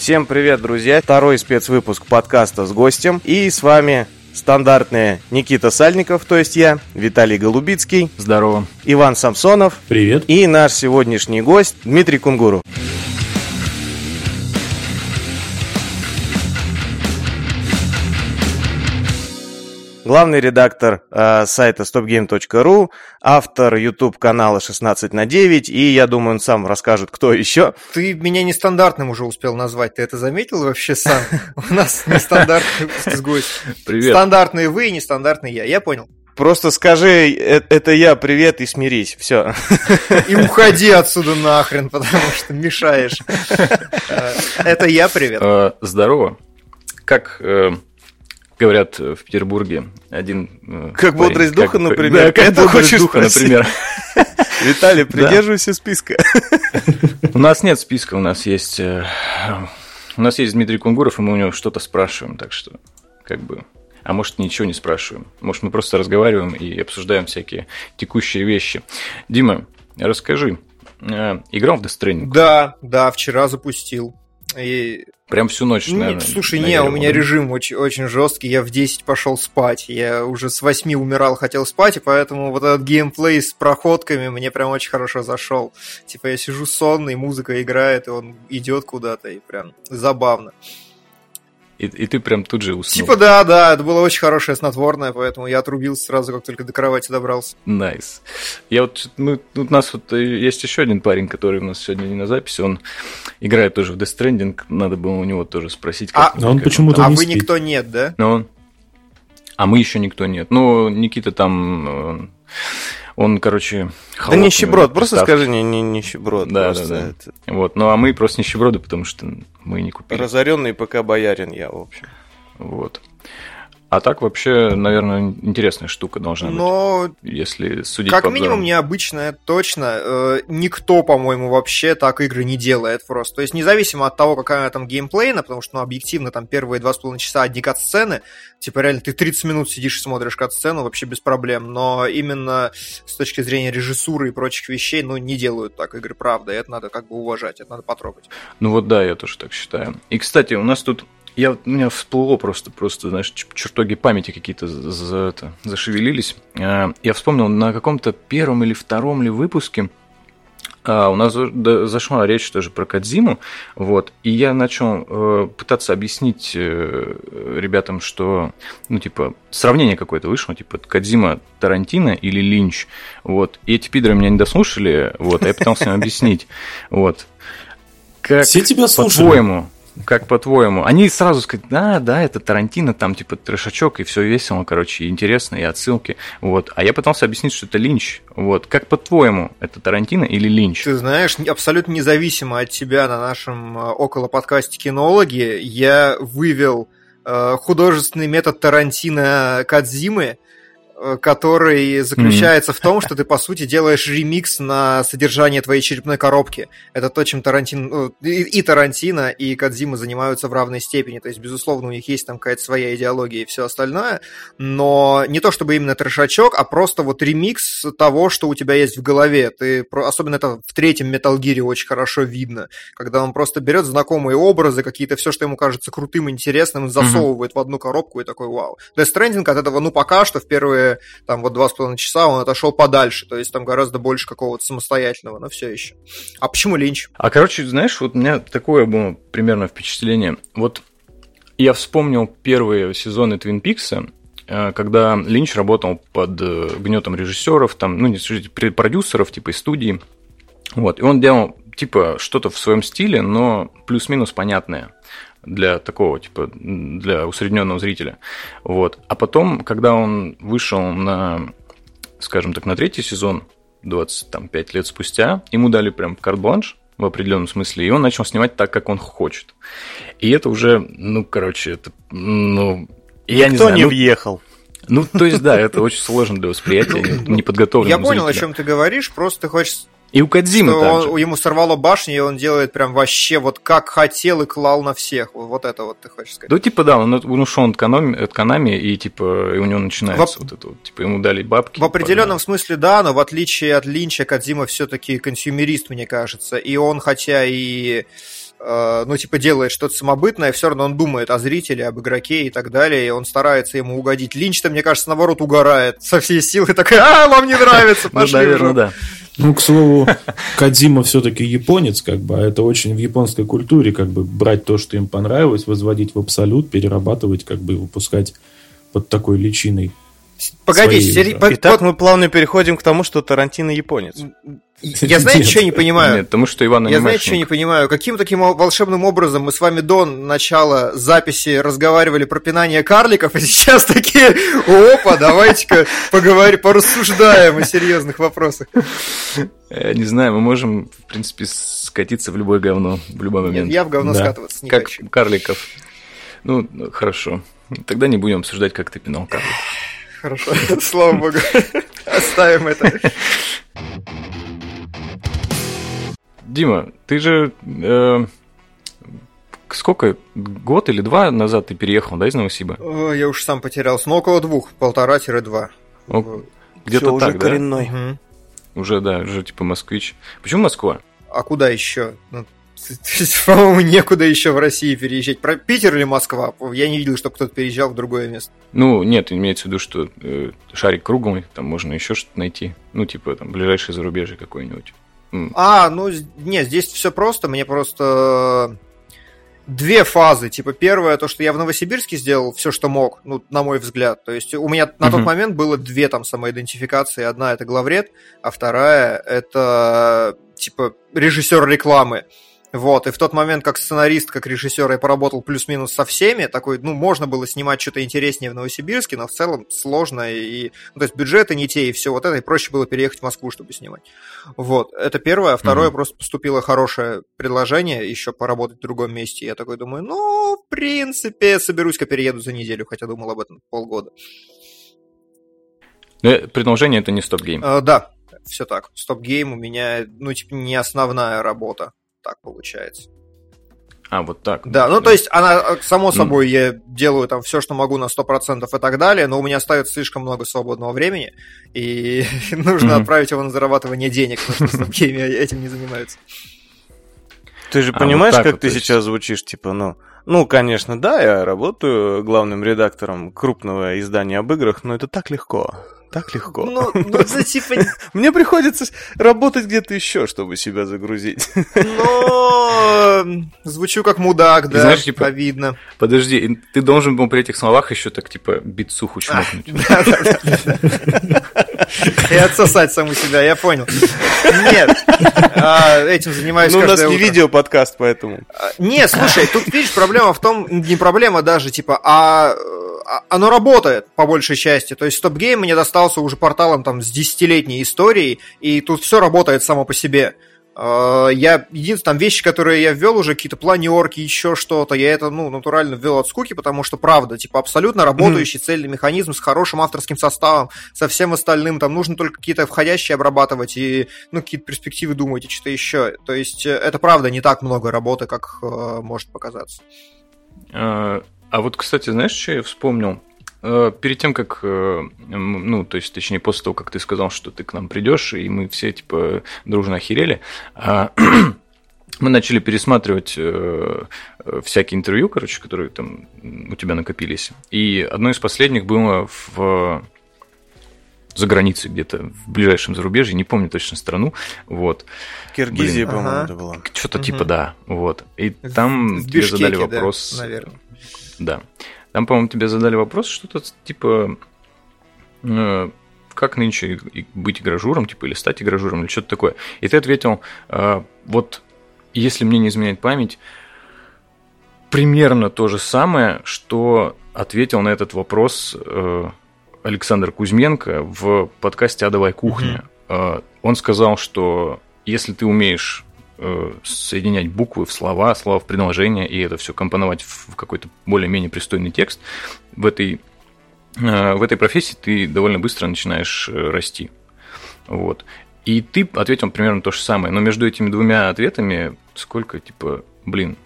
Всем привет, друзья! Второй спецвыпуск подкаста с гостем. И с вами стандартные Никита Сальников, то есть я, Виталий Голубицкий. Здорово. Иван Самсонов. Привет. И наш сегодняшний гость Дмитрий Кунгуру. Главный редактор э, сайта stopgame.ru, автор YouTube канала 16 на 9, и я думаю, он сам расскажет, кто еще. Ты меня нестандартным уже успел назвать, ты это заметил вообще сам? У нас нестандартный выпуск. Привет. Стандартные вы и нестандартный я, я понял. Просто скажи, «Э, это я, привет, и смирись, все. И уходи отсюда нахрен, потому что мешаешь. Э, это я, привет. Э, здорово. Как говорят в Петербурге один... Э, как парень, бодрость духа, как, например. Да, как Это бодрость духа, спросить? например. Виталий, придерживайся списка. У нас нет списка, у нас есть... Э, у нас есть Дмитрий Кунгуров, и мы у него что-то спрашиваем, так что как бы... А может, ничего не спрашиваем. Может, мы просто разговариваем и обсуждаем всякие текущие вещи. Дима, расскажи, э, играл в Death Stranding? Да, да, вчера запустил. И Прям всю ночь, наверное. Нет, слушай, не, у меня режим очень, очень жесткий. Я в 10 пошел спать. Я уже с 8 умирал, хотел спать, и поэтому вот этот геймплей с проходками мне прям очень хорошо зашел. Типа я сижу сонный, музыка играет, и он идет куда-то, и прям забавно. И, и ты прям тут же уснул. Типа да, да, это было очень хорошее снотворное, поэтому я отрубился сразу, как только до кровати добрался. Nice. Nice. Я вот, мы, у нас вот э, есть еще один парень, который у нас сегодня не на записи, он играет тоже в Death Stranding, надо было у него тоже спросить. Как, а он почему-то А вы спит. никто нет, да? Ну. А мы еще никто нет. Ну, Никита там... Он, короче, Да нищеброд, просто скажи не, не нищеброд. Да, да, да. Это... Вот, ну а мы просто нищеброды, потому что мы не купили. Разоренный ПК боярин я, в общем. Вот. А так вообще, наверное, интересная штука должна Но быть, если судить Как по минимум необычная, точно. Э, никто, по-моему, вообще так игры не делает просто. То есть независимо от того, какая там геймплейна, потому что, ну, объективно, там первые два с половиной часа одни кат-сцены, типа реально ты 30 минут сидишь и смотришь кат-сцену, вообще без проблем. Но именно с точки зрения режиссуры и прочих вещей, ну, не делают так игры, правда. И это надо как бы уважать, это надо потрогать. Ну вот да, я тоже так считаю. И, кстати, у нас тут я, у меня всплыло просто, просто, знаешь, чертоги памяти какие-то за это, зашевелились. А, я вспомнил, на каком-то первом или втором ли выпуске а, у нас зашла речь тоже про Кадзиму, вот, и я начал э, пытаться объяснить э, ребятам, что, ну, типа, сравнение какое-то вышло, типа, Кадзима Тарантино или Линч, вот, и эти пидоры меня не дослушали, вот, а я пытался им объяснить, вот. Как, Все тебя слушали. По-твоему, как по-твоему? Они сразу сказать, да, да, это Тарантино, там типа трешачок, и все весело, короче, и интересно, и отсылки. Вот. А я пытался объяснить, что это Линч. Вот. Как по-твоему, это Тарантино или Линч? Ты знаешь, абсолютно независимо от тебя на нашем э, около подкасте кинологи, я вывел э, художественный метод Тарантино Кадзимы, который заключается mm-hmm. в том, что ты, по сути, делаешь ремикс на содержание твоей черепной коробки. Это то, чем Тарантино... Ну, и, и Тарантино, и Кадзима занимаются в равной степени. То есть, безусловно, у них есть там какая-то своя идеология и все остальное, но не то чтобы именно трешачок, а просто вот ремикс того, что у тебя есть в голове. Ты, особенно это в третьем Metal Gear очень хорошо видно, когда он просто берет знакомые образы, какие-то все, что ему кажется крутым, интересным, засовывает mm-hmm. в одну коробку и такой вау. Death Stranding от этого, ну, пока что в первые там вот два с половиной часа он отошел подальше, то есть там гораздо больше какого-то самостоятельного, но все еще. А почему Линч? А короче, знаешь, вот у меня такое было примерно впечатление. Вот я вспомнил первые сезоны Твин Пикса, э, когда Линч работал под э, гнетом режиссеров, там, ну, не продюсеров, типа из студии. Вот, и он делал типа что-то в своем стиле, но плюс-минус понятное для такого, типа, для усредненного зрителя. Вот. А потом, когда он вышел на, скажем так, на третий сезон, 25 лет спустя, ему дали прям карт-бланш в определенном смысле, и он начал снимать так, как он хочет. И это уже, ну, короче, это, ну, я Никто не знаю. не ну, въехал. Ну, то есть, да, это очень сложно для восприятия, неподготовленного Я понял, о чем ты говоришь, просто хочешь и у Кадзимы что ему сорвало башню, и он делает прям вообще вот как хотел и клал на всех. Вот это вот ты хочешь сказать. Ну, типа, да, он, ушел от Канами, от Канами, и типа и у него начинается в... вот это вот. Типа, ему дали бабки. В определенном погнали. смысле, да, но в отличие от Линча, Кадзима все-таки консюмерист, мне кажется. И он, хотя и э, ну, типа, делает что-то самобытное, все равно он думает о зрителе, об игроке и так далее, и он старается ему угодить. Линч-то, мне кажется, наоборот, угорает со всей силы, такой, а, вам не нравится, Ну, наверное, да. Ну, к слову, Кадзима все-таки японец, как бы, а это очень в японской культуре, как бы, брать то, что им понравилось, возводить в абсолют, перерабатывать, как бы, выпускать под такой личиной. Погоди, своей сери... Итак, вот мы плавно переходим к тому, что Тарантино японец. Я знаете, Нет. что не понимаю? Нет, потому что Иван Я, знаете, что не понимаю? Каким таким волшебным образом мы с вами до начала записи разговаривали про пинание карликов, и сейчас такие, опа, давайте-ка поговорим, порассуждаем о серьезных вопросах. Э, Не знаю, мы можем, в принципе, скатиться в любое говно в любой Нет, момент. я в говно Да. скатываться не Как хочу. карликов. Ну, ну, хорошо. Тогда не будем обсуждать, как ты пинал карликов. Хорошо, слава богу. Оставим это. Дима, ты же... э, сколько? Год или два назад ты переехал, да, из Новосиба? О, Я уж сам потерялся. Ну, около двух, полтора-два. Где-то Всё, уже так, да? коренной. Мгм. Уже, да, уже типа москвич. Почему Москва? А куда еще? Ну, По-моему, некуда еще в России переезжать. Про Питер или Москва? Я не видел, чтобы кто-то переезжал в другое место. Ну, нет, имеется в виду, что э, шарик круглый, там можно еще что-то найти. Ну, типа, там, ближайшее зарубежье какое-нибудь. А, ну, не, здесь все просто. Мне просто две фазы. Типа, первое, то, что я в Новосибирске сделал все, что мог, ну, на мой взгляд. То есть у меня на тот момент было две там самоидентификации. Одна это главред, а вторая это, типа, режиссер рекламы. Вот, и в тот момент, как сценарист, как режиссер, я поработал плюс-минус со всеми, такой, ну, можно было снимать что-то интереснее в Новосибирске, но в целом сложно, и, ну, то есть бюджеты не те, и все вот это, и проще было переехать в Москву, чтобы снимать. Вот, это первое. А второе, Мгм. просто поступило хорошее предложение еще поработать в другом месте. Я такой думаю, ну, в принципе, соберусь-ка перееду за неделю, хотя думал об этом полгода. Э, Предложение это не StopGame. Э, да, все так. StopGame у меня, ну, типа, не основная работа. Так получается. А, вот так. Да, ну то есть она, э, само Ну. собой, я делаю там все, что могу на 100% и так далее, но у меня остается слишком много свободного времени, и нужно Мгм. отправить его на зарабатывание денег, потому что стоп-гейме этим не занимаются. Ты же А, понимаешь, вот так как вот, ты есть- сейчас звучишь, типа, ну, ну, конечно, да, я работаю главным редактором крупного издания об играх, но это так легко, так легко. Ну, ну, это типа Мне приходится работать где-то еще, чтобы себя загрузить. Но звучу как мудак, да, знаешь, типа- обидно. Подожди, ты должен был при этих словах еще так, типа, бицуху чмокнуть. Да, да, да. И отсосать саму себя, я понял. Нет, а, этим занимаюсь Ну, у нас не видео-подкаст, поэтому. А, Не, слушай, тут видишь, проблема в том, не проблема даже, типа, а а оно работает по большей части. То есть стоп-гейм мне достался уже порталом там с десятилетней историей, и тут все работает само по себе. А, Я единственное, там вещи, которые я ввел уже, какие-то планерки, еще что-то, я это, ну, натурально ввел от скуки, потому что, правда, типа, абсолютно работающий цельный механизм с хорошим авторским составом, со всем остальным, там нужно только какие-то входящие обрабатывать и, ну, какие-то перспективы думать и что-то еще. То есть, э, это, правда, не так много работы, как э, может показаться. А а вот, кстати, знаешь, что я вспомнил? Э, Перед тем, как, э, ну, то есть, точнее, после того, как ты сказал, что ты к нам придешь, и мы все, типа, дружно охерели, а, мы начали пересматривать э, э, всякие интервью, короче, которые там у тебя накопились. И одно из последних было в за границей где-то в ближайшем зарубежье, не помню точно страну, вот. Киргизия, Блин. по-моему, Ага. это было. Что-то Мгм. типа да, вот. И там В тебе задали Бишкеке, да, вопрос. наверное. Да. Там, по-моему, тебе задали вопрос, что-то типа, э, как нынче быть игражуром, типа, или стать игражуром, или что-то такое. И ты ответил, э, вот, если мне не изменяет память, примерно то же самое, что ответил на этот вопрос э, Александр Кузьменко в подкасте «Адовая кухня». Э, Он сказал, что если ты умеешь э, соединять буквы в слова, слова в предложения, и это все компоновать в какой-то более-менее пристойный текст, в этой, э, в этой профессии ты довольно быстро начинаешь э, расти. Вот. И ты ответил примерно то же самое. Но между этими двумя ответами сколько, типа, блин,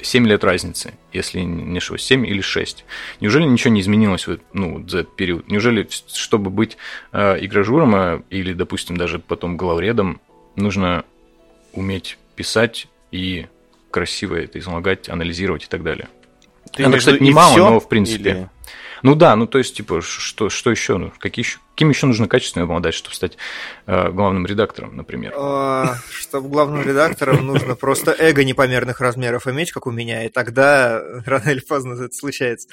7 лет разницы, если не ошибаюсь, 7 или 6. Неужели ничего не изменилось вот, ну, за этот период? Неужели, чтобы быть э, игражуром э, или, допустим, даже потом главредом, нужно уметь писать и красиво это излагать, анализировать и так далее. Ты в кстати, виду не и мало, всё? но в принципе. Или- Ну да, ну то есть, типа, что, что еще? Ну, какие еще? Каким еще нужно качественно обладать, чтобы стать э, главным редактором, например? А, Чтобы главным редактором нужно просто эго непомерных размеров иметь, как у меня, и тогда рано или поздно это случается.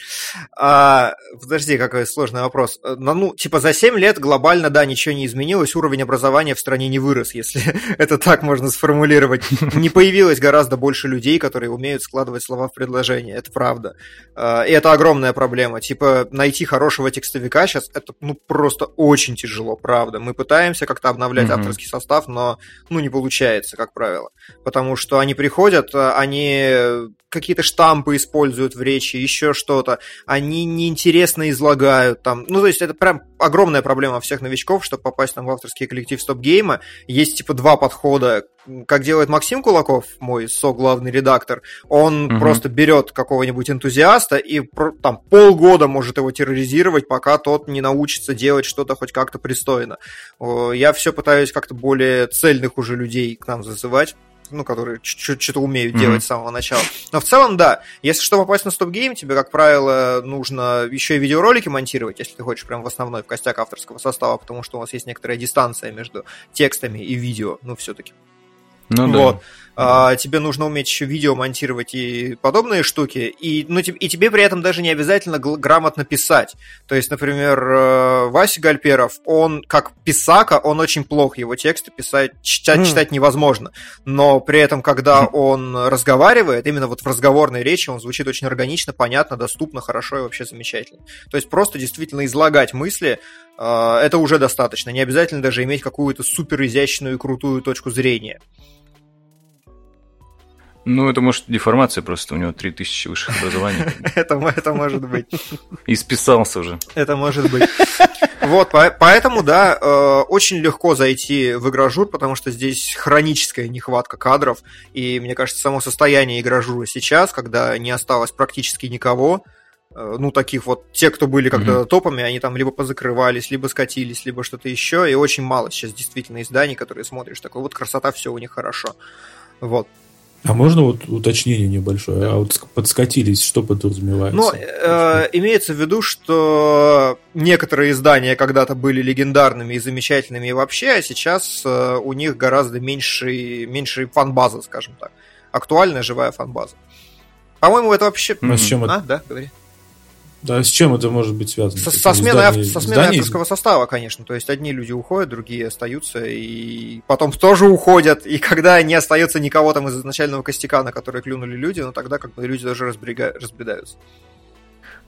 А, подожди, какой сложный вопрос. Ну, ну, типа за 7 лет глобально, да, ничего не изменилось, уровень образования в стране не вырос, если это так можно сформулировать. Не появилось гораздо больше людей, которые умеют складывать слова в предложение, это правда. А, И это огромная проблема. Типа найти хорошего текстовика сейчас, это ну просто очень тяжело, правда. Мы пытаемся как-то обновлять Мгм. авторский состав, но ну не получается, как правило. Потому что они приходят, а, они какие-то штампы используют в речи, еще что-то. Они неинтересно излагают там. Ну, то есть это прям огромная проблема всех новичков, чтобы попасть там в авторский коллектив стоп-гейма. Есть типа два подхода. Как делает Максим Кулаков, мой со-главный редактор, он Мгм. просто берет какого-нибудь энтузиаста и там полгода может его терроризировать, пока тот не научится делать что-то хоть как-то пристойно. Я все пытаюсь как-то более цельных уже людей к нам зазывать ну, которые что-то умеют Мгм. делать с самого начала. Но в целом, да, если что попасть на стоп-гейм, тебе, как правило, нужно еще и видеоролики монтировать, если ты хочешь прям в основной, в костяк авторского состава, потому что у вас есть некоторая дистанция между текстами и видео, ну, все-таки. Ну да. Вот. А, тебе нужно уметь еще видео монтировать и подобные штуки, и, ну, и тебе при этом даже не обязательно грамотно писать. То есть, например, э, Вася Гальперов, он как писака, он очень плох, его тексты писать, читать, читать невозможно. Но при этом, когда он разговаривает, именно вот в разговорной речи, он звучит очень органично, понятно, доступно, хорошо и вообще замечательно. То есть просто действительно излагать мысли, э, это уже достаточно. Не обязательно даже иметь какую-то супер изящную и крутую точку зрения. Ну, это может деформация просто, у него 3000 высших образований. Это, это может быть. И списался уже. Это может быть. Вот, по- поэтому, да, э, очень легко зайти в игражур, потому что здесь хроническая нехватка кадров, и, мне кажется, само состояние игражура сейчас, когда не осталось практически никого, э, ну, таких вот, те, кто были когда-то топами, они там либо позакрывались, либо скатились, либо что-то еще, и очень мало сейчас действительно изданий, которые смотришь, такой вот красота, все у них хорошо. Вот. А можно вот уточнение небольшое? А вот ск- подскатились, что подразумевается? Ну, э, имеется в виду, что некоторые издания когда-то были легендарными и замечательными и вообще, а сейчас э, у них гораздо меньше, меньше фан-база, скажем так. Актуальная живая фан-база. По-моему, это вообще... А с чем А, это? да, говори. Да, с чем это может быть связано? Со, со сменой, ав- издания- со сменой авторского состава, конечно. То есть одни люди уходят, другие остаются, и потом тоже уходят. И когда не остается никого там из изначального костяка, на который клюнули люди, ну тогда как бы люди даже разбрега- разбредаются.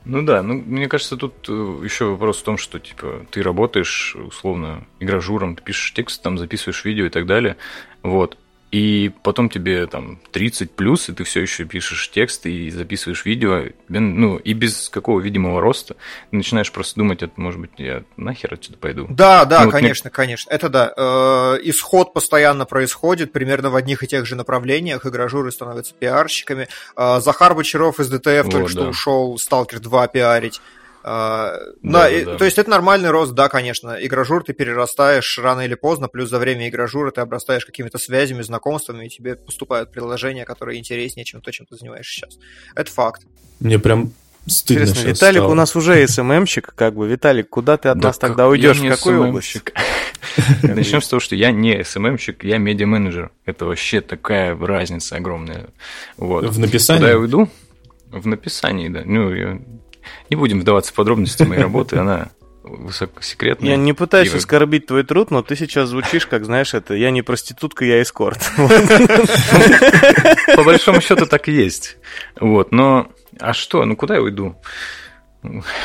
Ну да, ну мне кажется, тут э, еще вопрос в том, что типа ты работаешь условно игражуром, ты пишешь текст, там записываешь видео и так далее, вот. И потом тебе там 30 плюс, и ты все еще пишешь текст и записываешь видео, ну, и без какого видимого роста, ты начинаешь просто думать, это, может быть, я нахер отсюда пойду. Да, да, Ну, вот конечно, конечно. Это да. Э, исход постоянно происходит, примерно в одних и тех же направлениях. Игражуры становятся пиарщиками. Э, Захар Бочаров из ДТФ Вот, только что да. ушел, Сталкер 2 пиарить. Э, Да, и- да. то есть это нормальный рост, да, конечно. Игражур ты перерастаешь рано или поздно, плюс за время игражура ты обрастаешь какими-то связями, знакомствами, и тебе поступают приложения, которые интереснее, чем то, чем ты занимаешься сейчас. Это факт. Мне прям стыдно Интересно, щас Виталик стало. у нас уже СММщик, как бы. Виталик, куда ты от Да нас как- тогда уйдешь? я В не какую область? Начнем с того, что я не СММщик, я медиа-менеджер. Это вообще такая разница огромная. Вот. В написании? Куда я уйду? В написании, да. Ну, я- не будем вдаваться в подробности моей работы, она высокосекретная. Я не пытаюсь И оскорбить твой труд, но ты сейчас звучишь, как, знаешь, это я не проститутка, я эскорт. По большому счету так и есть. Вот, но... А что? Ну, куда я уйду?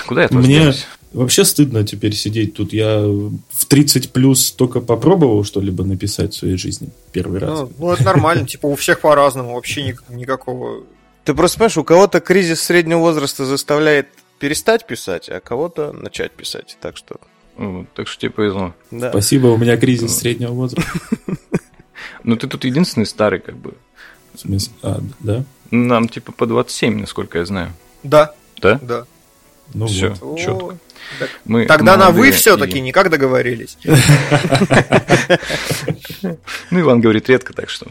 Куда я Мне вообще стыдно теперь сидеть тут. Я в 30 плюс только попробовал что-либо написать в своей жизни первый раз. Ну, ну, это нормально, типа у всех по-разному, вообще ни- никакого Ты просто понимаешь, у кого-то кризис среднего возраста заставляет перестать писать, а кого-то начать писать. Так что, Вот, Так что тебе повезло. да. Спасибо, у меня кризис среднего возраста. Ну, ты тут единственный старый, как бы. В смысле? А, да? Нам, типа, по 27, насколько я знаю. Да, Да? да. Ну все, вот. четко. Мы Тогда на вы все-таки и... никак договорились. Ну, Иван говорит редко, так что.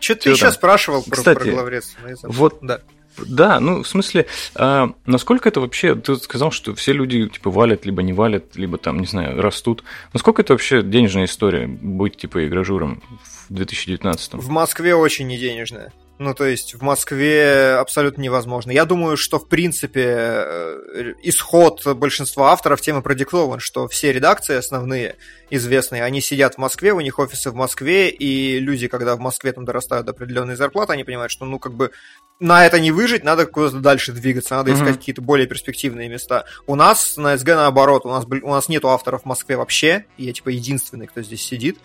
Что ты еще спрашивал про главредство? Вот, да. Да, ну, в смысле, а, насколько это вообще, ты сказал, что все люди, типа, валят, либо не валят, либо там, не знаю, растут. Насколько это вообще денежная история, быть, типа, игражуром в 2019? В Москве очень не денежная. Ну, то есть в Москве абсолютно невозможно. Я думаю, что, в принципе, э, исход большинства авторов тем и продиктован, что все редакции основные, известные, они сидят в Москве, у них офисы в Москве, и люди, когда в Москве там дорастают до определенной зарплаты, они понимают, что, ну, как бы, на это не выжить, надо куда-то дальше двигаться, надо искать mm-hmm. какие-то более перспективные места. У нас на СГ наоборот, у нас, у нас нету авторов в Москве вообще, я, типа, единственный, кто здесь сидит,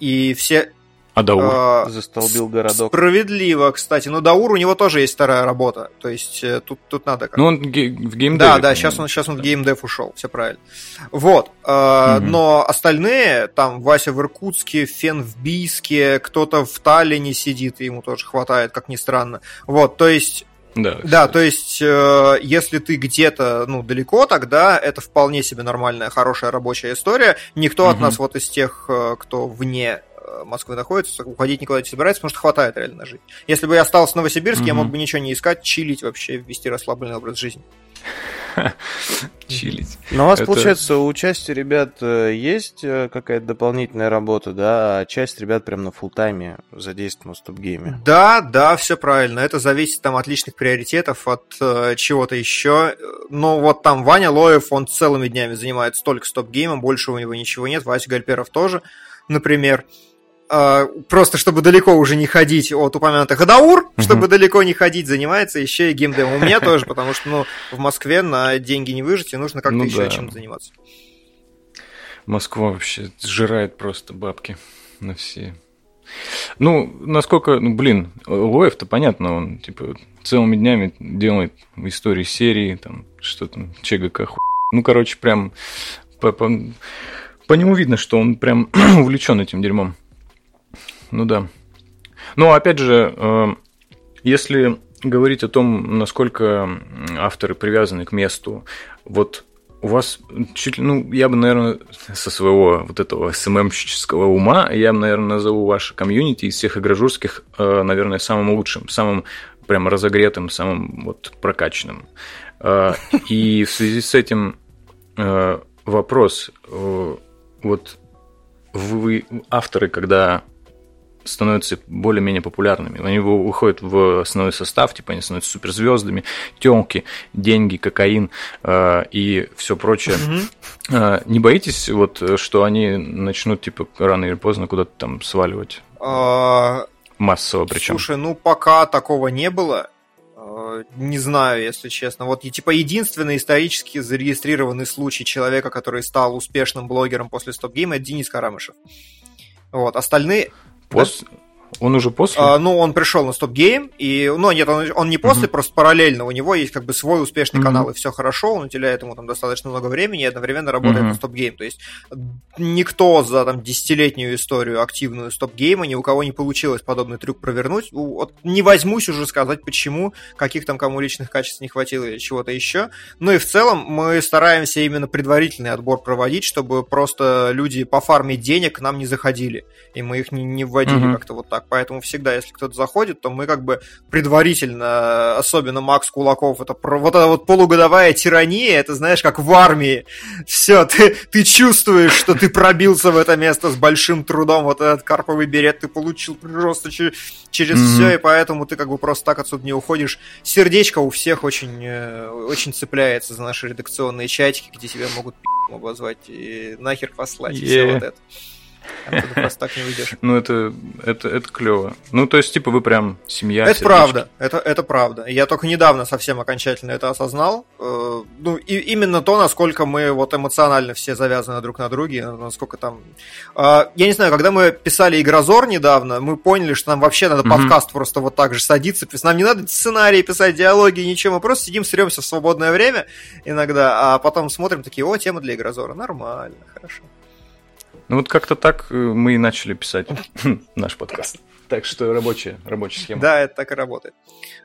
и все а Даур? А, Застолбил городок. Справедливо, кстати. Но Даур, у него тоже есть вторая работа. То есть э, тут, тут надо как Ну, он в геймдеве. Да, да, сейчас он, сейчас он в геймдев ушел, все правильно. Вот. Угу. Но остальные, там, Вася в Иркутске, Фен в Бийске, кто-то в Таллине сидит, и ему тоже хватает, как ни странно. Вот, то есть да, да, то есть, э, если ты где-то, ну, далеко, тогда это вполне себе нормальная, хорошая рабочая история. Никто угу. от нас вот из тех, э, кто вне Москвы находится, уходить никуда не собирается, потому что хватает реально на жизнь. Если бы я остался в Новосибирске, mm-hmm. я мог бы ничего не искать, чилить вообще, вести расслабленный образ жизни. Чилить. Но у вас, Это... получается, у части ребят э, есть э, какая-то дополнительная работа, да, а часть ребят прям на фултайме задействована в стоп-гейме. Да, да, все правильно. Это зависит там от личных приоритетов, от э, чего-то еще. Но вот там Ваня Лоев, он целыми днями занимается только стоп-геймом, больше у него ничего нет. Вася Гальперов тоже, например. А, просто чтобы далеко уже не ходить от упомянутых Адаур, чтобы далеко не ходить, занимается еще и геймдем. У меня тоже, потому что ну, в Москве на деньги не выжить, и нужно как-то ну, еще да. чем заниматься. Москва вообще сжирает просто бабки на все. Ну, насколько, ну, блин, Лоев-то понятно, он, типа, целыми днями делает истории серии, там, что там, ЧГК, ху... Ну, короче, прям по, по, по нему видно, что он прям увлечен этим дерьмом. Ну да. Но опять же, э, если говорить о том, насколько авторы привязаны к месту, вот у вас чуть ли, ну, я бы, наверное, со своего вот этого СММщического ума, я бы, наверное, назову ваше комьюнити из всех игрожурских, э, наверное, самым лучшим, самым прям разогретым, самым вот прокачанным. Э, и в связи с этим вопрос, вот вы, авторы, когда становятся более-менее популярными. Они выходят в основной состав, типа они становятся суперзвездами, темки, деньги, кокаин э, и все прочее. Э, не боитесь, вот, что они начнут, типа, рано или поздно куда-то там сваливать? А... Массово причем. Слушай, ну пока такого не было. А, не знаю, если честно. Вот, типа, единственный исторически зарегистрированный случай человека, который стал успешным блогером после StopGame а, это Денис Карамышев. Вот, остальные... Pues, Он уже после? А, ну, он пришел на StopGame, и, ну, нет, он, он не после, mm-hmm. просто параллельно. У него есть как бы свой успешный mm-hmm. канал, и все хорошо, он уделяет ему там достаточно много времени и одновременно работает мгм. на StopGame. То есть никто за там десятилетнюю историю активную StopGame а, ни у кого не получилось подобный трюк провернуть. Вот не возьмусь уже сказать, почему, каких там кому личных качеств не хватило или чего-то еще. Ну и в целом мы стараемся именно предварительный отбор проводить, чтобы просто люди по фарме денег к нам не заходили, и мы их не, не вводили mm-hmm. как-то вот так так, поэтому всегда, если кто-то заходит, то мы как бы предварительно, особенно Макс Кулаков, это вот эта вот полугодовая тирания, это знаешь, как в армии, все, ты, ты чувствуешь, что ты пробился в это место с большим трудом, вот этот карповый берет ты получил просто через, через mm-hmm. все, и поэтому ты как бы просто так отсюда не уходишь. Сердечко у всех очень, э, очень цепляется за наши редакционные чатики, где тебя могут пи*** обозвать и нахер послать, yeah. и все вот это. Оттуда просто так не выйдешь. Ну, это, это, это клево. Ну, то есть, типа, вы прям семья. Это правда, это, это правда. Я только недавно совсем окончательно это осознал. Э, ну, и именно то, насколько мы вот эмоционально все завязаны друг на друге, насколько там... Э, я не знаю, когда мы писали Игрозор недавно, мы поняли, что нам вообще надо mm-hmm. подкаст просто вот так же садиться. Нам не надо сценарии писать, диалоги, ничего. Мы просто сидим, сремся в свободное время иногда, а потом смотрим такие, о, тема для Игрозора. Нормально, хорошо. Ну вот как-то так э, мы и начали писать наш подкаст. Так что рабочая, рабочая схема. Да, это так и работает.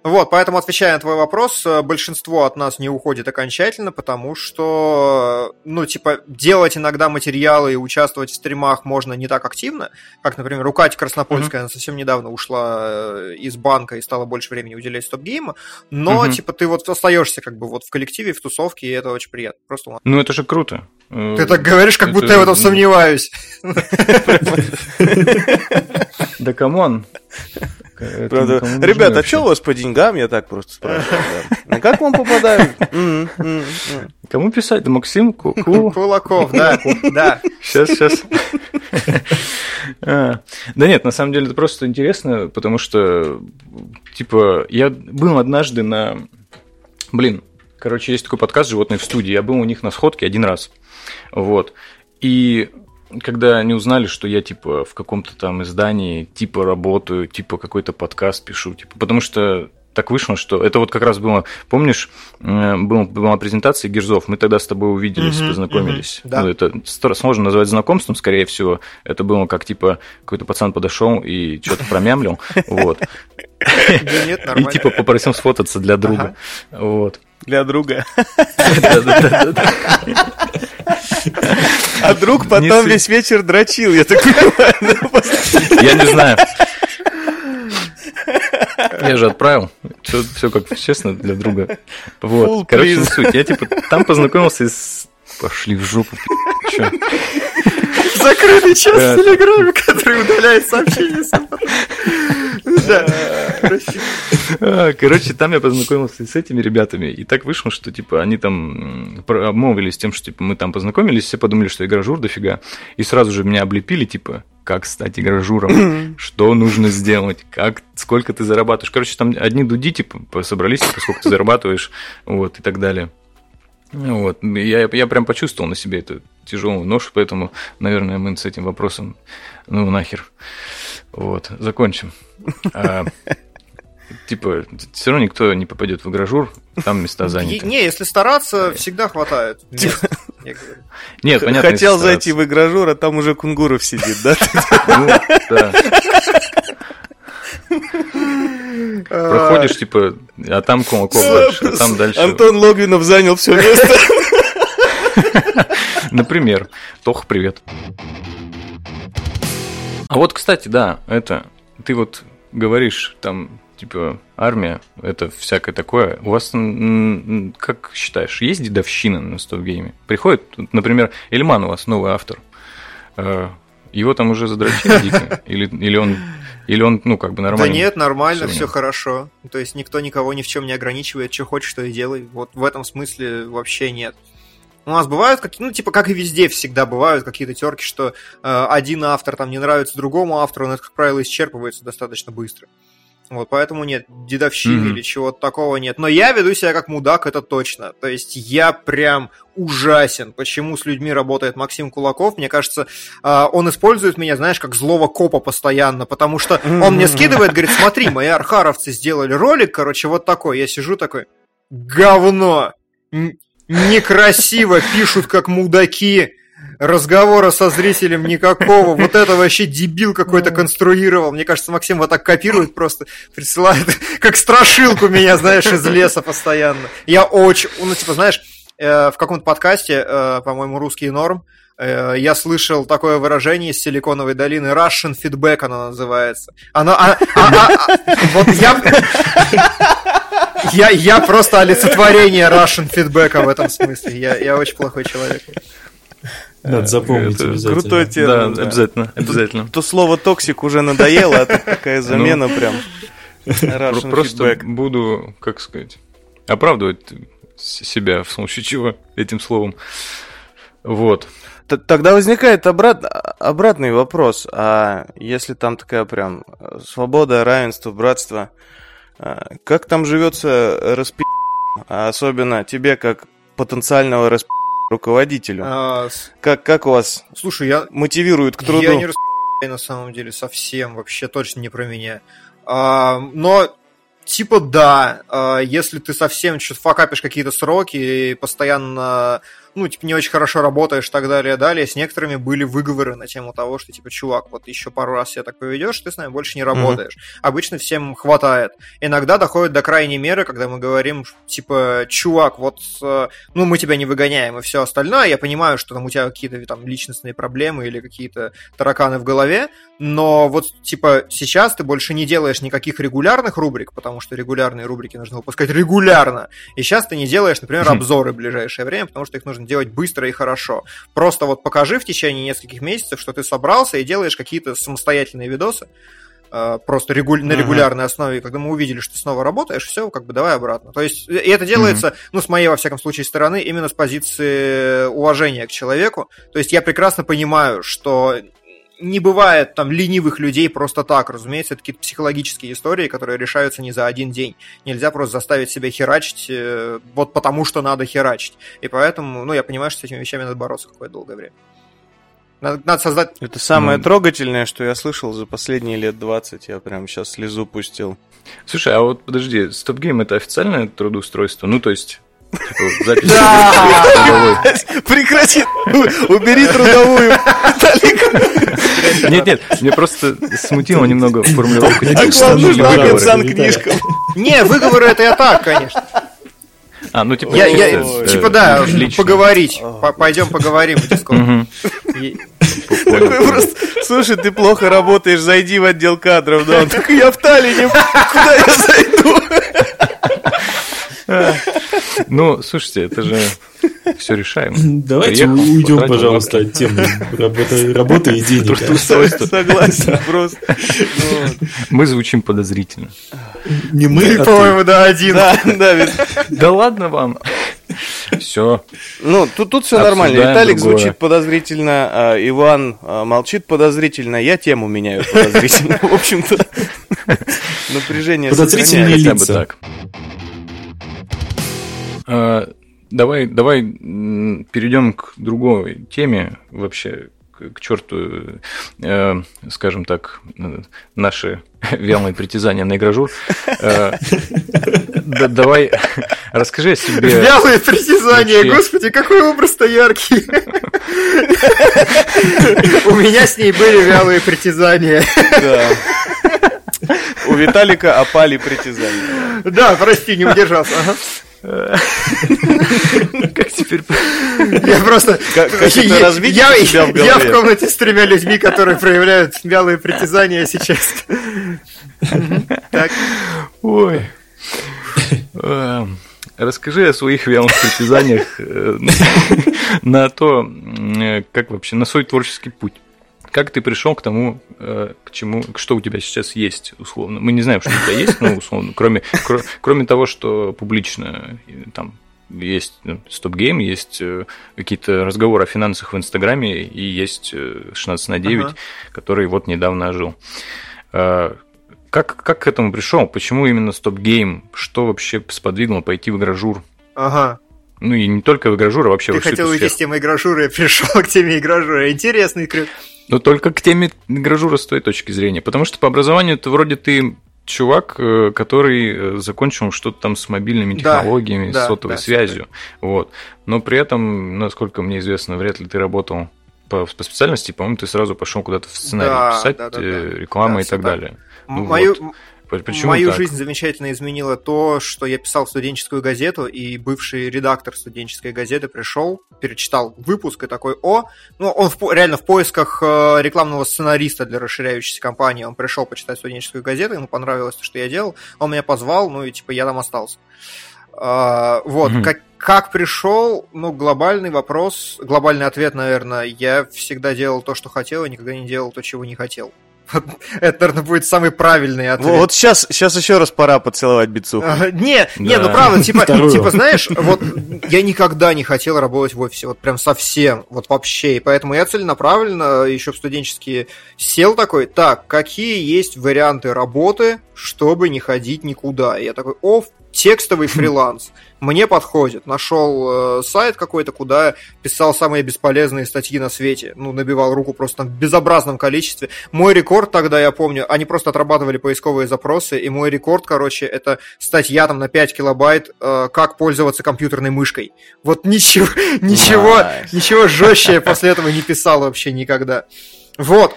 Вот, поэтому, отвечая на твой вопрос, э, большинство от нас не уходит окончательно, потому что, ну, типа, делать иногда материалы и участвовать в стримах можно не так активно, как, например, у Кати Краснопольская, mm-hmm. она совсем недавно ушла э, из банка и стала больше времени уделять стоп-гейму, но, mm-hmm. типа, ты вот остаешься как бы вот в коллективе, в тусовке, и это очень приятно. Просто Ну, это же круто. Ты так говоришь, как будто я в этом сомневаюсь. Да come on. Правда. Ребят, а что у вас по деньгам? Я так просто спрашиваю. А как вам попадают? Кому писать? Да Максим Кулаков, да. да. Сейчас, сейчас. А. Да нет, на самом деле это просто интересно, потому что, типа, я был однажды на... Блин, короче, есть такой подкаст «Животные в студии». Я был у них на сходке один раз. Вот. И когда они узнали, что я типа в каком-то там издании типа работаю, типа какой-то подкаст пишу, типа, потому что так вышло, что это вот как раз было, помнишь, была, была презентация Герзов, мы тогда с тобой увиделись, mm-hmm, познакомились. Mm-hmm, да. ну, это сложно назвать знакомством, скорее всего. Это было как типа какой-то пацан подошел и что-то промямлил, вот. И типа попросил сфотаться для друга, вот. Для друга. А друг потом весь вечер дрочил, я так понимаю. Я не знаю. Я же отправил. Все, все как честно для друга. Вот. Короче, не суть. Я типа там познакомился с... Пошли в жопу. Че? Закрытый час в Телеграме, который удаляет сообщения. Да. Короче, там я познакомился с этими ребятами, и так вышло, что, типа, они там обмолвились тем, что, типа, мы там познакомились, все подумали, что я гражур дофига, и сразу же меня облепили, типа, как стать гражуром, что нужно сделать, как, сколько ты зарабатываешь. Короче, там одни дуди, типа, собрались, типа, сколько ты зарабатываешь, вот, и так далее. Вот. Я, я прям почувствовал на себе эту тяжелую ношу, поэтому, наверное, мы с этим вопросом, ну, нахер. Вот, закончим. А, типа, все равно никто не попадет в гражур, там места заняты. Не, если стараться, всегда хватает. Нет, понятно. Хотел зайти в игражур, а там уже Кунгуров сидит, да? Ну, да. Проходишь, типа, а там Кулаков дальше, а там дальше... Антон Логвинов занял все место. Например. Тоха, привет. А вот, кстати, да, это... Ты вот говоришь, там, типа, армия, это всякое такое. У вас, как считаешь, есть дедовщина на стоп-гейме? Приходит, например, Эльман у вас новый автор. Э, его там уже задрочили дико? Или, или он или он, ну, как бы нормально? Да нет, нормально, все, все хорошо. То есть никто никого ни в чем не ограничивает, что хочешь, что и делай. Вот в этом смысле вообще нет. У нас бывают какие, ну, типа, как и везде всегда бывают какие-то терки, что э, один автор там не нравится другому автору, но это, как правило, исчерпывается достаточно быстро. Вот, поэтому нет дедовщины mm-hmm. или чего-то такого нет. Но я веду себя как мудак, это точно. То есть я прям ужасен. Почему с людьми работает Максим Кулаков? Мне кажется, а, он использует меня, знаешь, как злого копа постоянно, потому что он мне скидывает, говорит, смотри, мои архаровцы сделали ролик, короче, вот такой. Я сижу такой, говно! Некрасиво пишут, как мудаки разговора со зрителем никакого. Вот это вообще дебил какой-то конструировал. Мне кажется, Максим вот так копирует просто, присылает, как страшилку меня, знаешь, из леса постоянно. Я очень, ну, типа, знаешь, э, в каком-то подкасте, э, по-моему, «Русский норм», э, я слышал такое выражение из Силиконовой долины, Russian feedback оно называется. Оно, а, а, а, а, вот я, я, я просто олицетворение Russian feedback в этом смысле. Я, я очень плохой человек. Надо запомнить это обязательно. Крутой термин. Да, обязательно, обязательно. То, то слово toxic уже надоело, а тут такая замена ну, прям. Просто feedback. буду, как сказать, оправдывать себя в случае чего этим словом. Вот. Тогда возникает обрат... обратный вопрос. А если там такая прям свобода, равенство, братство, а как там живется распи... Особенно тебе, как потенциального распи руководителю. А, как, как у вас слушай, я, мотивирует к труду? Я не на самом деле совсем, вообще точно не про меня. А, но типа да, а, если ты совсем что-то факапишь какие-то сроки и постоянно ну, типа, не очень хорошо работаешь и так далее, далее. С некоторыми были выговоры на тему того, что, типа, чувак, вот еще пару раз себя так поведешь, ты с нами больше не работаешь. Mm-hmm. Обычно всем хватает. Иногда доходит до крайней меры, когда мы говорим, типа, чувак, вот, э, ну, мы тебя не выгоняем и все остальное. Я понимаю, что там у тебя какие-то там личностные проблемы или какие-то тараканы в голове, но вот, типа, сейчас ты больше не делаешь никаких регулярных рубрик, потому что регулярные рубрики нужно выпускать регулярно. И сейчас ты не делаешь, например, обзоры в ближайшее время, потому что их нужно делать быстро и хорошо. Просто вот покажи в течение нескольких месяцев, что ты собрался и делаешь какие-то самостоятельные видосы, э, просто регуль... на регулярной основе, когда мы увидели, что ты снова работаешь, все, как бы давай обратно. То есть, и это делается, mm-hmm. ну, с моей, во всяком случае, стороны, именно с позиции уважения к человеку. То есть я прекрасно понимаю, что не бывает там ленивых людей просто так, разумеется, это какие-то психологические истории, которые решаются не за один день. Нельзя просто заставить себя херачить э, вот потому, что надо херачить. И поэтому, ну, я понимаю, что с этими вещами надо бороться какое-то долгое время. Надо, надо создать... Это самое ну... трогательное, что я слышал за последние лет 20. Я прям сейчас слезу пустил. Слушай, а вот подожди, Game это официальное трудоустройство? Ну, то есть Запись. Прекрати! Убери трудовую. Нет, нет, мне просто смутило немного формулировку. А нужно сан книжкам. Не, выговоры это я так, конечно. А, ну типа... Я, я, типа, да, лично. поговорить. Пойдем поговорим в Дискорд. Просто, слушай, ты плохо работаешь, зайди в отдел кадров. Да, он такой, я в Таллине, куда я зайду? Ну, слушайте, это же все решаем. Давайте Приехал, уйдем, пожалуйста, от темы работы, работы и денег. Согласен, просто. Мы звучим подозрительно. Не мы, а по-моему, да, один. Да ладно вам. Все. Ну, тут, тут все нормально. Виталик другое. звучит подозрительно, а Иван а, молчит подозрительно, я тему меняю подозрительно. В общем-то, напряжение Подозрительные лица. А, давай, давай перейдем к другой теме вообще к, черту, э, скажем так, наши вялые притязания на игражур. Э, да, давай расскажи о себе. Вялые притязания, господи, какой образ-то яркий. У меня с ней были вялые притязания. Да. У Виталика опали притязания. Да, прости, не удержался. Как теперь... Я просто... Я, в комнате с тремя людьми, которые проявляют вялые притязания сейчас. Так. Ой. Эм, расскажи о своих вялых притязаниях э, на то, э, как вообще, на свой творческий путь. Как ты пришел к тому, э, к чему, что у тебя сейчас есть, условно? Мы не знаем, что у тебя есть, но условно, кроме, кр, кроме того, что публично там есть ну, StopGame, есть э, какие-то разговоры о финансах в Инстаграме, и есть 16 э, на 9, ага. который вот недавно ожил. Как, как к этому пришел? Почему именно StopGame? Что вообще сподвигло пойти в игрожур? Ага. Ну и не только в игражур, а вообще Ты хотел уйти с темы игражура и пришел к теме игражура. Интересный крюк. Но только к теме гражура с той точки зрения. Потому что по образованию ты вроде ты чувак, э, который э, закончил что-то там с мобильными технологиями, да, с сотовой да, связью. Да. Вот. Но при этом, насколько мне известно, вряд ли ты работал по, по специальности, по-моему, ты сразу пошел куда-то в сценарий да, писать, да, да, э, да. реклама да, и так далее. Ну, Мою, вот. Почему Мою так? жизнь замечательно изменило то, что я писал студенческую газету, и бывший редактор студенческой газеты пришел, перечитал выпуск и такой, о, ну, он в, реально в поисках э, рекламного сценариста для расширяющейся компании, он пришел почитать студенческую газету, ему понравилось то, что я делал, он меня позвал, ну и типа я там остался. Uh, вот, mm-hmm. как, как пришел, ну, глобальный вопрос, глобальный ответ, наверное, я всегда делал то, что хотел, и никогда не делал то, чего не хотел. Это, наверное, будет самый правильный ответ. Вот сейчас, сейчас еще раз пора поцеловать бицуху. А, не, да. не, ну правда, типа, типа, знаешь, вот я никогда не хотел работать в офисе, вот прям совсем, вот вообще. И поэтому я целенаправленно еще в студенческие сел такой, так, какие есть варианты работы, чтобы не ходить никуда. И я такой, о, текстовый фриланс мне подходит. Нашел э, сайт какой-то, куда писал самые бесполезные статьи на свете. Ну, набивал руку просто в безобразном количестве. Мой рекорд тогда, я помню, они просто отрабатывали поисковые запросы, и мой рекорд, короче, это статья там на 5 килобайт, э, как пользоваться компьютерной мышкой. Вот ничего, ничего, nice. ничего жестче после этого не писал вообще никогда. Вот.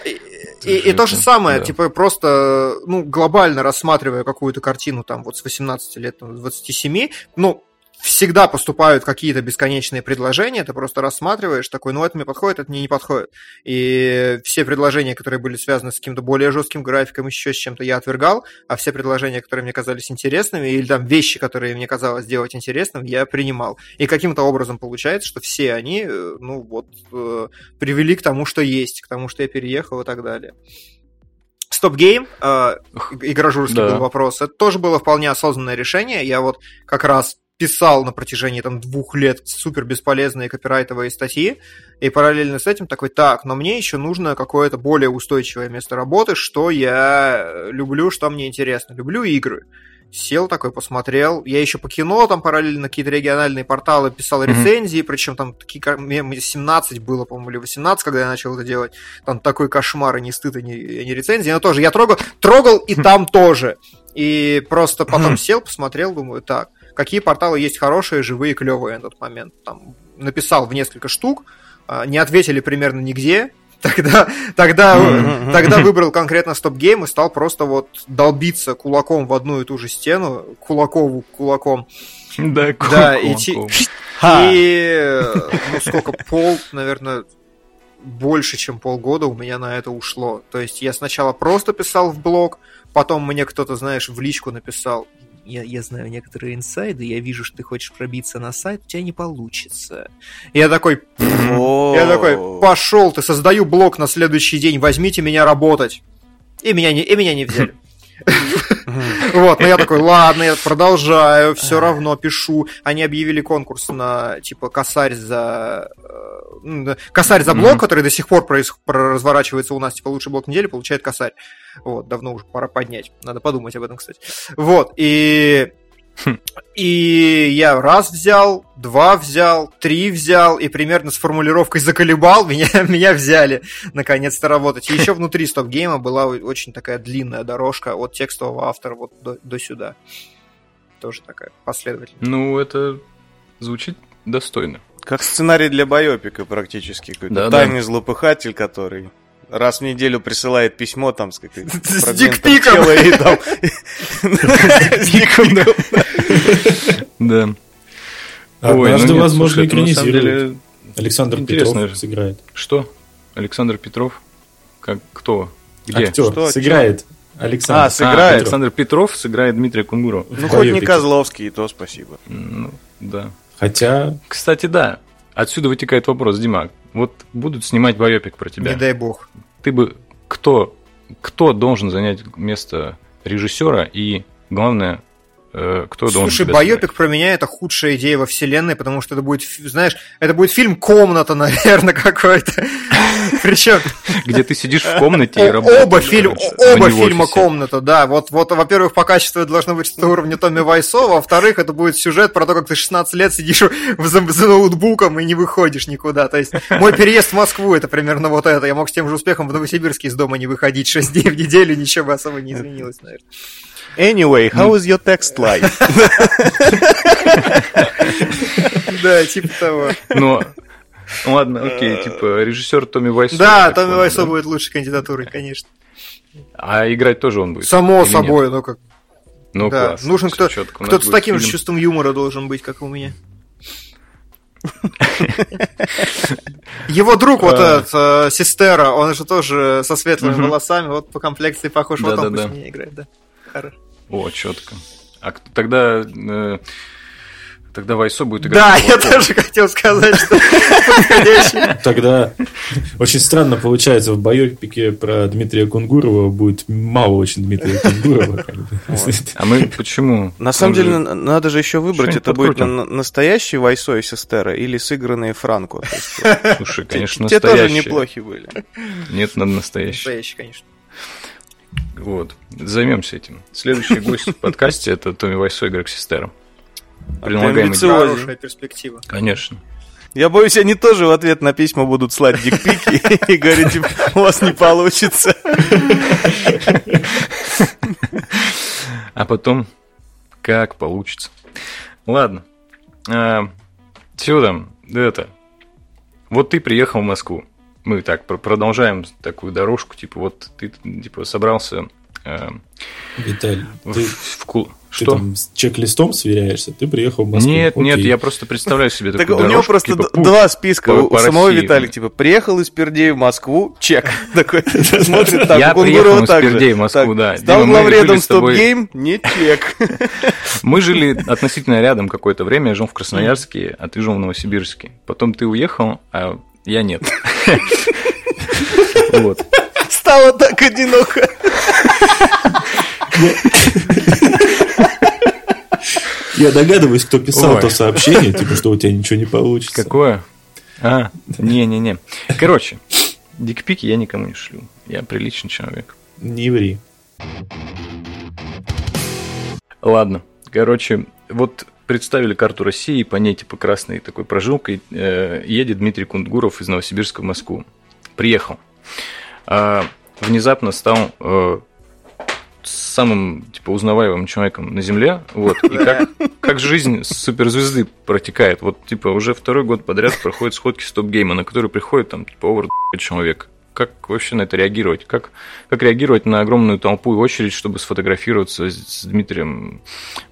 И, и то же самое, да. типа, просто, ну, глобально рассматривая какую-то картину там вот с 18 лет, там, 27, ну, всегда поступают какие-то бесконечные предложения, ты просто рассматриваешь, такой, ну, это мне подходит, это мне не подходит. И все предложения, которые были связаны с каким-то более жестким графиком, еще с чем-то, я отвергал, а все предложения, которые мне казались интересными, или там вещи, которые мне казалось делать интересным, я принимал. И каким-то образом получается, что все они, э, ну, вот, э, привели к тому, что есть, к тому, что я переехал и так далее. StopGame, э, игрожурский да. был вопрос, это тоже было вполне осознанное решение. Я вот как раз писал на протяжении там двух лет супер бесполезные копирайтовые статьи, и параллельно с этим такой, так, но мне еще нужно какое-то более устойчивое место работы, что я люблю, что мне интересно. Люблю игры. Сел такой, посмотрел. Я еще по кино там параллельно какие-то региональные порталы писал рецензии, mm-hmm. причем там такие, 17 было, по-моему, или 18, когда я начал это делать. Там такой кошмар, и не стыд, и не, и не рецензии. Но тоже я трогал, трогал и там тоже. И просто потом сел, посмотрел, думаю, так, какие порталы есть хорошие, живые, клевые на тот момент. Там написал в несколько штук, а, не ответили примерно нигде, тогда, тогда, тогда выбрал конкретно стоп-гейм и стал просто вот долбиться кулаком в одну и ту же стену, кулакову кулаком. Да, кулаком. Да, идти. И, ну, сколько, пол, наверное, больше, чем полгода у меня на это ушло. То есть я сначала просто писал в блог, потом мне кто-то, знаешь, в личку написал, я, я знаю некоторые инсайды, я вижу, что ты хочешь пробиться на сайт, у тебя не получится. Я такой, я такой, пошел ты, создаю блог на следующий день, возьмите меня работать. И меня не, и меня не взяли. Вот, но я такой, ладно, я продолжаю, все равно пишу. Они объявили конкурс на, типа, косарь за... Косарь за блок, который до сих пор разворачивается у нас, типа, лучший блок недели, получает косарь. Вот, давно уже пора поднять. Надо подумать об этом, кстати. Вот, и Хм. И я раз взял, два взял, три взял, и примерно с формулировкой заколебал, меня, меня взяли наконец-то работать. И еще внутри стоп-гейма была очень такая длинная дорожка от текстового автора вот до, до сюда. Тоже такая последовательная. Ну, это звучит достойно. Как сценарий для байопика практически. Какой-то да, тайный да. злопыхатель, который раз в неделю присылает письмо там с какой-то С дикпиком. С дикпиком. Да. Однажды, возможно, экранизируют. Александр Петров сыграет. Что? Александр Петров? Как кто? Где? Актер сыграет. Александр. А, сыграет. Александр Петров сыграет Дмитрия Кунгурова. Ну, хоть не Козловский, и то спасибо. Ну, да. Хотя... Кстати, да. Отсюда вытекает вопрос, Дима. Вот будут снимать байопик про тебя. Не дай бог. Ты бы... Кто, кто должен занять место режиссера и, главное, кто Слушай, должен байопик про меня это худшая идея во вселенной, потому что это будет, знаешь, это будет фильм «Комната», наверное, какой-то. Причем... Где ты сидишь в комнате и работаешь. Оба, фильм, оба фильма «Комната», да. Вот, вот, во-первых, по качеству это должно быть что уровня Томми Вайсо, во-вторых, это будет сюжет про то, как ты 16 лет сидишь за, за ноутбуком и не выходишь никуда. То есть мой переезд в Москву это примерно вот это. Я мог с тем же успехом в Новосибирске из дома не выходить 6 дней в неделю, ничего бы особо не изменилось, наверное. Anyway, how is your text life? Да, типа того. Ну, ладно, окей, типа режиссер Томми Вайсо. Да, Томми Вайсо будет лучшей кандидатурой, конечно. А играть тоже он будет? Само собой, ну как. Ну, да. класс. Нужен кто, кто-то с таким же чувством юмора должен быть, как у меня. Его друг вот а. этот, э, Систера, он же тоже со светлыми волосами, вот по комплекции похож, вот он пусть меня играет, да. Хорошо. О, четко. А тогда э, Тогда Вайсо будет играть. Да, я тоже хотел сказать, что подходящий. Тогда очень странно получается в байопике про Дмитрия Кунгурова будет мало очень Дмитрия Кунгурова. А мы почему? На самом деле надо же еще выбрать, это будет настоящий Вайсо и Сестера или сыгранные Франко. Слушай, конечно, настоящие. Те тоже неплохи были. Нет, надо настоящий. Настоящий, конечно. Вот. Займемся этим. Следующий гость в подкасте это Томми Вайсо и Грег. Предлагаемый Хорошая перспектива. Конечно. Я боюсь, они тоже в ответ на письма будут слать дикпики и говорить, у вас не получится. А потом, как получится. Ладно. А, там? Это. Вот ты приехал в Москву. Мы так продолжаем такую дорожку, типа вот ты типа собрался э, Виталий, в, ты, в ку- ты Что? там с чек-листом сверяешься? Ты приехал в Москву. Нет, нет, Окей. я просто представляю себе Так такую у него просто типа, два списка. У самого. Виталия, типа, приехал из Пердея в Москву, чек. Такой смотрит так, Я приехал из так. Пердея в Москву, Так, да. Стал главредом жили с тобой- стоп-гейм, не чек. Мы жили относительно рядом какое-то время. Я жил в Красноярске, а ты жил в Новосибирске. Потом ты уехал, а я нет. Вот. Стало так одиноко. Я догадываюсь, кто писал Ой. то сообщение, типа, что у тебя ничего не получится. Какое? А, не-не-не. Короче, дикпики я никому не шлю. Я приличный человек. Не ври. Ладно. Короче, вот представили карту России, по ней типа красной такой прожилкой э, едет Дмитрий Кундгуров из Новосибирска в Москву. Приехал. А, внезапно стал э, самым типа узнаваемым человеком на Земле. Вот. И как, как жизнь суперзвезды протекает. Вот типа уже второй год подряд проходят сходки стоп-гейма, на которые приходит там типа over человек. Как вообще на это реагировать? Как, как реагировать на огромную толпу и очередь, чтобы сфотографироваться с, с Дмитрием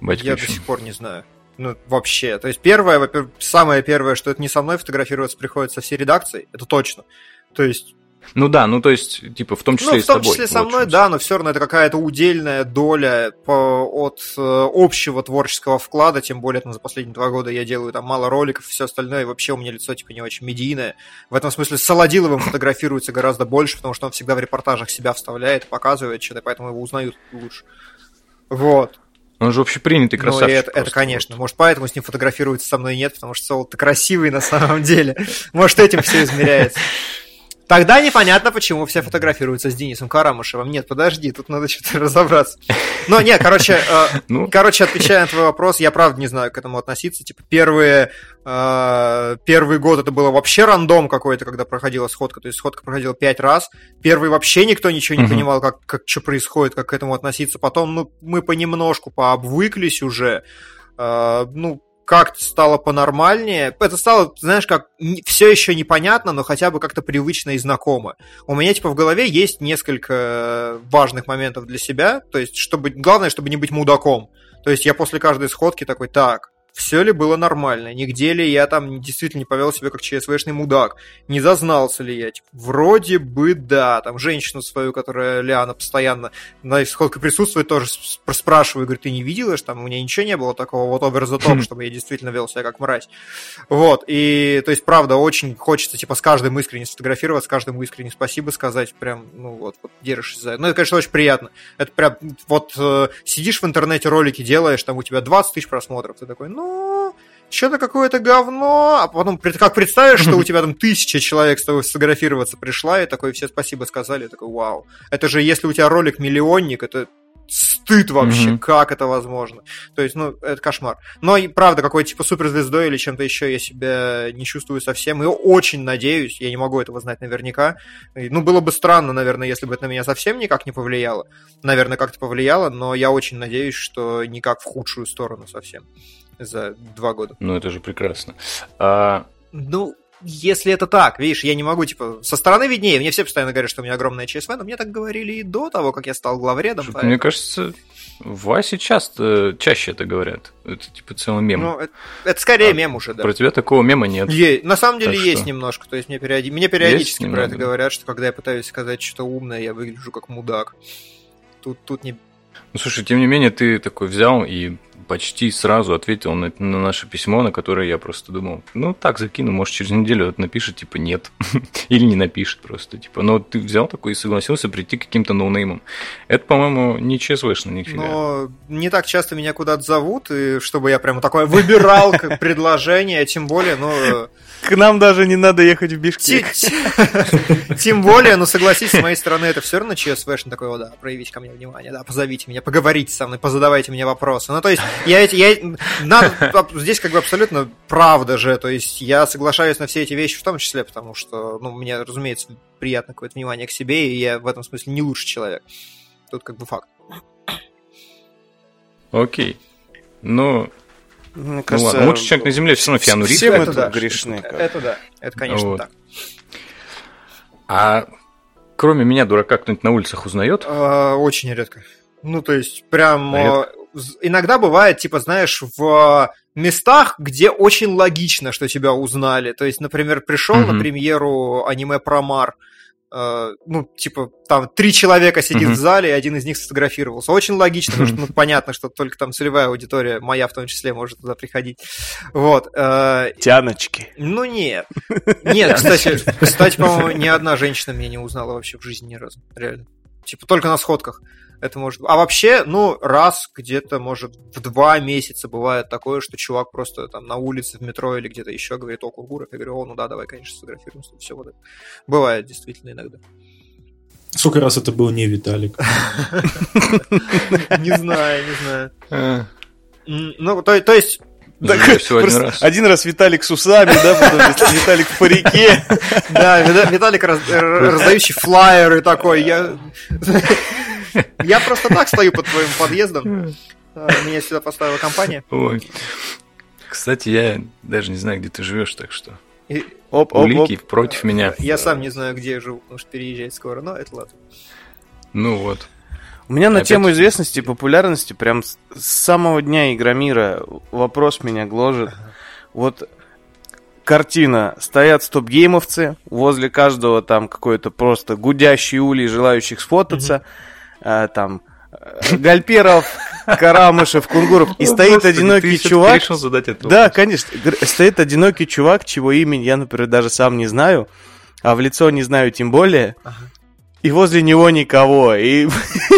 Я до Батьковичем? сих пор не знаю. Ну, вообще. То есть, первое, во-первых, самое первое, что это не со мной фотографироваться приходится всей редакцией, это точно. То есть, Ну да, ну то есть, типа, в том числе ну, и в с том тобой. числе со мной, в да, но все равно это какая-то удельная доля по, от э, общего творческого вклада, тем более там, за последние два года я делаю там мало роликов и все остальное, и вообще у меня лицо типа не очень медийное. В этом смысле с Солодиловым фотографируется гораздо больше, потому что он всегда в репортажах себя вставляет, показывает что-то, поэтому его узнают лучше. Вот. Он же общепринятый Ну, красавчик. это, это, просто. конечно. Может, поэтому с ним фотографируется со мной нет, потому что Солод-то красивый на самом деле. Может, этим все измеряется. Тогда непонятно, почему все фотографируются с Денисом Карамышевым. Нет, подожди, тут надо что-то разобраться. Но нет, короче, э, Ну. короче, отвечая на твой вопрос, я правда не знаю, к этому относиться. Типа, первые, э, первый год это было вообще рандом какой-то, когда проходила сходка. То есть сходка проходила пять раз. Первый вообще никто ничего не понимал, как, как что происходит, как к этому относиться. Потом, ну, мы понемножку пообвыклись уже. Э, ну, как-то стало понормальнее. Это стало, знаешь, как все еще непонятно, но хотя бы как-то привычно и знакомо. У меня, типа, в голове есть несколько важных моментов для себя. То есть, чтобы главное, чтобы не быть мудаком. То есть, я после каждой сходки такой, так, все ли было нормально, нигде ли я там действительно не повел себя как ЧСВшный мудак, не зазнался ли я, типа, вроде бы да, там женщину свою, которая Лиана постоянно на сходке присутствует, тоже спрашиваю, говорю, ты не видела, что там у меня ничего не было такого вот over the top, чтобы я действительно вел себя как мразь. Вот, и, то есть, правда, очень хочется, типа, с каждым искренне сфотографироваться, с каждым искренне спасибо сказать, прям, ну, вот, вот держишься за это. Ну, это, конечно, очень приятно. Это прям, вот, э, сидишь в интернете, ролики делаешь, там у тебя 20 тысяч просмотров, ты такой, ну, что-то какое-то говно, а потом как представишь, что у тебя там тысяча человек с тобой сфотографироваться пришла, и такой все спасибо сказали, такой, вау. Это же, если у тебя ролик миллионник, это стыд вообще, Мгм. как это возможно. То есть, ну, это кошмар. Но и правда, какой-то типа суперзвездой или чем-то еще я себя не чувствую совсем. И очень надеюсь, я не могу этого знать наверняка. И, Ну, было бы странно, наверное, если бы это на меня совсем никак не повлияло. Наверное, как-то повлияло, но я очень надеюсь, что никак в худшую сторону совсем за два года. Ну, это же прекрасно. А, Ну, если это так, видишь, я не могу, типа, со стороны виднее. Мне все постоянно говорят, что у меня огромное ЧСВ, но мне так говорили и до того, как я стал главредом. поэтому- мне кажется, Васе часто, чаще это говорят. Это типа целый мем. Ну, это, это скорее А, мем уже, да. Про тебя такого мема нет. Е- на самом деле Так есть что? немножко. То есть мне, периоди- мне периодически Есть про это немного? говорят, что когда я пытаюсь сказать что-то умное, я выгляжу как мудак. Тут, тут не... Ну, слушай, тем не менее, ты такой взял и почти сразу ответил на, на наше письмо, на которое я просто думал, ну так закину, может через неделю вот напишет, типа нет, или не напишет просто, типа, но ты взял такой и согласился прийти к каким-то ноунеймам. Это, по-моему, не ЧСВшно нифига. Но не так часто меня куда-то зовут, и чтобы я прямо такое выбирал как предложение, тем более, ну... К нам даже не надо ехать в Бишкек. Тем более, ну согласись, с моей стороны, это все равно ЧСВшно такое, да, проявить ко мне внимание, да, позовите меня, поговорите со мной, позадавайте мне вопросы. Ну, то есть, я, я, надо, здесь как бы абсолютно правда же, то есть я соглашаюсь на все эти вещи в том числе, потому что, ну, мне, разумеется, приятно какое-то внимание к себе, и я в этом смысле не лучший человек. Тут как бы факт. Окей. Ну, мне кажется, ну, ладно, лучший человек на Земле все равно Фиану Ривз. Все мы это да, грешны. Это, это да, это конечно вот. так. А кроме меня, дурака, кто-нибудь на улицах узнает? А, очень редко. Ну, то есть, прям... Редко? иногда бывает, типа, знаешь, в местах, где очень логично, что тебя узнали. То есть, например, пришел mm-hmm. на премьеру аниме про Мар, ну, типа, там три человека сидит mm-hmm. в зале, и один из них сфотографировался. Очень логично, потому что, ну, понятно, что только там целевая аудитория, моя в том числе, может туда приходить. Вот. Э, Тяночки. Ну, нет. Нет, кстати, кстати, по-моему, ни одна женщина меня не узнала вообще в жизни ни разу. Реально. Типа, только на сходках это может... А вообще, ну, раз где-то, может, в два месяца бывает такое, что чувак просто там на улице, в метро или где-то еще говорит, о, Кургуров. Я говорю, о, ну да, давай, конечно, сфотографируемся. Все вот это. Бывает действительно иногда. Сколько раз это был не Виталик? Не знаю, не знаю. А. Ну, то есть так, всего один раз. Один раз Виталик с усами, да, потом Виталик в парике. Да, Виталик раздающий флайеры такой. Я я просто так стою под твоим подъездом. А, меня сюда поставила компания. Ой. Кстати, я даже не знаю, где ты живешь, так что. И... Оп, оп, Улики оп. против меня. Я сам не знаю, где я живу, потому что переезжать скоро, но это ладно. Ну вот. У меня на Опять... тему известности и популярности прям с самого дня Игромира вопрос меня гложет. Вот картина. Стоят стоп-геймовцы, возле каждого там какой-то просто гудящий улей желающих сфотаться. Mm-hmm э, там э, Гальперов, Карамышев, Кунгуров, и стоит одинокий чувак. решил задать это Да, конечно. Стоит одинокий чувак, чего имени я, например, даже сам не знаю, а в лицо не знаю тем более. И возле него никого. И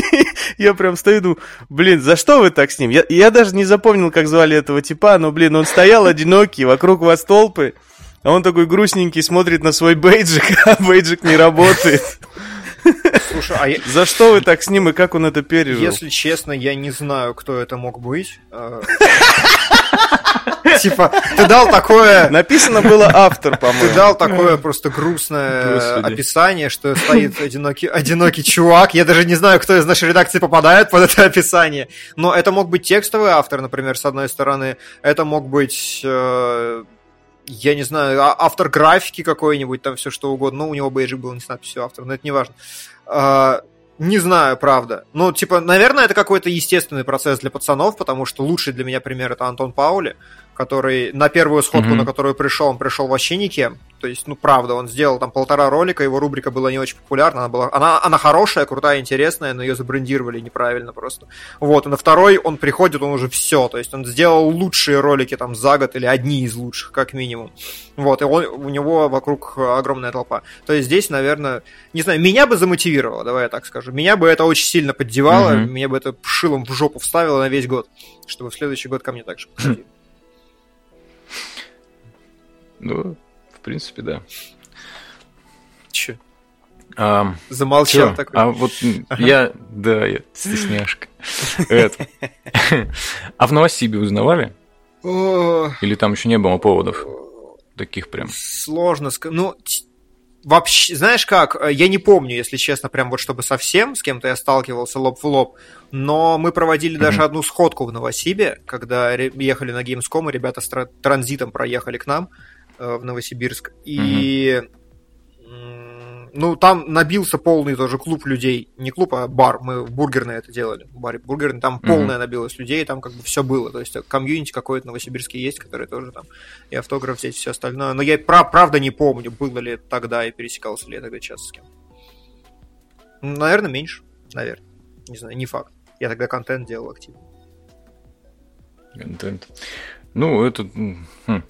я прям стою, думаю, блин, за что вы так с ним? Я, я даже не запомнил, как звали этого типа, но, блин, он стоял одинокий, вокруг вас толпы, а он такой грустненький, смотрит на свой бейджик, а бейджик не работает. Слушай, а я... За что вы так с ним и как он это пережил? Если честно, я не знаю, кто это мог быть. А, типа, ты дал такое... Написано было автор, по-моему. Ты дал такое просто грустное описание, что стоит одинокий, одинокий чувак. Я даже не знаю, кто из нашей редакции попадает под это описание. Но это мог быть текстовый автор, например, с одной стороны. Это мог быть э, я не знаю, а, автор графики какой-нибудь, там все что угодно. Ну, у него бейджик был не с надписью автор, но это не важно. А, не знаю, правда. Ну, типа, наверное, это какой-то естественный процесс для пацанов, потому что лучший для меня пример это Антон Паули, который на первую сходку, mm-hmm. на которую пришел, он пришел вообще никем. То есть, ну, правда, он сделал там полтора ролика, его рубрика была не очень популярна, она была, она, она хорошая, крутая, интересная, но ее забрендировали неправильно просто. Вот, и на второй он приходит, он уже все, то есть он сделал лучшие ролики там за год или одни из лучших, как минимум. Вот, и он, у него вокруг огромная толпа. То есть здесь, наверное, не знаю, меня бы замотивировало, давай я так скажу. Меня бы это очень сильно поддевало, mm-hmm. меня бы это шилом в жопу вставило на весь год, чтобы в следующий год ко мне так же подходили. Ну, принципе, да. Че? А, Замолчал чё? такой. А вот я, да, я стесняшка. А в Новосибе узнавали? Или там еще не было поводов? Таких прям. Сложно сказать. Ну, вообще, знаешь как, я не помню, если честно, прям вот чтобы совсем с кем-то я сталкивался лоб в лоб, но мы проводили даже одну сходку в Новосибе, когда ехали на Gamescom, и ребята с транзитом проехали к нам. Э, в Новосибирск. И ну, там набился полный тоже клуб людей. Не клуб, а бар. Мы в бургерной это делали. В баре бургерный. Там mm-hmm. полная набилась людей, там как бы все было. То есть комьюнити какой-то новосибирский есть, который тоже там и автограф здесь, все остальное. Но я прав, правда не помню, было ли это тогда и пересекался ли я тогда часто с кем. Наверное, меньше. Наверное. Не знаю, не факт. Я тогда контент делал активно. Контент. Ну, это... Хм,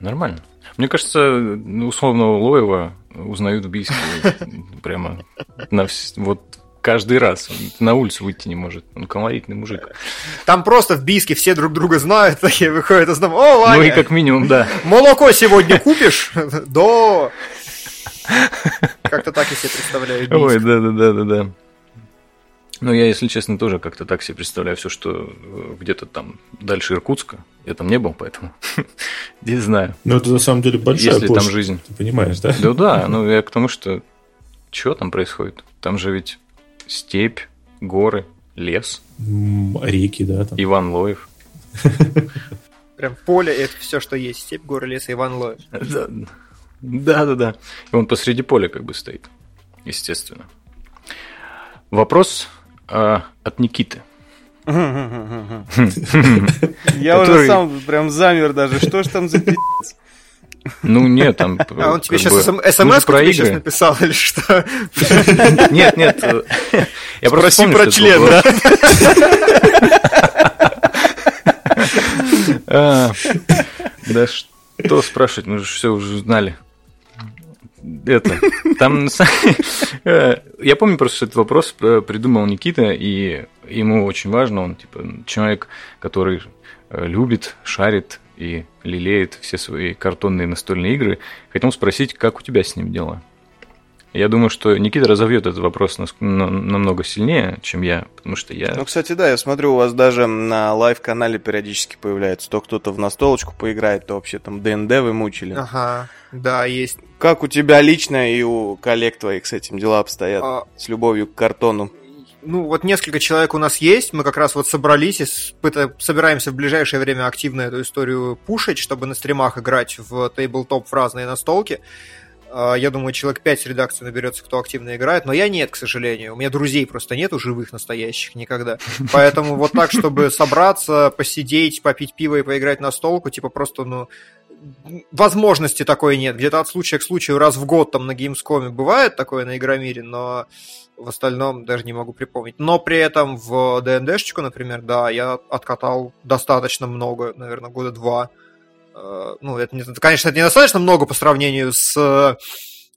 нормально. Мне кажется, условного Лоева узнают в Бийске прямо на вот каждый раз. Он на улицу выйти не может. Он колоритный мужик. Там просто в Бийске все друг друга знают, такие выходят из дома. О, Ваня! Ну и как минимум, да. Молоко сегодня купишь? Да. Как-то так я себе представляю Бийск. Ой, да-да-да-да-да. Ну, я, если честно, тоже как-то так себе представляю все, что э, где-то там дальше Иркутска. Я там не был, поэтому не знаю. Ну, это на самом деле большая Если там жизнь. Ты понимаешь, да? Да, да, ну я к тому, что что там происходит? Там же ведь степь, горы, лес, Реки, да, там. Иван Лоев. Прям поле, это все, что есть. Степь, горы, лес, Иван Лоев. Да, да, да. И он посреди поля как бы стоит, естественно. Вопрос а, от Никиты. Я уже сам прям замер даже. Что ж там за пи***ц? Ну, нет, там... А он тебе сейчас смс про тебе сейчас написал или что? Нет, нет. э, Я просто Спроси помню, про член, да? А, Да что спрашивать, мы же все уже знали. Это, там, э, я помню просто, что этот вопрос э, придумал Никита, и ему очень важно, он типа человек, который э, любит, шарит и лелеет все свои картонные настольные игры. Хотел спросить, как у тебя с ним дела? Я думаю, что Никита разовьет этот вопрос намного сильнее, чем я, потому что я... Ну, кстати, да, я смотрю, у вас даже на live -канале периодически появляется. То кто-то в настолочку поиграет, то вообще там ДНД вы мучили. Ага, да, есть. Как у тебя лично и у коллег твоих с этим дела обстоят? А, С любовью к картону. Ну, вот несколько человек у нас есть, мы как раз вот собрались и с- пыта- собираемся в ближайшее время активно эту историю пушить, чтобы на стримах играть в тейблтоп в разные настолки. А, Я думаю, человек 5 редакции наберется, кто активно играет, но я нет, к сожалению. У меня друзей просто нету живых, настоящих никогда. Поэтому вот так, чтобы собраться, посидеть, попить пиво и поиграть на столку, типа просто, ну, возможности такой нет. Где-то от случая к случаю раз в год там на Gamescom бывает такое на Игромире, но в остальном даже не могу припомнить. Но при этом в ДНДшечку, например, да, я откатал достаточно много, наверное, года два. Э, Ну, это, не- конечно, это недостаточно много по сравнению с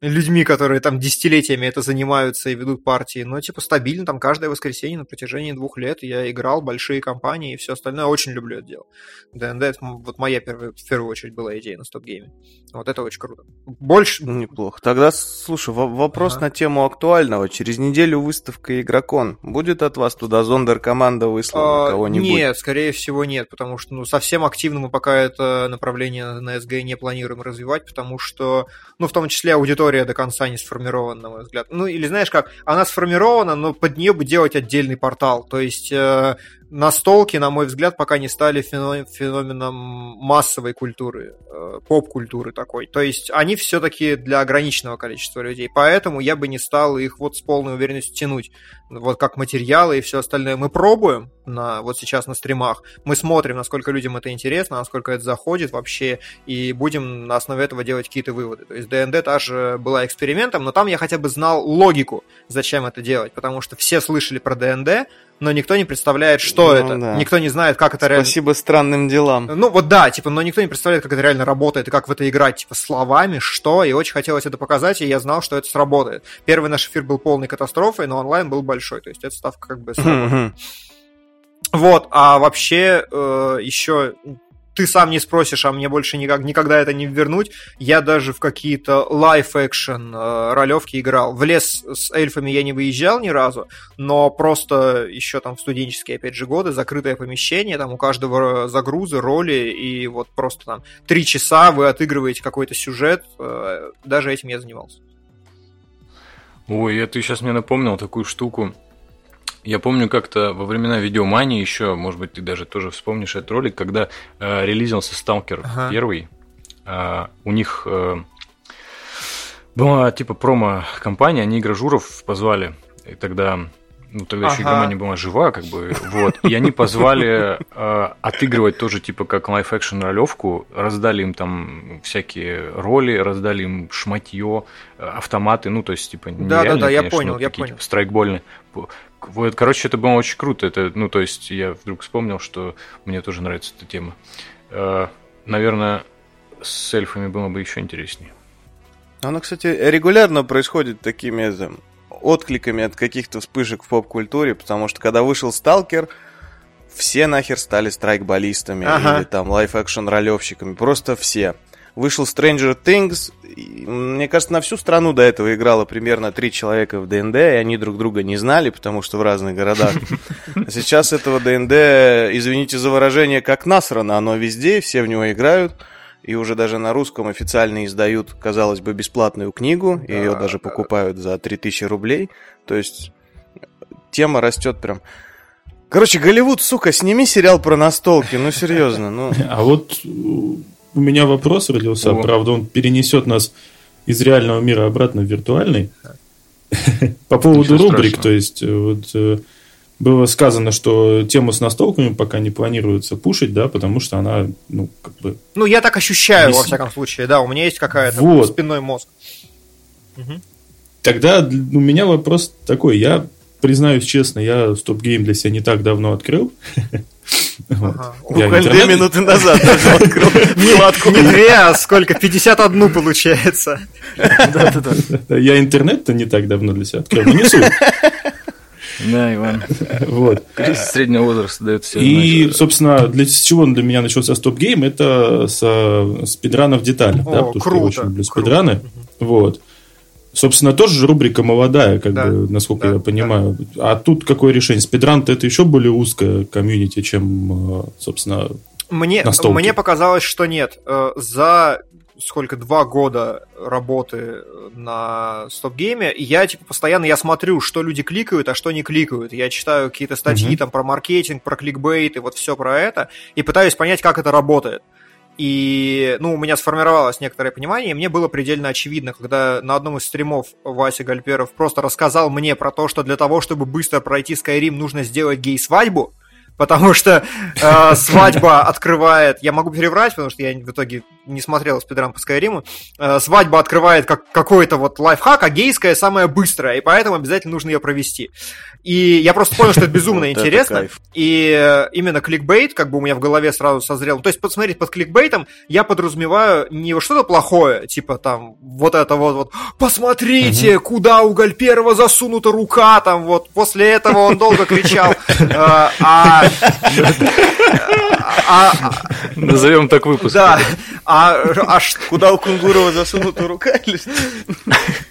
людьми, которые там десятилетиями это занимаются и ведут партии, но типа стабильно там каждое воскресенье на протяжении двух лет я играл, большие компании и все остальное. Очень люблю это дело. ДНД, это вот моя первая, в первую очередь была идея на стоп-гейме. Вот это очень круто. Больше, Ну, неплохо. Тогда, слушай, во- вопрос Ага. на тему актуального. Через неделю выставка Игрокон. Будет от вас туда зондеркоманда выслана А, кого-нибудь? Нет, скорее всего нет, потому что ну, совсем активно мы пока это направление на СГ не планируем развивать, потому что, ну, в том числе аудитория до конца не сформирована, на мой взгляд. Ну, или знаешь как, она сформирована, но под нее бы делать отдельный портал. То есть э, настолки, на мой взгляд, пока не стали фено- феноменом массовой культуры, э, поп-культуры такой. То есть они все-таки для ограниченного количества людей. Поэтому я бы не стал их вот с полной уверенностью тянуть вот как материалы и все остальное. Мы пробуем на, вот сейчас на стримах, мы смотрим, насколько людям это интересно, насколько это заходит вообще, и будем на основе этого делать какие-то выводы. То есть ДНД тоже была экспериментом, но там я хотя бы знал логику, зачем это делать, потому что все слышали про ДНД, но никто не представляет, что Ну это. да. Никто не знает, как это реально... Спасибо странным делам. Ну вот да, типа, но никто не представляет, как это реально работает и как в это играть, типа, словами, что, и очень хотелось это показать, и я знал, что это сработает. Первый наш эфир был полной катастрофой, но онлайн был большой, то есть эта ставка как бы сработала. Вот, а вообще э, еще ты сам не спросишь, а мне больше никак, никогда это не вернуть. Я даже в какие-то лайф-экшен э, ролевки играл. В лес с эльфами я не выезжал ни разу, но просто еще там в студенческие, опять же, годы, закрытое помещение, там у каждого загрузы, роли, и вот просто там три часа вы отыгрываете какой-то сюжет. э, даже этим я занимался. Ой, я ты сейчас мне напомнил такую штуку. Я помню как-то во времена видеомании еще, может быть, ты даже тоже вспомнишь этот ролик, когда э, релизился Сталкер Ага. первый. А, у них э, была типа промо-кампания, они игрожуров позвали. И тогда, ну тогда еще Ага. игромания была жива, как бы, вот. И они позвали э, отыгрывать тоже типа как live-action ролевку, раздали им там всякие роли, раздали им шматье, э, автоматы, ну то есть типа не Да-да-да, я конечно, понял, вот я такие, понял. типа, страйкбольные. Вот, короче, это было очень круто. Это, ну, то есть я вдруг вспомнил, что мне тоже нравится эта тема. Э, наверное, с эльфами было бы еще интереснее. Она, кстати, регулярно происходит такими там, откликами от каких-то вспышек в поп-культуре, потому что когда вышел Сталкер, все нахер стали страйкболистами ага. или там live-action ролевщиками, просто все. Вышел Stranger Things, и, мне кажется, на всю страну до этого играло примерно три человека в ДНД, и они друг друга не знали, потому что в разных городах. А сейчас этого ДНД, извините за выражение, как насрано, оно везде, все в него играют и уже даже на русском официально издают, казалось бы, бесплатную книгу, да, ее даже да, покупают да. за 3000 рублей. То есть тема растет прям. Короче, Голливуд, сука, сними сериал про настолки, ну серьезно, ну. А вот у меня вопрос родился, О. правда, он перенесет нас из реального мира обратно в виртуальный. По поводу рубрик, то есть э, вот э, было сказано, что тему с настолками пока не планируется пушить, да, потому что она, ну, как бы... Ну, я так ощущаю, во всяком случае, да, у меня есть какая-то вот. спинной мозг. Угу. Тогда у меня вопрос такой, я признаюсь честно, я стоп-гейм для себя не так давно открыл. Ага. Буквально две минуты назад даже открыл Не две, а сколько? 51 получается. Я интернет-то не так давно для себя открыл, но не суть. Да, Иван. Вот. Кризис среднего возраста дает все. И, знать. собственно, для чего для меня начался StopGame, это с спидранов деталей. да, потому круто, что я очень люблю спидраны. Вот. Собственно, тоже рубрика молодая, как да, бы, насколько да, я понимаю. Да. А тут какое решение? Спидран это еще более узкое комьюнити, чем, э, собственно, мне, мне показалось, что нет. Э, за сколько, два года работы на стоп-гейме, я, типа, постоянно я смотрю, что люди кликают, а что не кликают. Я читаю какие-то статьи mm-hmm. там про маркетинг, про кликбейт и вот все про это, и пытаюсь понять, как это работает. И, ну, у меня сформировалось некоторое понимание, и мне было предельно очевидно, когда на одном из стримов Вася Гальперов просто рассказал мне про то, что для того, чтобы быстро пройти Skyrim, нужно сделать гей-свадьбу, потому что э, свадьба открывает... Я могу переврать, потому что я в итоге не смотрел спидран по Скайриму. Э, свадьба открывает как, какой-то вот лайфхак, а гейская самая быстрая, и поэтому обязательно нужно ее провести. И я просто понял, что это безумно интересно. И э, именно кликбейт, как бы у меня в голове сразу созрел. То есть, посмотреть под кликбейтом я подразумеваю не что-то плохое, типа там вот это вот, вот посмотрите, куда у Гальперова засунута рука, там вот после этого он долго кричал. Э, а а, а, Назовем так выпуск. Да. А, а куда у Кунгурова засунута рука?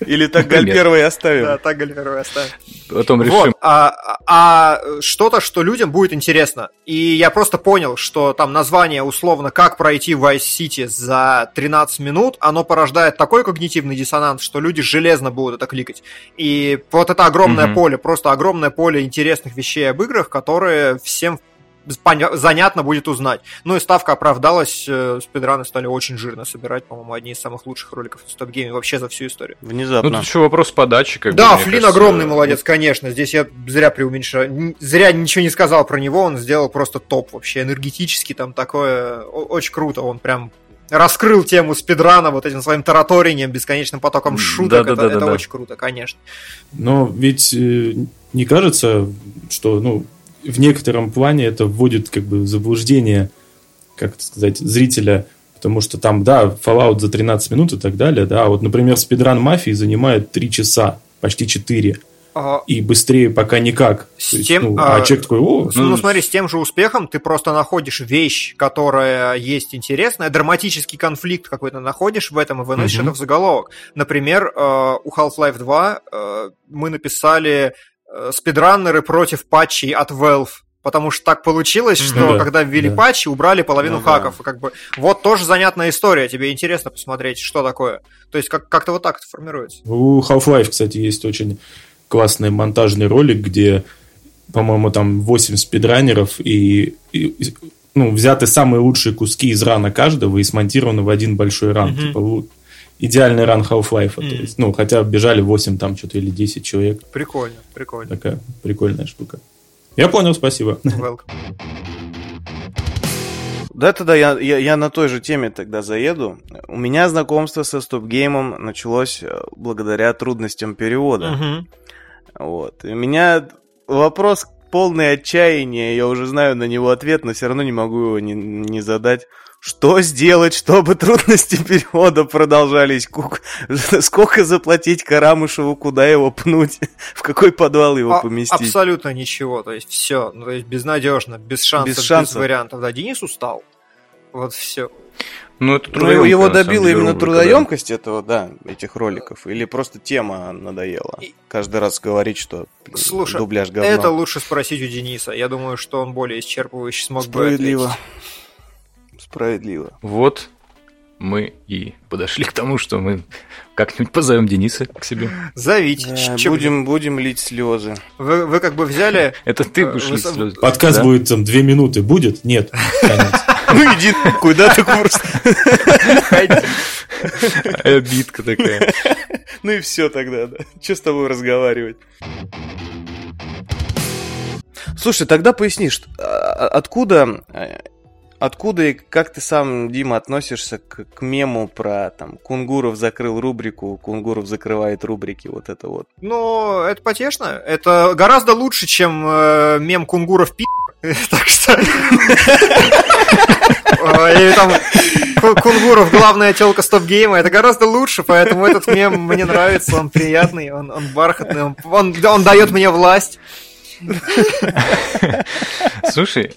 Или так Галь первый оставим? Да, так Галь первый оставим. Потом решим. Вот. А, а что-то, что людям будет интересно. И я просто понял, что там название условно «Как пройти в Vice City за 13 минут», оно порождает такой когнитивный диссонанс, что люди железно будут это кликать. И вот это огромное mm-hmm. поле, просто огромное поле интересных вещей об играх, которые всем занятно будет узнать. Ну и ставка оправдалась, э, спидраны стали очень жирно собирать, по-моему, одни из самых лучших роликов в Стоп Гейме вообще за всю историю. Внезапно. Ну, тут еще вопрос подачи. Как да, бы, Флин кажется... огромный молодец, конечно. Здесь я зря преуменьшаю. Зря ничего не сказал про него, он сделал просто топ вообще. Энергетически там такое... Очень круто, он прям раскрыл тему спидрана вот этим своим тараторием, бесконечным потоком шуток. Да, да, это да, это да, очень круто, конечно. Но ведь э, не кажется, что, ну, в некотором плане это вводит как бы в заблуждение, как это сказать, зрителя, потому что там, да, Fallout за 13 минут и так далее, да, вот, например, спидран мафии занимает 3 часа, почти 4. Ага. И быстрее пока никак. С есть, тем, ну, а, а человек такой, о, ну, ну, смотри, с тем же успехом ты просто находишь вещь, которая есть интересная, драматический конфликт какой-то находишь в этом и выносишь угу. это в заголовок. Например, э, у Half-Life 2 э, мы написали спидраннеры против патчей от Valve. Потому что так получилось, что да, когда ввели да. патчи, убрали половину ну, хаков. Да. Как бы, вот тоже занятная история. Тебе интересно посмотреть, что такое. То есть как- как-то вот так это формируется. У Half-Life, кстати, есть очень классный монтажный ролик, где, по-моему, там 8 спидранеров и, и ну, взяты самые лучшие куски из рана каждого и смонтированы в один большой ран. Mm-hmm. Типа, идеальный ран Half-Life. Mm. То есть, ну, хотя бежали 8 там что-то или 10 человек. Прикольно, прикольно. Такая прикольная штука. Я понял, спасибо. Welcome. Да, тогда я, я, я на той же теме тогда заеду. У меня знакомство со стоп-геймом началось э, благодаря трудностям перевода. Uh-huh. Вот. И меня вопрос полный отчаяния, я уже знаю на него ответ, но все равно не могу его не, не задать. Что сделать, чтобы трудности перевода продолжались? Сколько заплатить Карамышеву, куда его пнуть? В какой подвал его а, поместить? Абсолютно ничего. То есть все. Ну, то есть безнадежно, без шансов, без, шансов. без вариантов. Да, Денис устал. Вот все. Ну, это ну, его добила именно рубрика, трудоемкость да. этого, да, этих роликов, или просто тема надоела? Каждый раз говорить, что Слушай, дубляж говно. это лучше спросить у Дениса. Я думаю, что он более исчерпывающе смог Справедливо. бы ответить. Справедливо. Вот мы и подошли к тому, что мы как-нибудь позовем Дениса к себе. Зовите. Да, будем, будем лить слезы. Вы, вы как бы взяли... Это ты будешь вы... лить слезы. Подкаст да? будет там две минуты. Будет? Нет. Ну иди куда ты курс. Обидка такая. Ну и все тогда, да. Че с тобой разговаривать? Слушай, тогда поясни, что, а, откуда Откуда и как ты сам, Дима, относишься к, к мему про там Кунгуров закрыл рубрику, Кунгуров закрывает рубрики, вот это вот? Ну, это потешно. Это гораздо лучше, чем э, мем Кунгуров пи***. Так что... И там Кунгуров главная телка стоп-гейма, это гораздо лучше, поэтому этот мем мне нравится, он приятный, он, он бархатный, он, он, он дает мне власть. Слушай,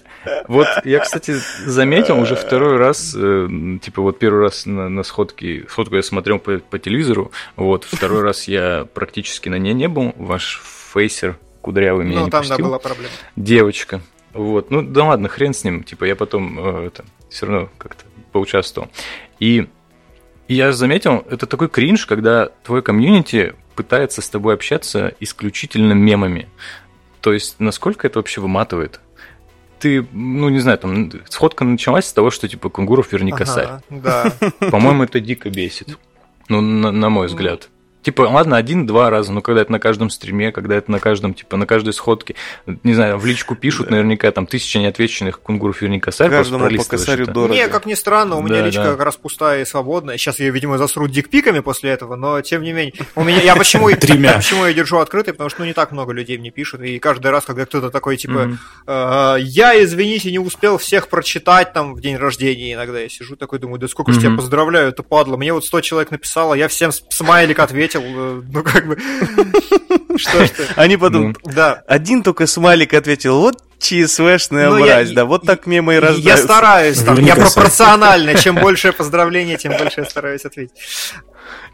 вот я, кстати, заметил уже второй раз, э, типа вот первый раз на, на сходке, сходку я смотрел по, по телевизору, вот второй раз я практически на ней не был, ваш фейсер кудрявый меня ну, не там, пустил. да, была проблема. Девочка. Вот, ну да ладно, хрен с ним, типа я потом э, это, все равно как-то поучаствовал. И и я заметил, это такой кринж, когда твой комьюнити пытается с тобой общаться исключительно мемами. То есть, насколько это вообще выматывает? Ты, ну, не знаю, там, сходка началась с того, что, типа, Кунгуров верни косарь. Ага, да. По-моему, это дико бесит. Ну, на, на мой взгляд. Типа, ладно, один-два раза, но когда это на каждом стриме, когда это на каждом, типа, на каждой сходке, не знаю, в личку пишут да. наверняка там тысяча неотвеченных кунгуров верни косарь, Каждому по косарю это. дорого. Не, как ни странно, у меня да, личка да. как раз пустая и свободная. Сейчас ее, видимо, засрут дикпиками после этого, но тем не менее. У меня, я почему, Тремя. почему я держу открытой, потому что ну, не так много людей мне пишут, и каждый раз, когда кто-то такой, типа, mm-hmm. э, я, извините, не успел всех прочитать там в день рождения, иногда я сижу такой, думаю, да сколько mm-hmm. же тебя поздравляю, это падла. Мне вот 100 человек написало, я всем смайлик ответил, э, ну как бы... Что ж ты? Они потом... Ну, да. Один только смайлик ответил, вот ЧСВшная ну, мразь, я, да, вот так мемы и рождаются. Я стараюсь, там, я пропорционально, чем больше поздравления, тем больше я стараюсь ответить.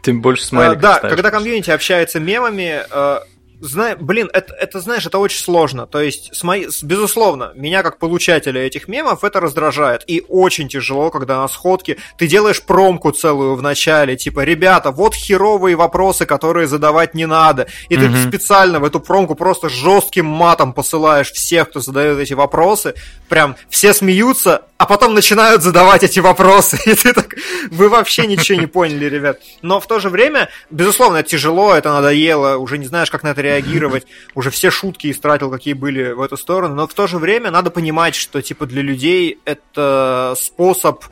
Тем больше смайликов Да, когда комьюнити общается мемами, э, Зна... Блин, это, это, знаешь, это очень сложно. То есть, с моей... безусловно, меня как получателя этих мемов это раздражает. И очень тяжело, когда на сходке ты делаешь промку целую в начале, типа, ребята, вот херовые вопросы, которые задавать не надо. И mm-hmm. ты специально в эту промку просто жестким матом посылаешь всех, кто задает эти вопросы. Прям все смеются, а потом начинают задавать эти вопросы. И ты так, вы вообще ничего не поняли, ребят. Но в то же время, безусловно, это тяжело, это надоело, уже не знаешь, как на это реагировать, уже все шутки истратил, какие были в эту сторону. Но в то же время надо понимать, что, типа, для людей это способ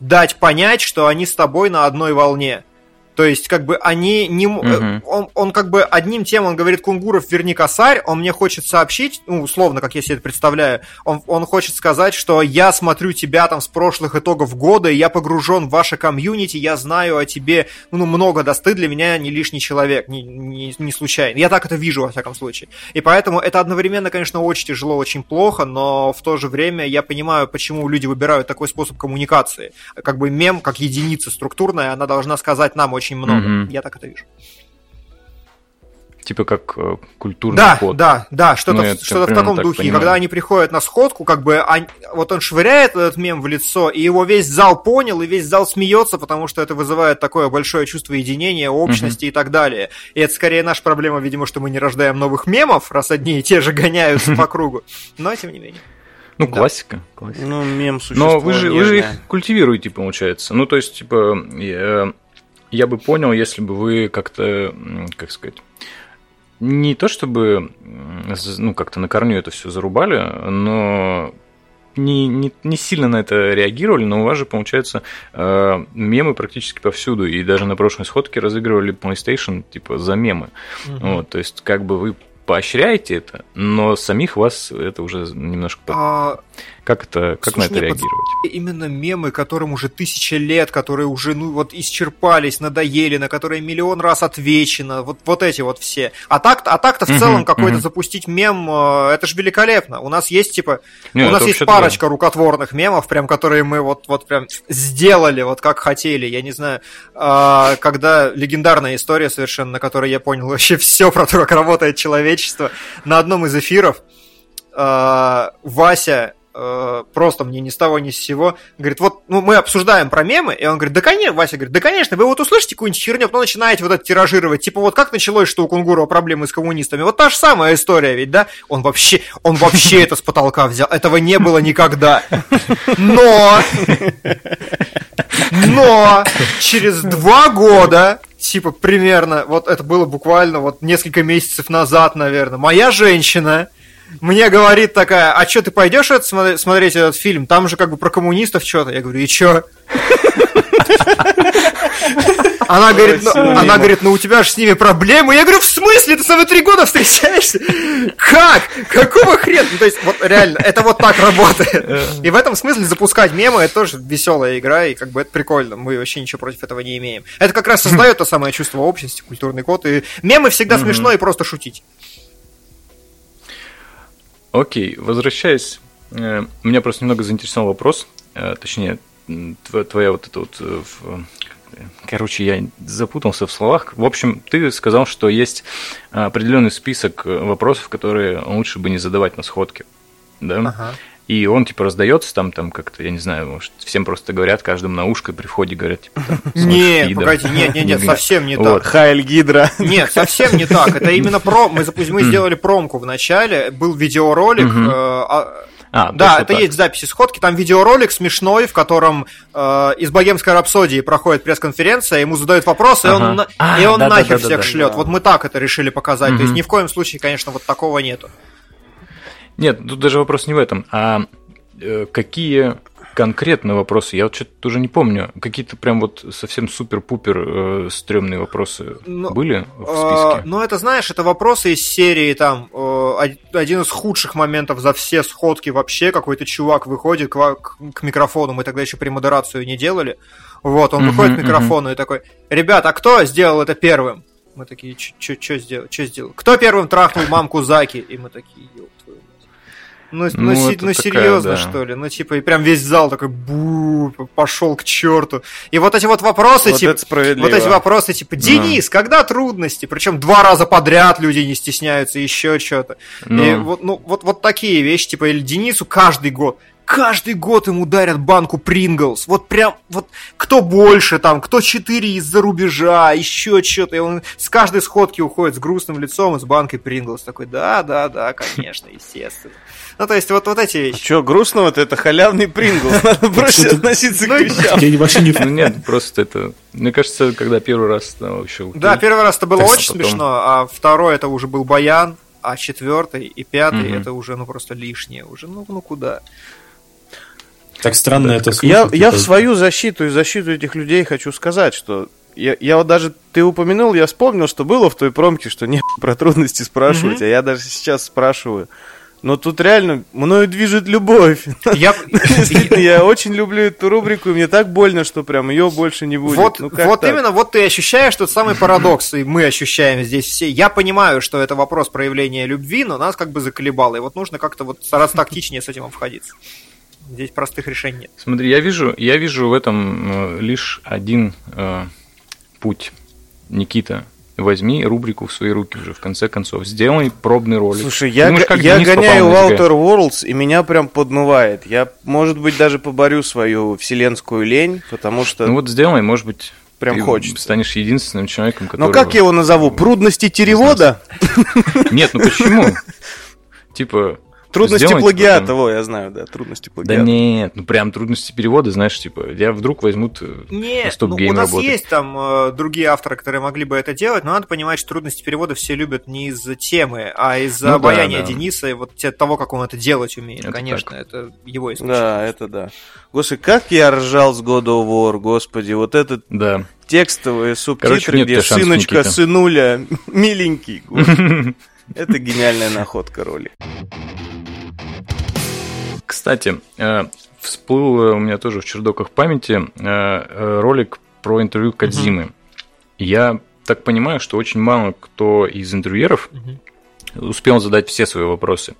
дать понять, что они с тобой на одной волне. То есть, как бы они не... Угу. Он, он как бы одним тем, он говорит, Кунгуров, верни косарь, он мне хочет сообщить, ну, условно, как я себе это представляю, он, он хочет сказать, что я смотрю тебя там с прошлых итогов года, я погружен в ваше комьюнити, я знаю о тебе, ну, много, да, ты для меня не лишний человек, не, не, не случайно. Я так это вижу, во всяком случае. И поэтому это одновременно, конечно, очень тяжело, очень плохо, но в то же время я понимаю, почему люди выбирают такой способ коммуникации. Как бы мем, как единица структурная, она должна сказать нам очень очень много. Mm-hmm. Я так это вижу. Типа как э, культурный да, код. Да, да, что-то, ну, что-то в таком духе. Понимаю. И когда они приходят на сходку, как бы они, вот он швыряет этот мем в лицо, и его весь зал понял, и весь зал смеется, потому что это вызывает такое большое чувство единения, общности mm-hmm. и так далее. И это скорее наша проблема, видимо, что мы не рождаем новых мемов, раз одни и те же гоняются по кругу. Но тем не менее. Ну, классика, классика. Ну, мем существует. Но вы же, вы же их культивируете, получается. Ну, то есть, типа, я бы понял, если бы вы как-то, как сказать, не то чтобы ну, как-то на корню это все зарубали, но не, не, не сильно на это реагировали, но у вас же, получается, э, мемы практически повсюду. И даже на прошлой сходке разыгрывали PlayStation, типа, за мемы. Угу. Вот, то есть, как бы вы поощряете это, но самих вас это уже немножко... А... Как это, как Слушай, на это реагировать? Именно мемы, которым уже тысяча лет, которые уже, ну, вот исчерпались, надоели, на которые миллион раз отвечено, вот, вот эти вот все. А так, а так-то в uh-huh, целом какой-то uh-huh. запустить мем, э, это же великолепно. У нас есть, типа, Не, у нас есть парочка да. рукотворных мемов, прям, которые мы вот, вот прям сделали, вот как хотели, я не знаю, а, когда легендарная история совершенно, на которой я понял вообще все про то, как работает человечество, на одном из эфиров а, Вася э, просто мне ни с того ни с сего, говорит, вот ну, мы обсуждаем про мемы, и он говорит, да конечно, Вася говорит, да конечно, вы вот услышите какую-нибудь херню, потом начинаете вот это тиражировать, типа вот как началось, что у Кунгурова проблемы с коммунистами, вот та же самая история ведь, да? Он вообще, он вообще это с потолка взял, этого не было никогда. Но, но через два года типа примерно, вот это было буквально вот несколько месяцев назад, наверное, моя женщина мне говорит такая, а что, ты пойдешь это смотреть, смотреть этот фильм? Там же как бы про коммунистов что-то. Я говорю, и чё? Она говорит, ну, она говорит, ну у тебя же с ними проблемы. Я говорю, в смысле? Ты со мной три года встречаешься? Как? Какого хрена? Ну, то есть, вот реально, это вот так работает. И в этом смысле запускать мемы, это тоже веселая игра, и как бы это прикольно. Мы вообще ничего против этого не имеем. Это как раз создает то самое чувство общности, культурный код. И мемы всегда смешно и просто шутить. Окей, возвращаясь, э, меня просто немного заинтересовал вопрос, э, точнее, твоя вот эта вот... Э, короче, я запутался в словах. В общем, ты сказал, что есть определенный список вопросов, которые лучше бы не задавать на сходке. Да? Ага. И он, типа, раздается там, там как-то, я не знаю, может, всем просто говорят, каждому на ушко при входе говорят, типа, Нет, погоди, нет, нет, нет, совсем не так. Хайль Гидра. Нет, совсем не так. Это именно про... Мы, мы сделали промку в начале, был видеоролик, э, а, а, да, это так. есть записи сходки. Там видеоролик смешной, в котором э, из богемской рапсодии проходит пресс-конференция, ему задают вопросы, ага. и он, а, и он да, нахер да, да, всех да, шлет. Да. Вот мы так это решили показать. Угу. То есть ни в коем случае, конечно, вот такого нету. Нет, тут даже вопрос не в этом, а э, какие конкретно вопросы? Я вот что-то уже не помню. Какие-то прям вот совсем супер-пупер э, стрёмные вопросы ну, были в списке? Э, ну, это, знаешь, это вопросы из серии, там, э, один из худших моментов за все сходки вообще. Какой-то чувак выходит к, к, к микрофону, мы тогда еще премодерацию не делали. Вот, он uh-huh, выходит к микрофону uh-huh. и такой, ребят, а кто сделал это первым? Мы такие, что сделал? Что сделал? Кто первым трахнул мамку Заки? И мы такие, ну, ну, ну, си- ну серьезно, да. что ли? Ну, типа, и прям весь зал такой бу, пошел к черту. И вот эти вот вопросы, вот типа, вот эти вопросы, типа, Денис, да. когда трудности? Причем два раза подряд люди не стесняются, еще что-то. Ну. И вот, ну, вот, вот такие вещи, типа, или Денису каждый год каждый год ему дарят банку Принглс. Вот прям, вот кто больше там, кто четыре из-за рубежа, еще что-то. И он с каждой сходки уходит с грустным лицом и с банкой Принглс. Такой, да, да, да, конечно, естественно. Ну, то есть, вот, вот эти вещи. А что, грустного-то это халявный прингл. Надо проще относиться к ну, вещам. Я вообще не... Ну, нет, просто это... Мне кажется, когда первый раз вообще... Да, первый раз это было очень смешно, а второй это уже был баян, а четвертый и пятый это уже, ну, просто лишнее. Уже, ну, ну куда? Так странно это слушать. Я, я в свою защиту и защиту этих людей хочу сказать, что я, я вот даже, ты упомянул, я вспомнил, что было в той промке, что не про трудности спрашивать, mm-hmm. а я даже сейчас спрашиваю. Но тут реально мною движет любовь. Я, я очень люблю эту рубрику, и мне так больно, что прям ее больше не будет. Вот, ну, вот именно, вот ты ощущаешь тот самый парадокс, и мы ощущаем здесь все. Я понимаю, что это вопрос проявления любви, но нас как бы заколебало, и вот нужно как-то вот стараться тактичнее с этим обходиться. Здесь простых решений нет. Смотри, я вижу, я вижу в этом э, лишь один э, путь. Никита, возьми рубрику в свои руки уже, в конце концов. Сделай пробный ролик. Слушай, я, Думаешь, как я гоняю Outer Worlds, и меня прям подмывает. Я, может быть, даже поборю свою вселенскую лень, потому что... Ну вот сделай, может быть, прям ты хочется. станешь единственным человеком, который... Ну как я его назову? Прудности теревода? Нет, ну почему? Типа, Трудности сделать, плагиата, потом... во, я знаю, да, трудности плагиата. Да нет, ну прям трудности перевода, знаешь, типа, я вдруг возьмут нет, ну, у нас работать. есть там э, другие авторы, которые могли бы это делать, но надо понимать, что трудности перевода все любят не из-за темы, а из-за ну, обаяния да, да. Дениса и вот того, как он это делать умеет. Это Конечно, так. это его исключение. Да, это да. Господи, как я ржал с God of War, господи, вот этот да. текстовые субтитры, Короче, где сыночка, Никита. сынуля, миленький. Это гениальная находка роли. Кстати, э, всплыл у меня тоже в чердоках памяти э, э, ролик про интервью Кадзимы. Я так понимаю, что очень мало кто из интервьюеров успел задать все свои вопросы.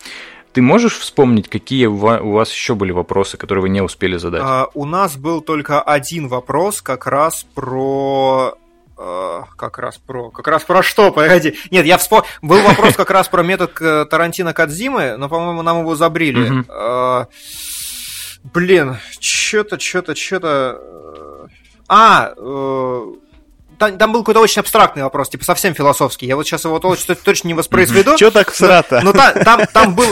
Ты можешь вспомнить, какие у вас еще были вопросы, которые вы не успели задать? А, у нас был только один вопрос, как раз про э, как раз про... Как раз про что? Погоди. Нет, я вспомнил... Был вопрос как раз про метод Тарантино Кадзимы, но, по-моему, нам его забрили. Э, блин, что-то, что-то, что-то... Э, а, там, там был какой-то очень абстрактный вопрос, типа совсем философский. Я вот сейчас его точно, точно не воспроизведу. Что так всрато? Ну, там, там был...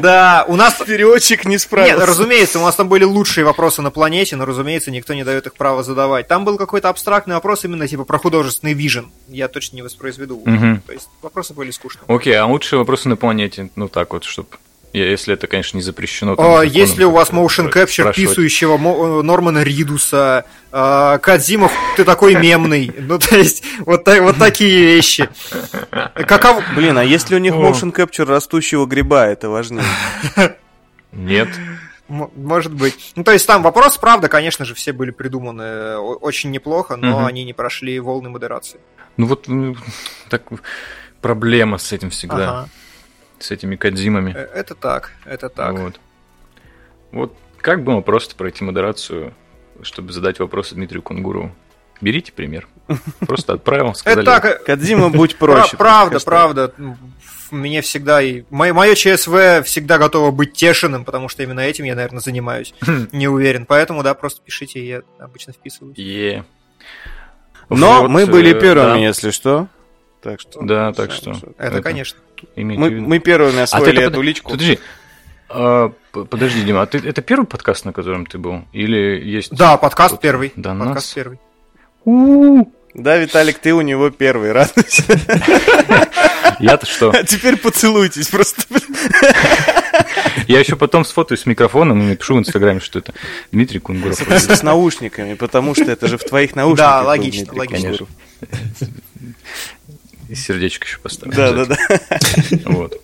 Да, у нас... Переводчик не справился. Нет, разумеется, у нас там были лучшие вопросы на планете, но, разумеется, никто не дает их права задавать. Там был какой-то абстрактный вопрос именно типа про художественный вижен. Я точно не воспроизведу. Угу. То есть вопросы были скучные. Окей, а лучшие вопросы на планете? Ну так вот, чтобы если это, конечно, не запрещено. Там, а, есть ли у вас motion capture писающего э, Нормана Ридуса? А, Кадзимов, ты такой мемный. Ну, то есть, вот, вот такие вещи. Каков... Блин, а если у них motion capture растущего гриба, это важнее? Нет. Может быть. Ну, то есть там вопрос, правда, конечно же, все были придуманы э, очень неплохо, но угу. они не прошли волны модерации. Ну вот так проблема с этим всегда. Ага с этими Кадзимами. Э, это так, это так. Вот. Вот как было просто пройти модерацию, чтобы задать вопросы Дмитрию Кунгурову? Берите пример. Просто отправил, сказали. Это так, э, Кадзима, будь проще. Правда, правда. Мне всегда и... Мое ЧСВ всегда готово быть тешенным, потому что именно этим я, наверное, занимаюсь. Не уверен. Поэтому, да, просто пишите, я обычно вписываюсь. Е. Но мы были э, первыми, если что. Так что. Да, так что. Это, конечно. Мы, мы первыми освоили а эту под... личку. Подожди, а, подожди, Дима, а ты, это первый подкаст, на котором ты был? Или есть... Да, подкаст первый. Да, подкаст нас... первый. У-у-у. Да, Виталик, ты у него первый, радуйся. Я-то что? А теперь поцелуйтесь просто. Я еще потом сфотаюсь с микрофоном и напишу в Инстаграме, что это Дмитрий Кунгуров. С, с наушниками, потому что это же в твоих наушниках. Да, логично, логично. И сердечко еще поставить. Да, да, да. Вот.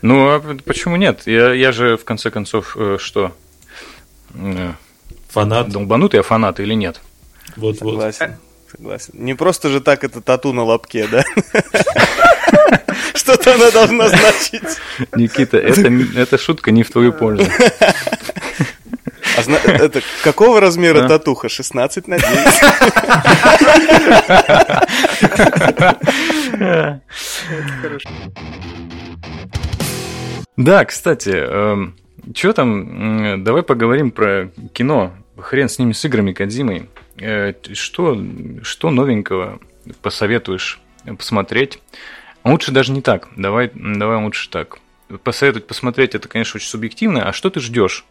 Ну, а почему нет? Я, я же, в конце концов, э, что? Э, фанат. Долбанутый я фанат или нет? Вот, согласен, вот. Согласен. Не просто же так это тату на лобке, да? Что-то она должна значить. Никита, это, это шутка не в твою пользу. А зна- это какого размера а? татуха? 16 на 9. Да, кстати, эм, что там, давай поговорим про кино. Хрен с ними, с играми Кадзимой. Э, что, что новенького посоветуешь посмотреть? Лучше даже не так. Давай, давай лучше так. Посоветовать посмотреть это, конечно, очень субъективно. А что ты ждешь?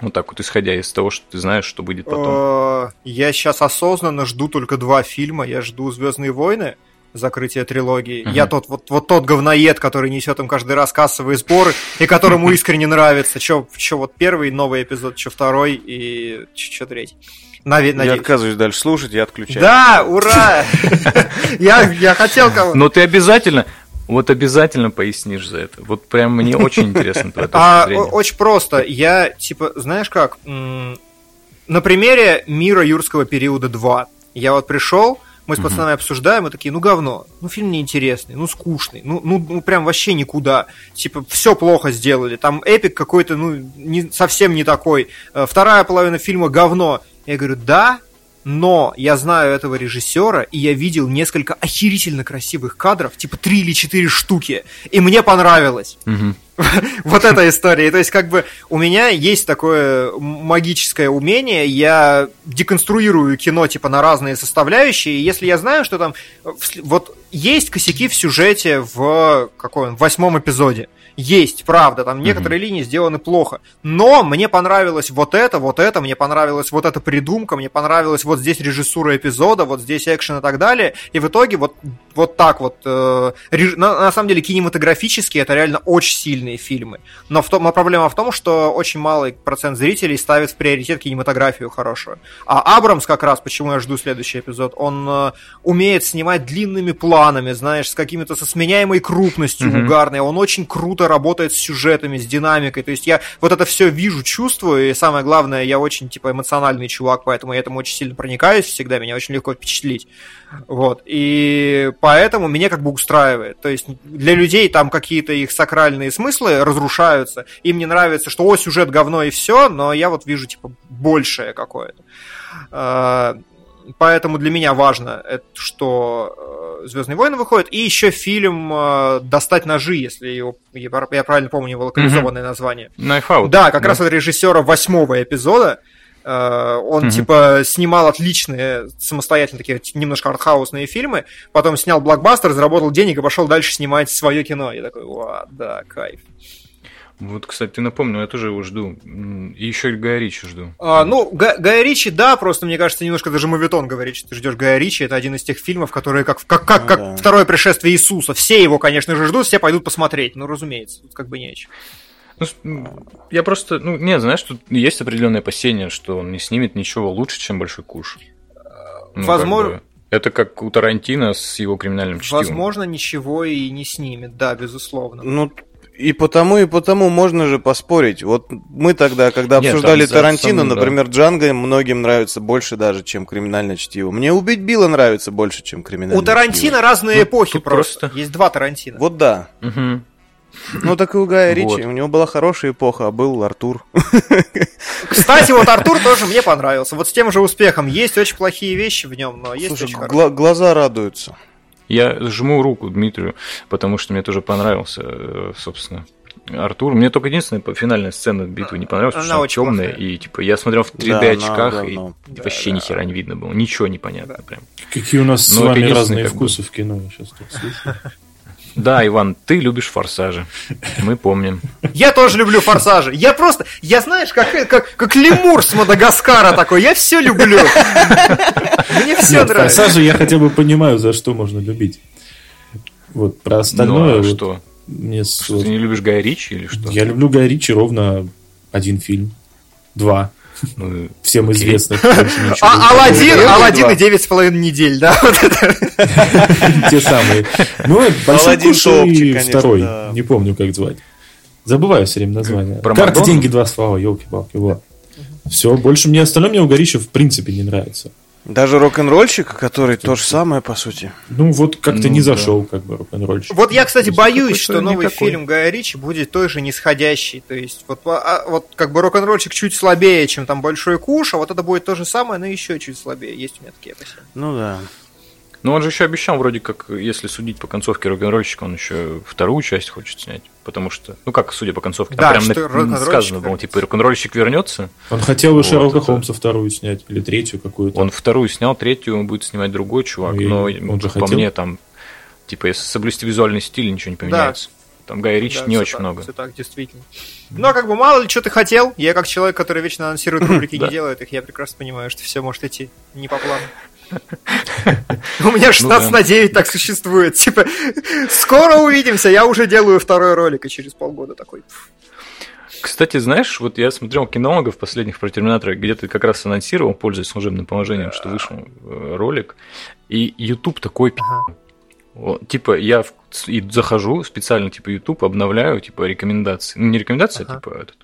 Вот так вот, исходя из того, что ты знаешь, что будет потом. Э, я сейчас осознанно жду только два фильма. Я жду Звездные войны, закрытие трилогии. Uh-huh. Я тот вот, вот тот говноед, который несет им каждый раз кассовые сборы, и которому искренне нравится. Че, че вот первый новый эпизод, че второй и че третий. Нави- я отказываюсь дальше слушать, я отключаю. Да, ура! Я, я хотел кого Но ты обязательно, вот обязательно пояснишь за это. Вот прям мне очень интересно твоя а, Очень просто. Я, типа, знаешь как, на примере мира юрского периода 2. Я вот пришел, мы с пацанами обсуждаем, и такие, ну говно, ну фильм неинтересный, ну скучный, ну, ну, ну прям вообще никуда. Типа, все плохо сделали. Там эпик какой-то, ну, не, совсем не такой. Э, вторая половина фильма говно. Я говорю, да, но я знаю этого режиссера, и я видел несколько охерительно красивых кадров, типа три или четыре штуки, и мне понравилось. Вот эта история. То есть, как бы, у меня есть такое магическое умение, я деконструирую кино, типа, на разные составляющие, и если я знаю, что там, вот, есть косяки в сюжете в, какой он, восьмом эпизоде, есть, правда, там некоторые mm-hmm. линии сделаны плохо. Но мне понравилось вот это, вот это, мне понравилась вот эта придумка, мне понравилась вот здесь режиссура эпизода, вот здесь экшен и так далее. И в итоге вот, вот так вот, э, реж... на, на самом деле кинематографически это реально очень сильно стильные фильмы. Но, в том, но проблема в том, что очень малый процент зрителей ставит в приоритет кинематографию хорошую. А Абрамс как раз, почему я жду следующий эпизод, он э, умеет снимать длинными планами, знаешь, с какими-то со сменяемой крупностью mm-hmm. угарной. Он очень круто работает с сюжетами, с динамикой. То есть я вот это все вижу, чувствую, и самое главное, я очень типа эмоциональный чувак, поэтому я этому очень сильно проникаюсь всегда, меня очень легко впечатлить. Вот. И поэтому меня как бы устраивает. То есть для людей там какие-то их сакральные смыслы разрушаются. Им не нравится, что о, сюжет говно и все, но я вот вижу типа большее какое-то. А, поэтому для меня важно, что э, Звездные войны выходят. И еще фильм э, Достать ножи, если его, я правильно помню его локализованное mm-hmm. название. Knife Out. Да, как да. раз от режиссера восьмого эпизода. Э, он, mm-hmm. типа, снимал отличные, самостоятельно такие немножко артхаусные фильмы, потом снял блокбастер, заработал денег и пошел дальше снимать свое кино. Я такой, ва, да, кайф. Вот, кстати, ты напомнил, я тоже его жду. И еще и Гая Ричи жду. А, ну, Га- Гая Ричи, да, просто мне кажется, немножко даже мовитон говорит, что ты ждешь Гая Ричи. Это один из тех фильмов, которые как, как, как, как да. второе пришествие Иисуса. Все его, конечно же, ждут, все пойдут посмотреть. Ну, разумеется, тут как бы не о чем. Ну, я просто, ну, нет, знаешь, тут есть определенное опасение, что он не снимет ничего лучше, чем Большой Куш. Ну, Возможно. Как бы, это как у Тарантино с его криминальным чтивом. Возможно, ничего и не снимет, да, безусловно. Ну, и потому, и потому можно же поспорить. Вот мы тогда, когда Нет, обсуждали Тарантино, сам, например, да. Джанго многим нравится больше даже, чем криминальное чтиво. Мне «Убить Билла» нравится больше, чем криминальное У Тарантино чтиво. разные ну, эпохи просто. просто. Есть два Тарантино. Вот да. Угу. Ну, так и у Гая Ричи. Вот. У него была хорошая эпоха, а был Артур. Кстати, вот Артур тоже мне понравился. Вот с тем же успехом. Есть очень плохие вещи в нем, но есть Слушай, очень гла- глаза радуются. Я жму руку Дмитрию, потому что мне тоже понравился, э, собственно, Артур. Мне только единственная финальная сцена битвы не понравилась, потому что она темная. И типа я смотрел в 3D да, очках, да, и да, вообще да, ни хера не видно было. Ничего не понятно прям. Какие у нас Но с вами разные вкусы бы... в кино, сейчас тут слышу. Да, Иван, ты любишь форсажи. Мы помним. Я тоже люблю форсажи. Я просто, я знаешь, как, как, как лемур с Мадагаскара такой. Я все люблю. Мне все Нет, нравится. Форсажи я хотя бы понимаю, за что можно любить. Вот про остальное. Ну, а вот что? Мне что, ты не любишь Гая Ричи или что? Я люблю Гая Ричи ровно один фильм. Два. Ну, Всем известных. А Алладин, Алладин и девять с половиной недель, да? Те самые. Ну, Большой Куш и второй. Не помню, как звать. Забываю все время название. Карты, деньги, два слова, елки-палки. Вот. Все, больше мне остальное мне у Горища в принципе не нравится. Даже рок-н-ролльщик, который то же самое, по сути. Ну, вот как-то ну, не зашел, да. как бы, рок-н-ролльщик. Вот я, кстати, боюсь, что новый никакой. фильм Гая Ричи будет той же нисходящий. То есть, вот, а, вот как бы рок-н-ролльщик чуть слабее, чем там Большой Куш, а вот это будет то же самое, но еще чуть слабее. Есть у меня такие опасения. Ну да. Но он же еще обещал, вроде как, если судить по концовке рок-н-ролльщика, он еще вторую часть хочет снять. Потому что, ну как, судя по концовке, да, там прям на, сказано было, типа, рок-н-ролльщик вернется. Он хотел вот, Шерлока это... Холмса вторую снять, или третью какую-то. Он вторую снял, третью он будет снимать другой чувак. Ну, но он же по хотел... мне там, типа, если соблюсти визуальный стиль, ничего не поменяется. Да. Там Гай Рич да, не очень так, много. Все так, действительно. Но как бы мало ли, что ты хотел. Я как человек, который вечно анонсирует рубрики, не делает их, я прекрасно понимаю, что все может идти не по плану. У меня 16 ну, на 9 так существует. Типа, скоро увидимся, я уже делаю второй ролик, и через полгода такой. Кстати, знаешь, вот я смотрел кинологов последних про Терминатора, где ты как раз анонсировал, пользуясь служебным положением, что вышел э, ролик, и YouTube такой ага. Типа, я в, и захожу специально, типа, YouTube, обновляю, типа, рекомендации. Ну, не рекомендации, ага. а типа, этот,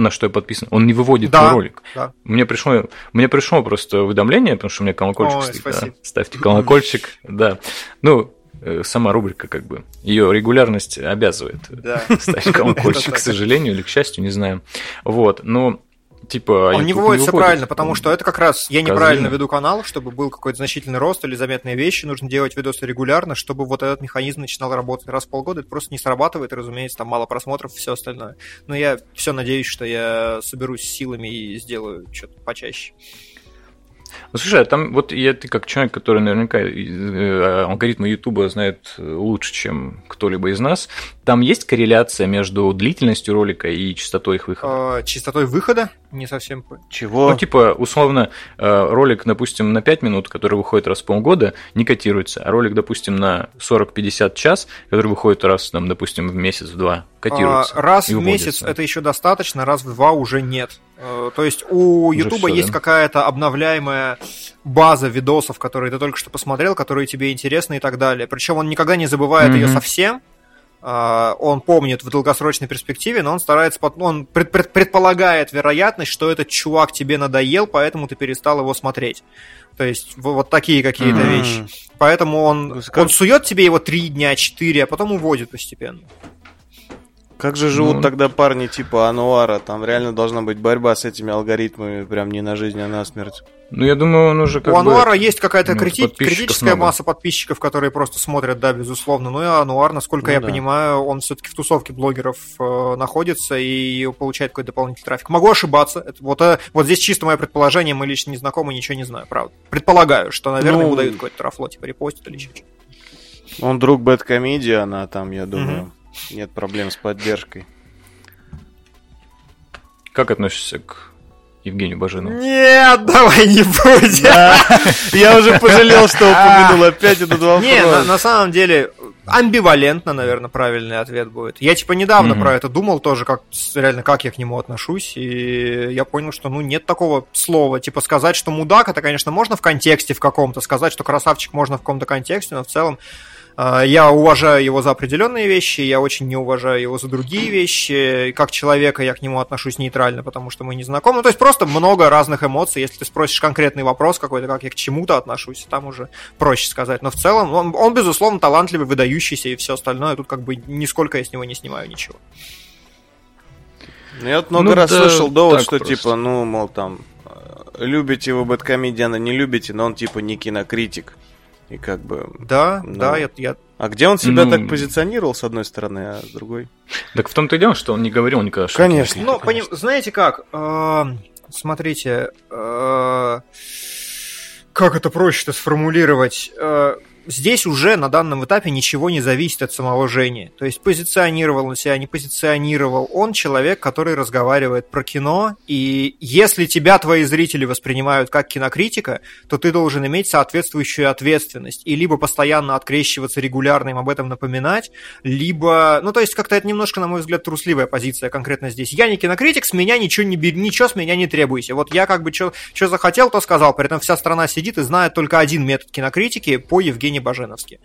на что я подписан, он не выводит да, ролик. Да. Мне пришло, мне пришло просто уведомление, потому что у меня колокольчик Ой, стоит. Да. Ставьте колокольчик, да. Ну, э, сама рубрика, как бы, ее регулярность обязывает да. ставить колокольчик, к сожалению или к счастью, не знаю. Вот, но типа... Он не выводится не правильно, потому что это как раз я неправильно веду канал, чтобы был какой-то значительный рост или заметные вещи, нужно делать видосы регулярно, чтобы вот этот механизм начинал работать раз в полгода, это просто не срабатывает, и, разумеется, там мало просмотров, все остальное. Но я все надеюсь, что я соберусь силами и сделаю что-то почаще. Ну, слушай, а там вот я, ты как человек, который наверняка э, алгоритмы Ютуба знает лучше, чем кто-либо из нас, там есть корреляция между длительностью ролика и частотой их выхода? Э, частотой выхода? Не совсем. Чего? Ну, типа, условно, э, ролик, допустим, на 5 минут, который выходит раз в полгода, не котируется, а ролик, допустим, на 40-50 час, который выходит раз, там, допустим, в месяц, в два, котируется. А, раз в месяц это еще достаточно, раз в два уже нет. Э, то есть у Ютуба есть да? какая-то обновляемая база видосов, которые ты только что посмотрел, которые тебе интересны и так далее. Причем он никогда не забывает mm-hmm. ее совсем, а, он помнит в долгосрочной перспективе, но он старается, он предполагает вероятность, что этот чувак тебе надоел, поэтому ты перестал его смотреть. То есть вот такие какие-то mm-hmm. вещи. Поэтому он, он сует тебе его три дня, четыре, а потом уводит постепенно. Как же живут ну... тогда парни типа Ануара? Там реально должна быть борьба с этими алгоритмами, прям не на жизнь, а на смерть. Ну, я думаю, он уже как У Ануара есть какая-то крити... критическая много. масса подписчиков, которые просто смотрят, да, безусловно. Ну и Ануар, насколько ну, я да. понимаю, он все-таки в тусовке блогеров э, находится и получает какой-то дополнительный трафик. Могу ошибаться. Это, вот, э, вот здесь чисто мое предположение, мы лично не знакомы, ничего не знаю, правда. Предполагаю, что, наверное, ну... ему дают какой-то трафло, типа репостит или что-то. Он друг Бэткомедиана, там, я думаю, угу. Нет проблем с поддержкой. Как относишься к Евгению Баженову? Нет, давай не будем. Я уже пожалел, что упомянул опять этот вопрос. Не, на самом деле, амбивалентно, наверное, правильный ответ будет. Я типа недавно про это думал тоже, как реально как я к нему отношусь, и я понял, что ну нет такого слова. Типа сказать, что мудак, это, конечно, можно в контексте в каком-то, сказать, что красавчик можно в каком-то контексте, но в целом я уважаю его за определенные вещи, я очень не уважаю его за другие вещи. Как человека я к нему отношусь нейтрально, потому что мы не знакомы. Ну, то есть просто много разных эмоций. Если ты спросишь конкретный вопрос какой-то, как я к чему-то отношусь, там уже проще сказать. Но в целом он, он безусловно, талантливый, выдающийся и все остальное. Тут как бы нисколько я с него не снимаю ничего. Ну, я вот много ну, раз да, слышал довод, что просто. типа, ну, мол, там, любите вы Бэткомедиана, не любите, но он типа не кинокритик. И как бы... Да, ну... да, я, я... А где он себя ну... так позиционировал, с одной стороны, а с другой? Так в том-то и дело, что он не говорил никогда, что... Конечно. Ну, поним... знаете как, э, смотрите, э, как это проще-то сформулировать? Здесь уже на данном этапе ничего не зависит от самого Жени. То есть позиционировал он себя, не позиционировал. Он человек, который разговаривает про кино, и если тебя твои зрители воспринимают как кинокритика, то ты должен иметь соответствующую ответственность. И либо постоянно открещиваться регулярно им об этом напоминать, либо... Ну, то есть как-то это немножко, на мой взгляд, трусливая позиция конкретно здесь. Я не кинокритик, с меня ничего не бери, ничего с меня не требуйте. Вот я как бы что захотел, то сказал. При этом вся страна сидит и знает только один метод кинокритики по Евгению Евгений Баженовский.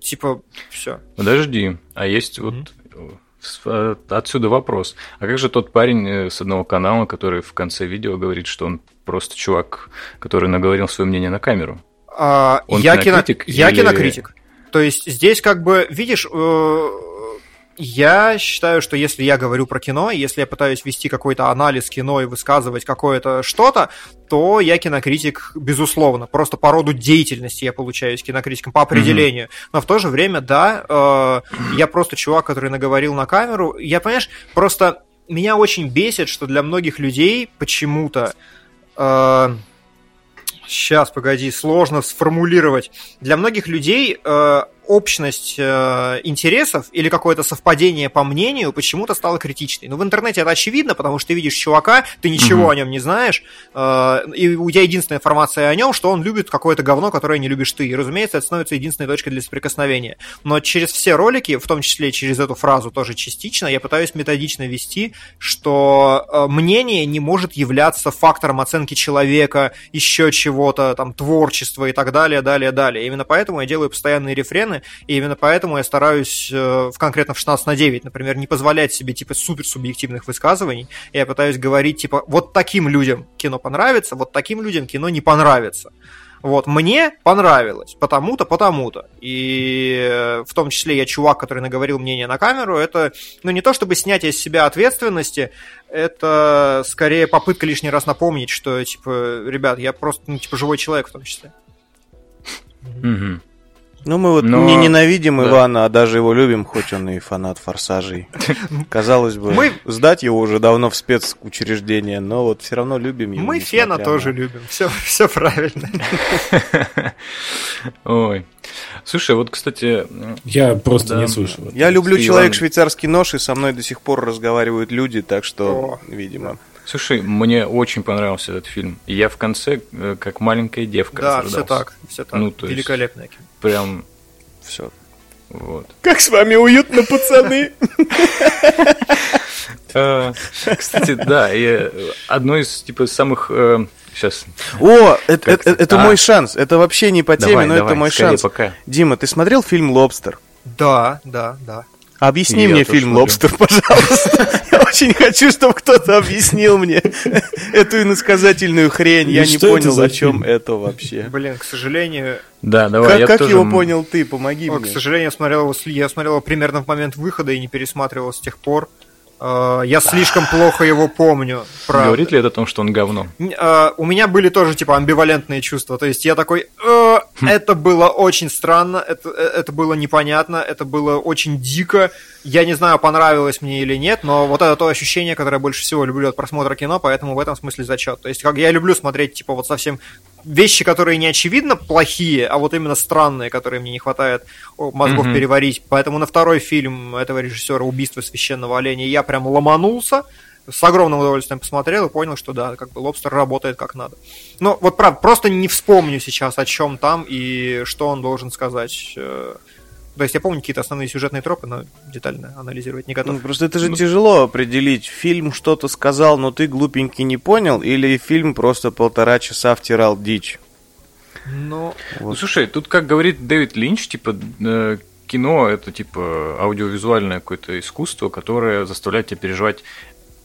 Типа, все. Подожди, а есть mm-hmm. вот отсюда вопрос. А как же тот парень э, с одного канала, который в конце видео говорит, что он просто чувак, который наговорил свое мнение на камеру? А, он я кинокритик? Кино... Я или... кинокритик. То есть здесь как бы, видишь, э, я считаю, что если я говорю про кино, если я пытаюсь вести какой-то анализ кино и высказывать какое-то что-то, то я кинокритик, безусловно. Просто по роду деятельности я получаюсь кинокритиком по определению. Mm-hmm. Но в то же время, да, э, я просто чувак, который наговорил на камеру. Я, понимаешь, просто меня очень бесит, что для многих людей почему-то... Э, сейчас, погоди, сложно сформулировать. Для многих людей э, общность э, интересов или какое-то совпадение по мнению почему-то стало критичной. Но в интернете это очевидно, потому что ты видишь чувака, ты ничего mm-hmm. о нем не знаешь, э, и у тебя единственная информация о нем, что он любит какое-то говно, которое не любишь ты. И, разумеется, это становится единственной точкой для соприкосновения. Но через все ролики, в том числе через эту фразу тоже частично, я пытаюсь методично вести, что э, мнение не может являться фактором оценки человека, еще чего-то, там, творчества и так далее, далее, далее. Именно поэтому я делаю постоянные рефрены, и именно поэтому я стараюсь э, в конкретно в 16 на 9, например, не позволять себе типа супер субъективных высказываний. Я пытаюсь говорить типа вот таким людям кино понравится, вот таким людям кино не понравится. Вот, мне понравилось, потому-то, потому-то. И э, в том числе я чувак, который наговорил мнение на камеру, это, ну, не то чтобы снять из себя ответственности, это скорее попытка лишний раз напомнить, что, типа, ребят, я просто, ну, типа, живой человек в том числе. Угу. Ну, мы вот Но... не ненавидим да. Ивана, а даже его любим, хоть он и фанат форсажей. Казалось бы, мы... сдать его уже давно в спецучреждение, но вот все равно любим его. Мы Фена тоже любим, все, все правильно. Ой. Слушай, вот, кстати... Я просто да. не слышал. Я люблю человек швейцарский нож, и со мной до сих пор разговаривают люди, так что, О. видимо... Слушай, мне очень понравился этот фильм. Я в конце, э, как маленькая девка, Да, все так, все так. Ну, то Великолепное кино. Прям, Все. вот. Как с вами уютно, пацаны? Э, Кстати, да, и э, одно из, типа, самых... Сейчас, О, это, Как- это- это А. мой шанс. Это вообще не по теме, давай, но давай, это мой шанс. пока. Дима, ты смотрел фильм «Лобстер»? Да, да, да. Объясни Я мне фильм смотрю. «Лобстер», пожалуйста. Я очень хочу, чтобы кто-то объяснил мне эту иносказательную хрень. Я не понял, о чем это вообще. Блин, к сожалению, Да, давай, Как я как тоже... его понял ты? Помоги О, к мне. сожалению, я смотрел его, сли- я смотрел его примерно в момент выхода и не пересматривал с тех пор. Э, Я слишком плохо его помню. правда. Говорит ли это о том, что он говно? Э, У меня были тоже типа амбивалентные чувства. То есть я такой, «Э, это было очень странно, это, э, это было непонятно, это было очень дико. Я не знаю, понравилось мне или нет, но вот это то ощущение, которое я больше всего люблю от просмотра кино, поэтому в этом смысле зачет. То есть как я люблю смотреть типа вот совсем вещи, которые не очевидно плохие, а вот именно странные, которые мне не хватает мозгов Мгм. переварить. Поэтому на второй фильм этого режиссера «Убийство священного оленя» я прям ломанулся, с огромным удовольствием посмотрел и понял, что да, как бы лобстер работает как надо. Ну, вот правда, просто не вспомню сейчас, о чем там и что он должен сказать. То есть я помню какие-то основные сюжетные тропы, но детально анализировать не готов. Ну, просто это же Ну- тяжело определить. Фильм что-то сказал, но ты глупенький не понял, или фильм просто полтора часа втирал дичь. Ну, Ну, слушай, тут, как говорит Дэвид Линч, типа, э, кино это типа аудиовизуальное какое-то искусство, которое заставляет тебя переживать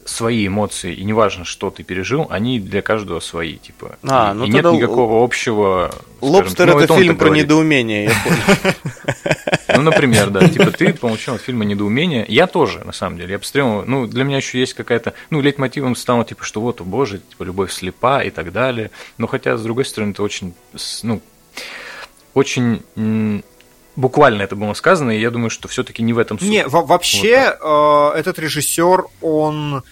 свои эмоции, и неважно, что ты пережил, они для каждого свои, типа. А, и, ну и нет никакого общего. скажем, Лобстер ну, это он фильм про говорит. недоумение, я понял. Ну, например, да, типа ты получил от фильма недоумение. Я тоже, на самом деле. Я посмотрел, ну, для меня еще есть какая-то, ну, лейтмотивом стало, типа, что вот, о боже, типа, любовь слепа и так далее. Но хотя, с другой стороны, это очень, ну, очень буквально это было сказано, и я думаю, что все-таки не в этом суть. не, во- вообще э, этот режиссер, он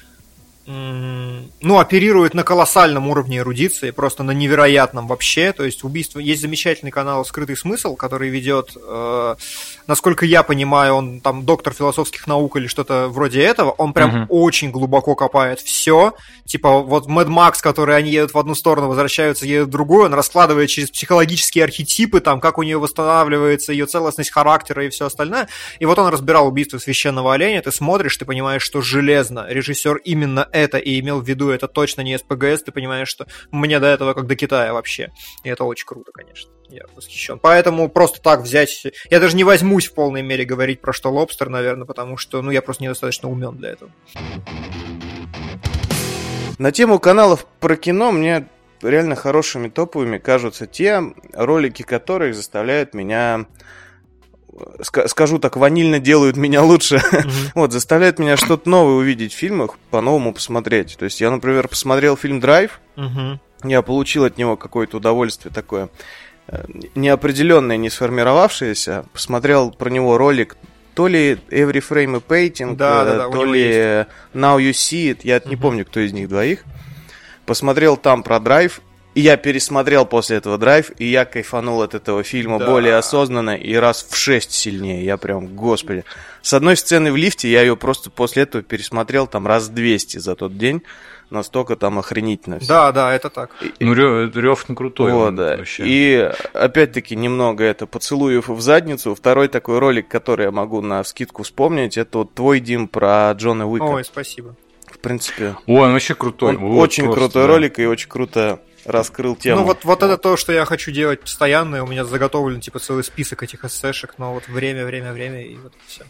ну, оперирует на колоссальном уровне эрудиции, просто на невероятном вообще. То есть убийство. Есть замечательный канал Скрытый смысл, который ведет, э, насколько я понимаю, он там доктор философских наук или что-то вроде этого. Он прям Мгм. очень глубоко копает все. Типа вот Mad Max, который они едут в одну сторону, возвращаются, едут в другую, он раскладывает через психологические архетипы, там, как у нее восстанавливается ее целостность характера и все остальное. И вот он разбирал убийство священного оленя, ты смотришь, ты понимаешь, что железно. Режиссер именно это и имел в виду, это точно не СПГС, ты понимаешь, что мне до этого как до Китая вообще. И это очень круто, конечно. Я восхищен. Поэтому просто так взять... Я даже не возьмусь в полной мере говорить про что лобстер, наверное, потому что, ну, я просто недостаточно умен для этого. На тему каналов про кино мне реально хорошими топовыми кажутся те ролики, которые заставляют меня ска- скажу так, ванильно делают меня лучше. вот, заставляют меня что-то новое увидеть в фильмах, по-новому посмотреть. То есть я, например, посмотрел фильм «Драйв», Мгм. я получил от него какое-то удовольствие такое э, неопределенное, не сформировавшееся. Посмотрел про него ролик то ли Every Frame a Painting, Да, э, да, да, то ли есть. Now You See It, я не Мгм. помню, кто из них двоих. Посмотрел там про драйв, и я пересмотрел после этого драйв, и я кайфанул от этого фильма Да. более осознанно и раз в шесть сильнее. Я прям, господи. С одной сцены в лифте я ее просто после этого пересмотрел там раз 200 за тот день. Настолько там охренительно всё. Да, да, это так. Ну, рев, рев крутой. Вот, он да. вообще. И опять-таки немного это поцелуев в задницу. Второй такой ролик, который я могу на скидку вспомнить, это вот твой Дим про Джона Уика. Ой, спасибо. В принципе, Ой, он вообще крутой. он Вот очень просто, крутой да. ролик и очень круто раскрыл тему. Ну вот, вот это то, что я хочу делать постоянно, и у меня заготовлен типа целый список этих эссешек, но вот время, время, время, и вот все.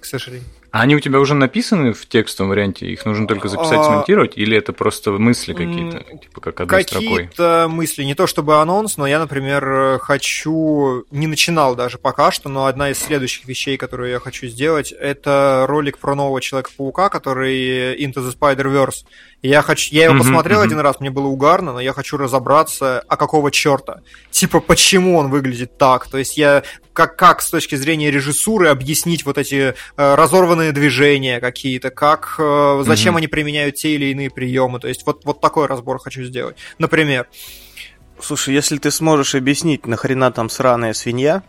К сожалению. А они у тебя уже написаны в текстовом варианте? Их нужно только записать, А, смонтировать? Или это просто мысли какие-то? Типа как одной строкой? Какие-то мысли, не то чтобы анонс, но я, например, хочу, не начинал даже пока что, но одна из следующих вещей, которую я хочу сделать, это ролик про нового Человека-паука, который Into the Spider-Verse. Я, хочу, я его Мгм, посмотрел мгм. один раз, мне было угарно, но я хочу разобраться, а какого черта? Типа, почему он выглядит так? То есть я как, как с точки зрения режиссуры объяснить вот эти э, разорванные движения какие-то, как, э, зачем Мгм. они применяют те или иные приемы. То есть вот, вот такой разбор хочу сделать. Например, Слушай, если ты сможешь объяснить, нахрена там сраная свинья,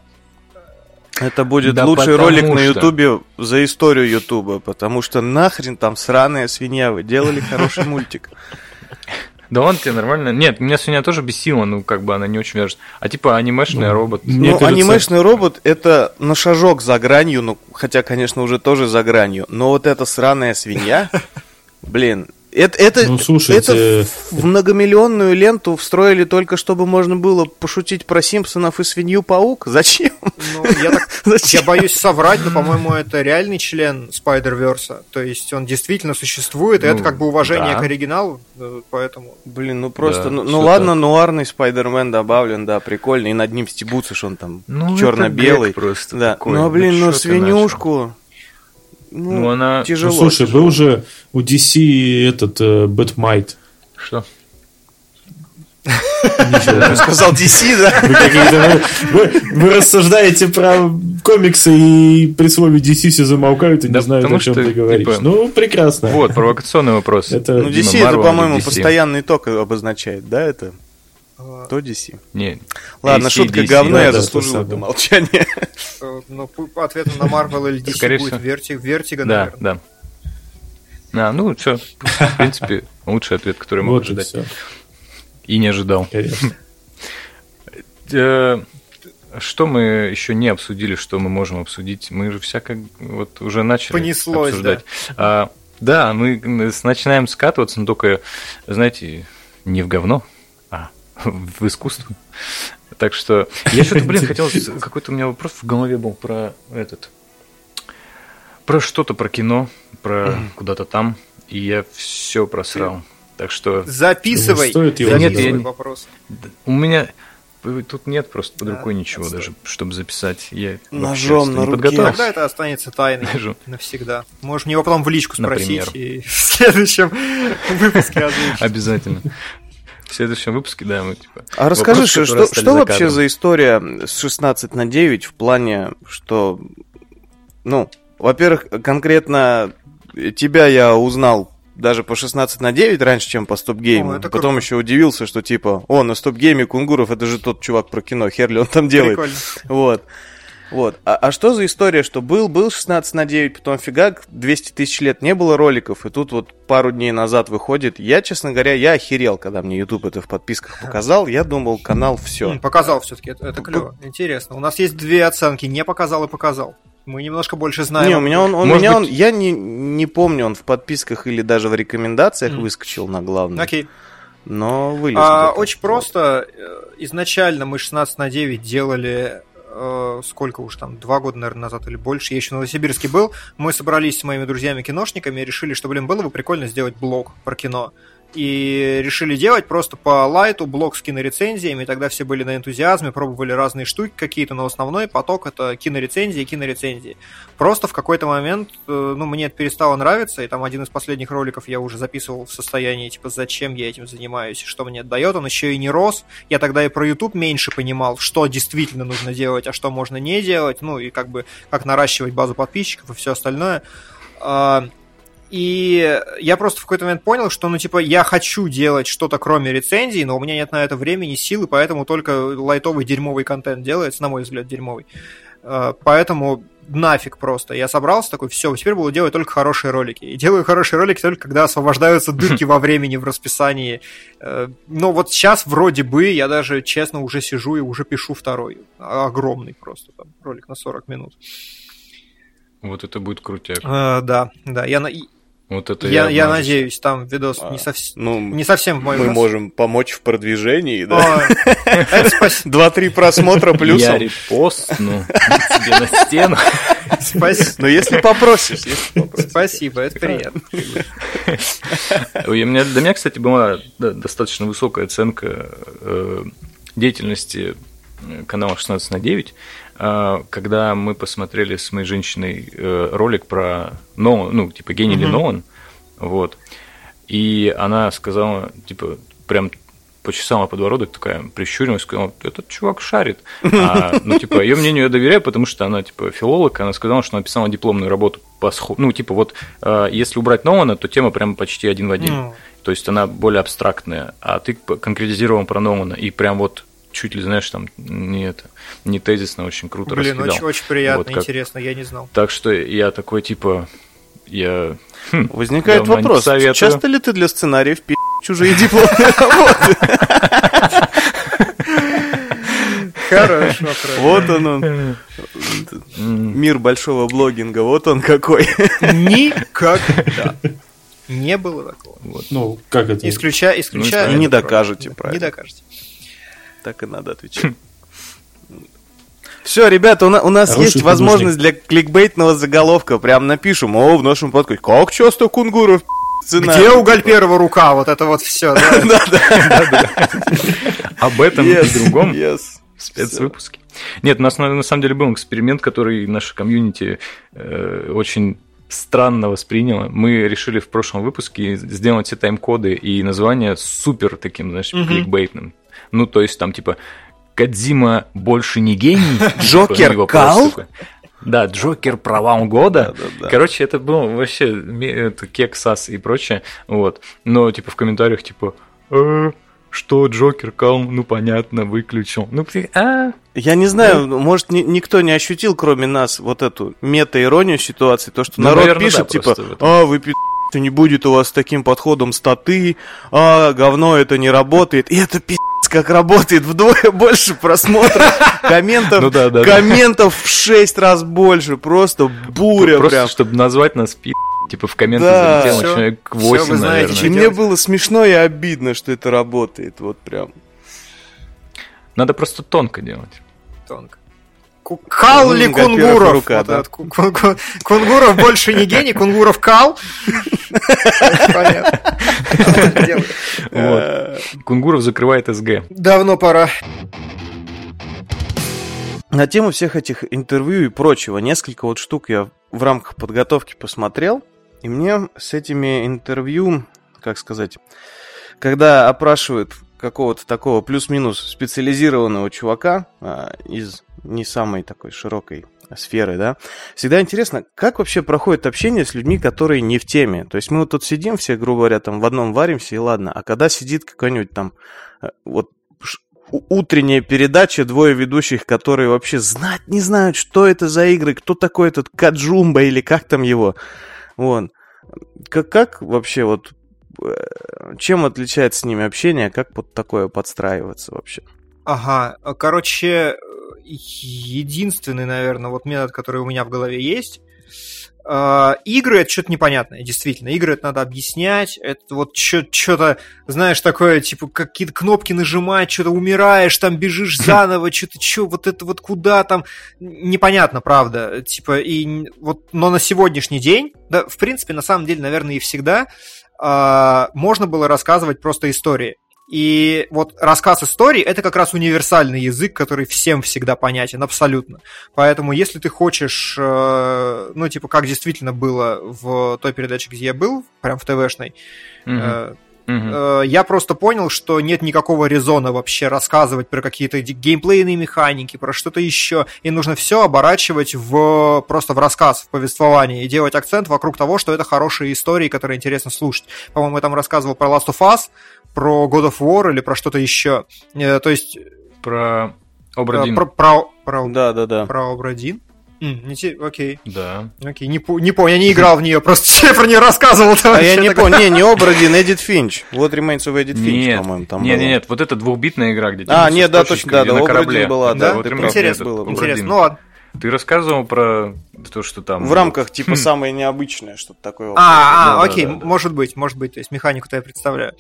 Это будет Да лучший ролик на что- Ютубе за историю Ютуба, потому что нахрен там сраная свинья, вы делали хороший мультик. Да он тебе нормально. Нет, меня свинья тоже бесила, ну как бы она не очень вяжет. А типа анимешный Ну, робот. Мне ну, кажется- анимешный робот это на шажок за гранью, ну, хотя, конечно, уже тоже за гранью. Но вот эта сраная свинья, блин, это, это, Ну, слушайте, это в многомиллионную ленту встроили только, чтобы можно было пошутить про Симпсонов и свинью-паук? Зачем? Ну, я, так, Зачем? я боюсь соврать, но, по-моему, это реальный член Spider-Verse. То есть он действительно существует, и Ну, это как бы уважение да. к оригиналу, э, поэтому... Блин, ну просто, Да, ну, ну ладно, так. нуарный Spider-Man добавлен, да, прикольно, и над ним стебутся, что он там Ну, черно-белый. просто Да, такой. ну, блин, Ну, ну, свинюшку, ну, Ну, она... Ну, тяжело. слушай, тяжело. был же у DC этот э, Bat-Mite. Что? Ничего. Сказал DC, да? Вы, рассуждаете про комиксы и при слове DC все замолкают и не знают, о чем что, ты говоришь. типа, Ну, прекрасно. Вот, провокационный вопрос. Это- Ну, Дима, DC это, по-моему, DC? постоянный ток обозначает, да, это? Э, То DC. Не, Ладно, AC, шутка DC, говно, да, я да, заслужил самое. молчание. э, ну, п- ответом на Marvel или DC Скорее будет Вертиго, Да, наверное. да. А, ну, все. В принципе, лучший ответ, который я мог Вот ожидать. все, И не ожидал. конечно. Э, Что мы еще не обсудили, что мы можем обсудить? Мы же всяко вот уже начали Понеслось, обсуждать. А, да, мы начинаем скатываться, но только, знаете, не в говно, а в искусство. Так что я что-то, блин, хотел... Какой-то у меня вопрос в голове был про этот... Про что-то, про кино, про куда-то там, и я все просрал. Так что Записывай, Стоит его? Нет, я- вопрос. у меня тут нет просто под Да, рукой ничего отстой. даже, чтобы записать. Я Ножом на руке. Тогда это останется тайной Даже. навсегда. Можешь мне его потом в личку спросить Например. и в следующем выпуске озвучить. Обязательно. В следующем выпуске, да, мы типа. А расскажи, вопросы, что, что, вообще за история с 16 на 9 в плане, что, ну, во-первых, конкретно тебя я узнал даже по 16 на 9 раньше, чем по стоп-гейму. Потом круто. еще удивился, что типа, о, на стоп-гейме Кунгуров, это же тот чувак про кино, хер ли он там делает. Прикольно. Вот. Вот. А, а что за история, что был, был 16 на 9, потом фигак, 200 тысяч лет не было роликов, и тут вот пару дней назад выходит. Я, честно говоря, я охерел, когда мне YouTube это в подписках показал. Я думал, канал все. Показал все-таки, это, это клево. Интересно. У нас есть две оценки: не показал и показал. Мы немножко больше знаем. Не, у меня он, он, у Может меня быть- он, я не, не помню, он в подписках или даже в рекомендациях М. выскочил на главный, Окей. но вылез. А, очень просто. Э, Изначально мы 16 на 9 делали э, сколько уж там, два года, наверное, назад или больше, я еще в Новосибирске был, мы собрались с моими друзьями-киношниками и решили, что, блин, было бы прикольно сделать блог про кино. И решили делать просто по лайту блог с кинорецензиями, тогда все были на энтузиазме, пробовали разные штуки какие-то, но основной поток это кинорецензии кинорецензии. Просто в какой-то момент, э, ну, мне это перестало нравиться, и там один из последних роликов я уже записывал в состоянии, типа, зачем я этим занимаюсь, что мне это дает, он еще и не рос. Я тогда и про YouTube меньше понимал, что действительно нужно делать, а что можно не делать, ну, и как бы, как наращивать базу подписчиков и все остальное. А, И я просто в какой-то момент понял, что, ну, типа, я хочу делать что-то кроме рецензий, но у меня нет на это времени, силы, поэтому только лайтовый дерьмовый контент делается, на мой взгляд, дерьмовый. Э, Поэтому нафиг просто. Я собрался такой, все, теперь буду делать только хорошие ролики. И делаю хорошие ролики только когда освобождаются дырки во времени, в расписании. Э, Но вот сейчас вроде бы я даже, честно, уже сижу и уже пишу второй. Огромный просто там ролик на 40 минут. Вот это будет крутяк. Э, Да, да. Я, Вот это я, я обмажусь. надеюсь, там видос А, не, совс- Ну, не совсем в мою мы вкус. можем помочь в продвижении, да? Два-три просмотра Я плюсом. репостну тебе на стену. Спасибо. Но если попросишь, если попросишь. Спасибо, это приятно. У меня, для меня, кстати, была достаточно высокая оценка э, деятельности э, канала 16 на 9, э, когда мы посмотрели с моей женщиной э, ролик про Нолан, ну, типа, гений ли. Нолан, вот, и она сказала, типа, прям почесала подбородок, такая прищурилась, сказала, этот чувак шарит. А, ну, типа, ее мнению я доверяю, потому что она, типа, филолог, она сказала, что написала дипломную работу по схо- Ну, типа, вот, э, если убрать Нолана, то тема прям почти один в один. Ну, То есть она более абстрактная, а ты конкретизировал про Нолана, и прям вот чуть ли, знаешь, там не это, не тезисно, очень круто Блин, раскидал. очень, очень приятно, Вот как- интересно, я не знал. Так что я такой, типа, я... хм, Возникает вопрос, советую. часто ли ты для сценариев пи*** чужие дипломные работы? Хорошо, хорошо. Вот он, он, мир большого блогинга, вот он какой. Никогда. Не было такого. Ну, как это? Исключая, исключая. Ну, и не докажете, правильно. Не докажете. Так и надо отвечать. Все, ребята, у, на- у нас Хороший есть художник. возможность для кликбейтного заголовка. Прям напишем, о, в нашем подкасте. Как часто Кунгуров сценарий? Где у Гальперова рука? Вот это вот все. Об этом и другом в спецвыпуске. Нет, у нас на, самом деле был эксперимент, который наша комьюнити э, очень странно восприняло. Мы решили в прошлом выпуске сделать все тайм-коды и название супер таким, знаешь, кликбейтным. Ну, то есть там типа Кадзима больше не гений. Джокер Типа, просто кал? Да, Джокер провал года. Да-да-да. Короче, это было вообще это кек, сас и прочее. Вот. Но типа в комментариях типа «Э, что Джокер кал, ну понятно, выключил. Ну, а, Я не знаю, может, ни- никто не ощутил, кроме нас, вот эту мета-иронию ситуации, то, что Ну, народ наверное, пишет, да, типа, а, вы пи***, не будет у вас с таким подходом статы, а, говно это не работает, и это пи***, как работает, вдвое больше просмотров, комментов, Ну да, да, да. комментов в шесть раз больше, просто буря просто прям. чтобы назвать нас пи***, типа в комменты Да. залетело Всё. человек Всё, 8, вы знаете, наверное. И мне было смешно и обидно, что это работает, вот прям. Надо просто тонко делать. Тонко. Кал Ну, ли Кунгуров? рука, Вот да. этот Ку- Ку- Ку- Кунгуров больше не гений, Кунгуров кал. Кунгуров закрывает СГ. Давно пора. На тему всех этих интервью и прочего, несколько вот штук я в рамках подготовки посмотрел, и мне с этими интервью, как сказать, когда опрашивают какого-то такого плюс-минус специализированного чувака а, из не самой такой широкой сферы, да, всегда интересно, как вообще проходит общение с людьми, которые не в теме. То есть мы вот тут сидим все, грубо говоря, там в одном варимся, и ладно, а когда сидит какой-нибудь там э, вот утренняя передача, двое ведущих, которые вообще знать не знают, что это за игры, кто такой этот Каджумба или как там его. Вот. Как, как вообще вот чем отличается с ними общение, как под такое подстраиваться вообще? Ага, короче, единственный, наверное, вот метод, который у меня в голове есть. э, Игры это что-то непонятное, действительно. Игры это надо объяснять. Это вот что-то, знаешь, такое, типа, какие-то кнопки нажимать, что-то умираешь, там бежишь заново, что-то, что, вот это вот куда там. Непонятно, правда. Типа, и вот, но на сегодняшний день, да, в принципе, на самом деле, наверное, и всегда а, можно было рассказывать просто истории. И вот рассказ истории это как раз универсальный язык, который всем всегда понятен, абсолютно. Поэтому, если ты хочешь, э, ну, типа, как действительно было в той передаче, где я был, прям в ТВшной, Мгм, э, я просто понял, что нет никакого резона вообще рассказывать про какие-то геймплейные механики, про что-то еще. И нужно все оборачивать в просто в рассказ, в повествование и делать акцент вокруг того, что это хорошие истории, которые интересно слушать. По-моему, я там рассказывал про Last of Us, про God of War или про что-то еще. Э, то есть Про э, Обрадин. про, про, про, Да, да, да. про Обрадин? Те- окей, Да. окей, не, по- не понял, я не играл в нее, просто я про нее рассказывал. А я не понял, не, не Обрадин, Эдит Финч. Вот Remains of Эдит Финч, по-моему, там нет, нет, нет, вот это двухбитная игра, где А, нет, да, точно, да, да, Обрадин была, да, Интересно, было, интересно. Ну ладно. Ты рассказывал про то, что там... В рамках, типа, самое необычное, что-то такое. А, а, окей, может быть, может быть, то есть механику-то я представляю.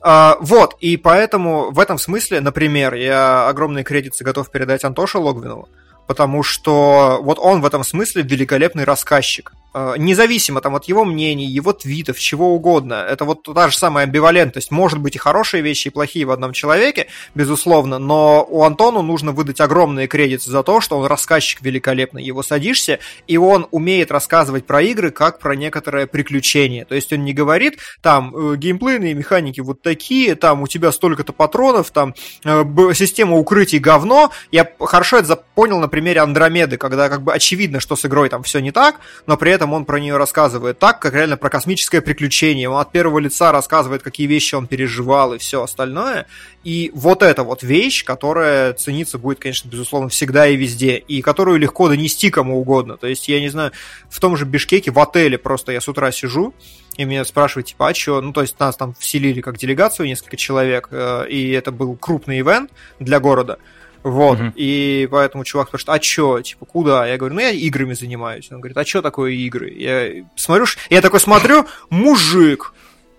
А, вот, и поэтому в этом смысле, например, я огромные кредиты готов передать Антоше Логвинову, потому что вот он в этом смысле великолепный рассказчик. А, Независимо там от его мнений, его твитов, чего угодно. Это вот та же самая амбивалентность. Может быть и хорошие вещи, и плохие в одном человеке, безусловно, но у Антону нужно выдать огромные кредиты за то, что он рассказчик великолепный. Его садишься, и он умеет рассказывать про игры как про некоторое приключение. То есть он не говорит, там, э, геймплейные механики вот такие, там, у тебя столько-то патронов, там, э, система укрытий говно. Я хорошо это понял на примере Андромеды, когда как бы очевидно, что с игрой там все не так, но при этом он про нее рассказывает так, как реально про космическое приключение. Он от первого лица рассказывает, какие вещи он переживал и все остальное. И вот эта вот вещь, которая цениться будет, конечно, безусловно, всегда и везде, и которую легко донести кому угодно. То есть, я не знаю, в том же Бишкеке, в отеле просто я с утра сижу, и меня спрашивают, типа, а что? Ну, то есть нас там вселили как делегацию, несколько человек, э, и это был крупный ивент для города. Вот, угу. и поэтому чувак спрашивает, а чё, типа, куда? Я говорю, ну, я играми занимаюсь. Он говорит, а чё такое игры? Я смотрю, я такой смотрю, мужик,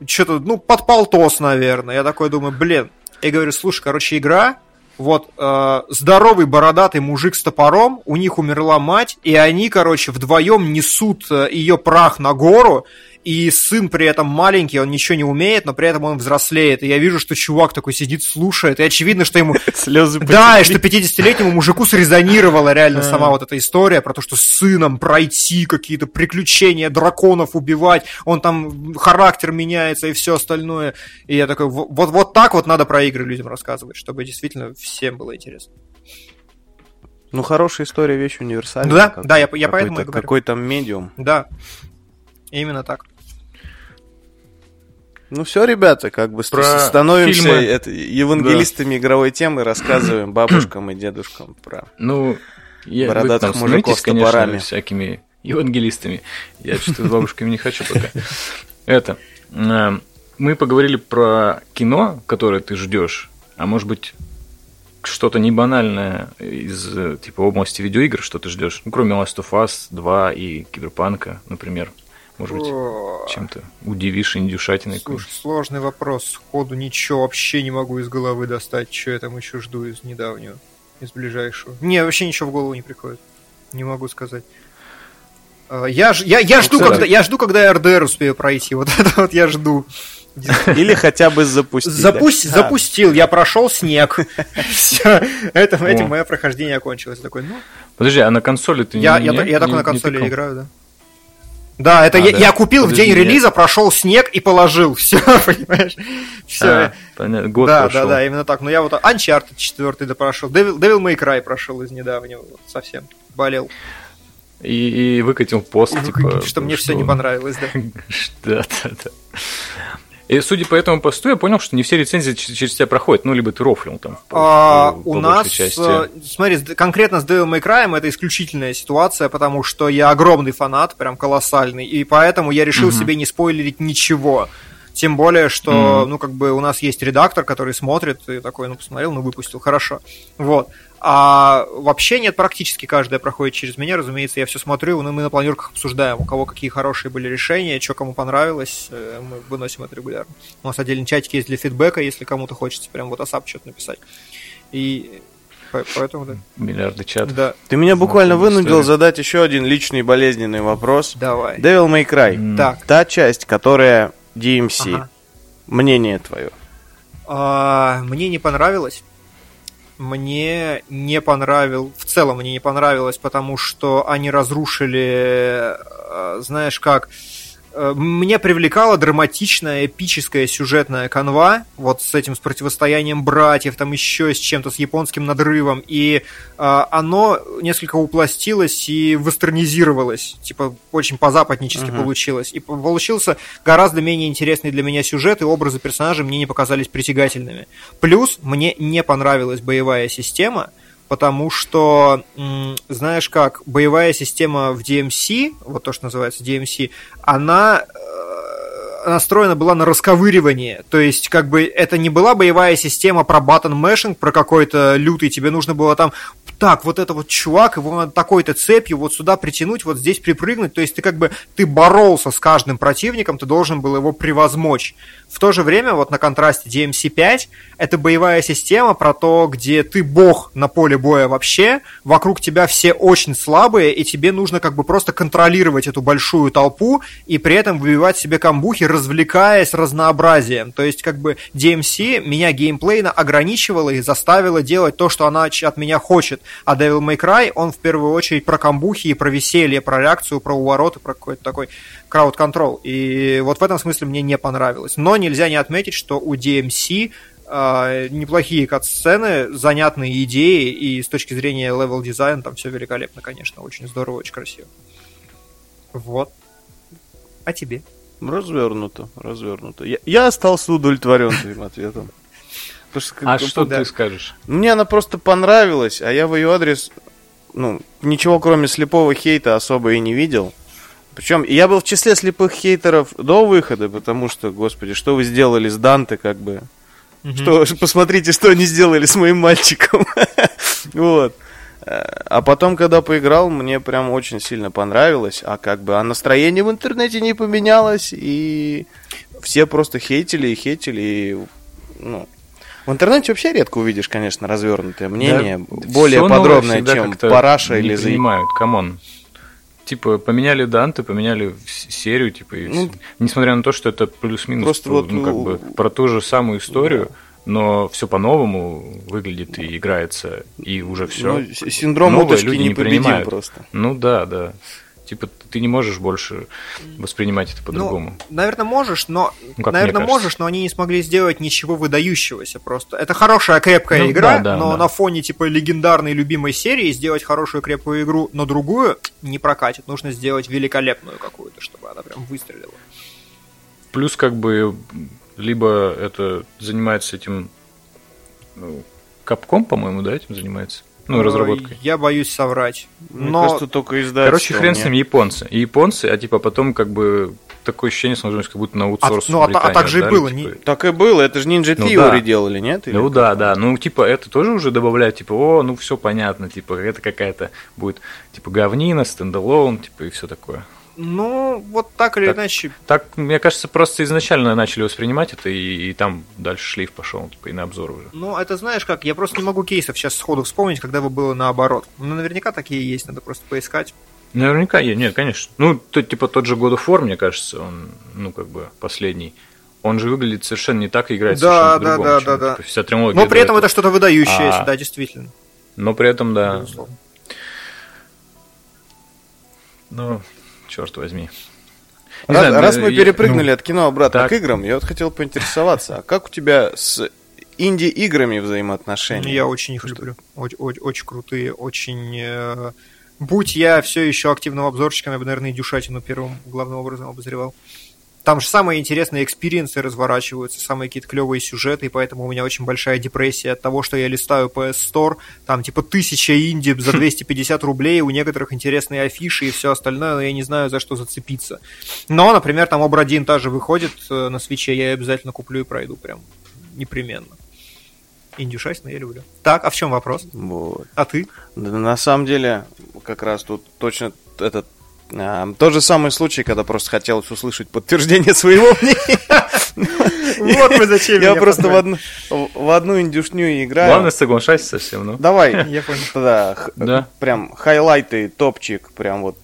что-то, ну, под полтос, наверное. Я такой думаю, блин. Я говорю, слушай, короче, игра, вот э, здоровый бородатый мужик с топором, у них умерла мать, и они, короче, вдвоем несут э, ее прах на гору, и сын при этом маленький, он ничего не умеет, но при этом он взрослеет. И я вижу, что чувак такой сидит, слушает, и очевидно, что ему... Слезы Да, и что 50-летнему мужику срезонировала реально а. сама вот эта история про то, что с сыном пройти какие-то приключения, драконов убивать, он там характер меняется и все остальное. И я такой, вот, вот так вот надо про игры людям рассказывать, чтобы действительно всем было интересно. Ну, хорошая история, вещь универсальная. Да, как, да, я, я поэтому и говорю. Какой там медиум. Да, именно так. Ну все, ребята, как бы про становимся фильмы... это, евангелистами да. игровой темы, рассказываем бабушкам и дедушкам про ну, я, бородатых мужиков с топорами. всякими евангелистами. Я что-то с бабушками не хочу пока. Это, э, мы поговорили про кино, которое ты ждешь, а может быть что-то не банальное из типа области видеоигр, что ты ждешь, ну, кроме Last of Us 2 и Киберпанка, например. Может быть, чем-то удивишь индюшатиной. Слушай, сложный вопрос. Сходу ничего вообще не могу из головы достать, что я там еще жду из недавнего, из ближайшего. Не, вообще ничего в голову не приходит. Не могу сказать. А, я, я, я, ну, жду, когда, я жду, когда я РДР успею пройти. Вот это вот я жду. Или хотя бы запустить. Запусть, да? Запустил, я прошел снег. Все, это, этим мое прохождение окончилось. Такой, ну. Подожди, а на консоли ты я, не, я, я только на консоли играю, да. Да, это а, я, да. я купил Подожди, в день релиза, нет. прошел снег и положил. Все, понимаешь? Все. А, понятно. Год да, прошел. да, да, именно так. Но я вот Uncharted 4 да прошел. Devil, Devil May Cry прошел из недавнего. Вот, совсем. Болел. И, и выкатил пост, и типа. Что мне что... все не понравилось, да. Да, да, да. И судя по этому посту, я понял, что не все рецензии через тебя проходят, ну, либо ты рофлил там. А, по, у нас, части. Э, смотри, конкретно с Devil May Cry это исключительная ситуация, потому что я огромный фанат, прям колоссальный, и поэтому я решил угу. себе не спойлерить ничего. Тем более, что, mm ну, как бы у нас есть редактор, который смотрит и такой, ну, посмотрел, ну, выпустил, хорошо. Вот. А вообще нет, практически каждая проходит через меня, разумеется, я все смотрю, но мы на планерках обсуждаем, у кого какие хорошие были решения, что кому понравилось, э, мы выносим это регулярно. У нас отдельный чатик есть для фидбэка, если кому-то хочется прям вот асап что-то написать. И Поэтому, да. Миллиарды чат. Да. Ты меня буквально вынудил история. задать еще один личный болезненный вопрос. Давай. Devil May Cry. Mm. Так. Та часть, которая DMC. Ага. Мнение твое. А, мне не понравилось. Мне не понравилось. В целом мне не понравилось, потому что они разрушили, э, знаешь как, Э, меня привлекала драматичная, эпическая сюжетная канва, вот с этим, с противостоянием братьев, там еще с чем-то, с японским надрывом, и э, оно несколько упластилось и вестернизировалось, типа, очень по-западнически uh-huh. получилось, и получился гораздо менее интересный для меня сюжет, и образы персонажей мне не показались притягательными. Плюс мне не понравилась боевая система, потому что, знаешь как, боевая система в DMC, вот то, что называется DMC, она э, настроена была на расковыривание. То есть, как бы, это не была боевая система про button mashing, про какой-то лютый. Тебе нужно было там, так, вот это вот чувак, его надо такой-то цепью вот сюда притянуть, вот здесь припрыгнуть. То есть, ты как бы, ты боролся с каждым противником, ты должен был его превозмочь. В то же время, вот на контрасте DMC5, это боевая система про то, где ты бог на поле боя вообще, вокруг тебя все очень слабые, и тебе нужно как бы просто контролировать эту большую толпу и при этом выбивать себе камбухи, развлекаясь разнообразием. То есть как бы DMC меня геймплейно ограничивала и заставила делать то, что она от меня хочет. А Devil May Cry, он в первую очередь про камбухи и про веселье, про реакцию, про увороты, про какой-то такой crowd control. И вот в этом смысле мне не понравилось. Но нельзя не отметить, что у DMC э, неплохие кат-сцены, занятные идеи, и с точки зрения level -дизайна там все великолепно, конечно, очень здорово, очень красиво. Вот. А тебе? Развернуто, развернуто. Я, я остался удовлетворен твоим ответом. Что, а что да. ты скажешь? Мне она просто понравилась, а я в ее адрес, ну, ничего кроме слепого хейта особо и не видел. Причем я был в числе слепых хейтеров до выхода, потому что, господи, что вы сделали с Данте, как бы. Что, посмотрите, что они сделали с моим мальчиком. вот. А потом, когда поиграл, мне прям очень сильно понравилось. А как бы, а настроение в интернете не поменялось, и все просто хейтили и хейтили, и, ну, в интернете вообще редко увидишь, конечно, развернутое мнение, да, более подробное, чем Параша или Зей. понимают, come on. Типа, поменяли Данте, поменяли серию, типа, и ну, несмотря на то, что это плюс-минус просто про, вот, ну, как бы, про ту же самую историю, да. но все по-новому выглядит и играется, и уже все. Ну, синдром Новые люди не принимают. просто. Ну да, да. Типа, ты не можешь больше воспринимать это по-другому. Ну, наверное, можешь, но... Ну, наверное, можешь, но они не смогли сделать ничего выдающегося просто. Это хорошая, крепкая ну, игра, да, да, но да. на фоне, типа, легендарной любимой серии сделать хорошую, крепкую игру, но другую не прокатит. Нужно сделать великолепную какую-то, чтобы она прям выстрелила. Плюс, как бы, либо это занимается этим... Ну, Капком, по-моему, да, этим занимается? Ну, разработкой. Я боюсь соврать. Мне но... кажется, только издать. Короче, хрен с ним, японцы. И японцы, а типа потом как бы такое ощущение сложилось, как будто на аутсорс. А, ну, а, а так же и было. Не... Так и было, это же Ninja ну, Theory да. делали, нет? Или ну как? да, да. Ну, типа, это тоже уже добавляют, типа, о, ну все понятно, типа, это какая-то будет, типа, говнина, стендалон, типа, и все такое. Ну, вот так или так, иначе. Так, мне кажется, просто изначально начали воспринимать это, и, и там дальше шлейф пошел, типа, и на обзор уже. Ну, это знаешь как, я просто не могу кейсов сейчас сходу вспомнить, когда бы было наоборот. Ну, наверняка такие есть, надо просто поискать. Наверняка есть, нет, конечно. Ну, то, типа тот же God of War, мне кажется, он, ну, как бы, последний. Он же выглядит совершенно не так и играет да, совершенно да, да, да, да. Вся Но при этом это что-то выдающееся, а, да, действительно. Но при этом, да. Безусловно. Ну, черт возьми. Не раз, знаю, раз мы я, перепрыгнули ну, от кино обратно так. к играм, я вот хотел поинтересоваться, а как у тебя с инди-играми взаимоотношения? Я очень их люблю. Очень, очень, очень крутые, очень... Э... Будь я все еще активным обзорщиком, я бы, наверное, индюшатину первым главным образом обозревал. Там же самые интересные experience ы разворачиваются, самые какие-то клевые сюжеты, и поэтому у меня очень большая депрессия от того, что я листаю PS Store, там типа тысяча инди за 250 рублей, у некоторых интересные афиши и все остальное, но я не знаю, за что зацепиться. Но, например, там Обра 1 тоже выходит э, на свече, я ее обязательно куплю и пройду прям непременно. Индюшайсно я люблю. Так, а в чем вопрос? Вот. А ты? Да, на самом деле, как раз тут точно этот тот же самый случай, когда просто хотелось услышать подтверждение своего мнения. Вот мы зачем Я просто в одну, в одну индюшню играю. Главное, соглашайся совсем, ну. Давай, я понял. Да, да. прям хайлайты, топчик, прям вот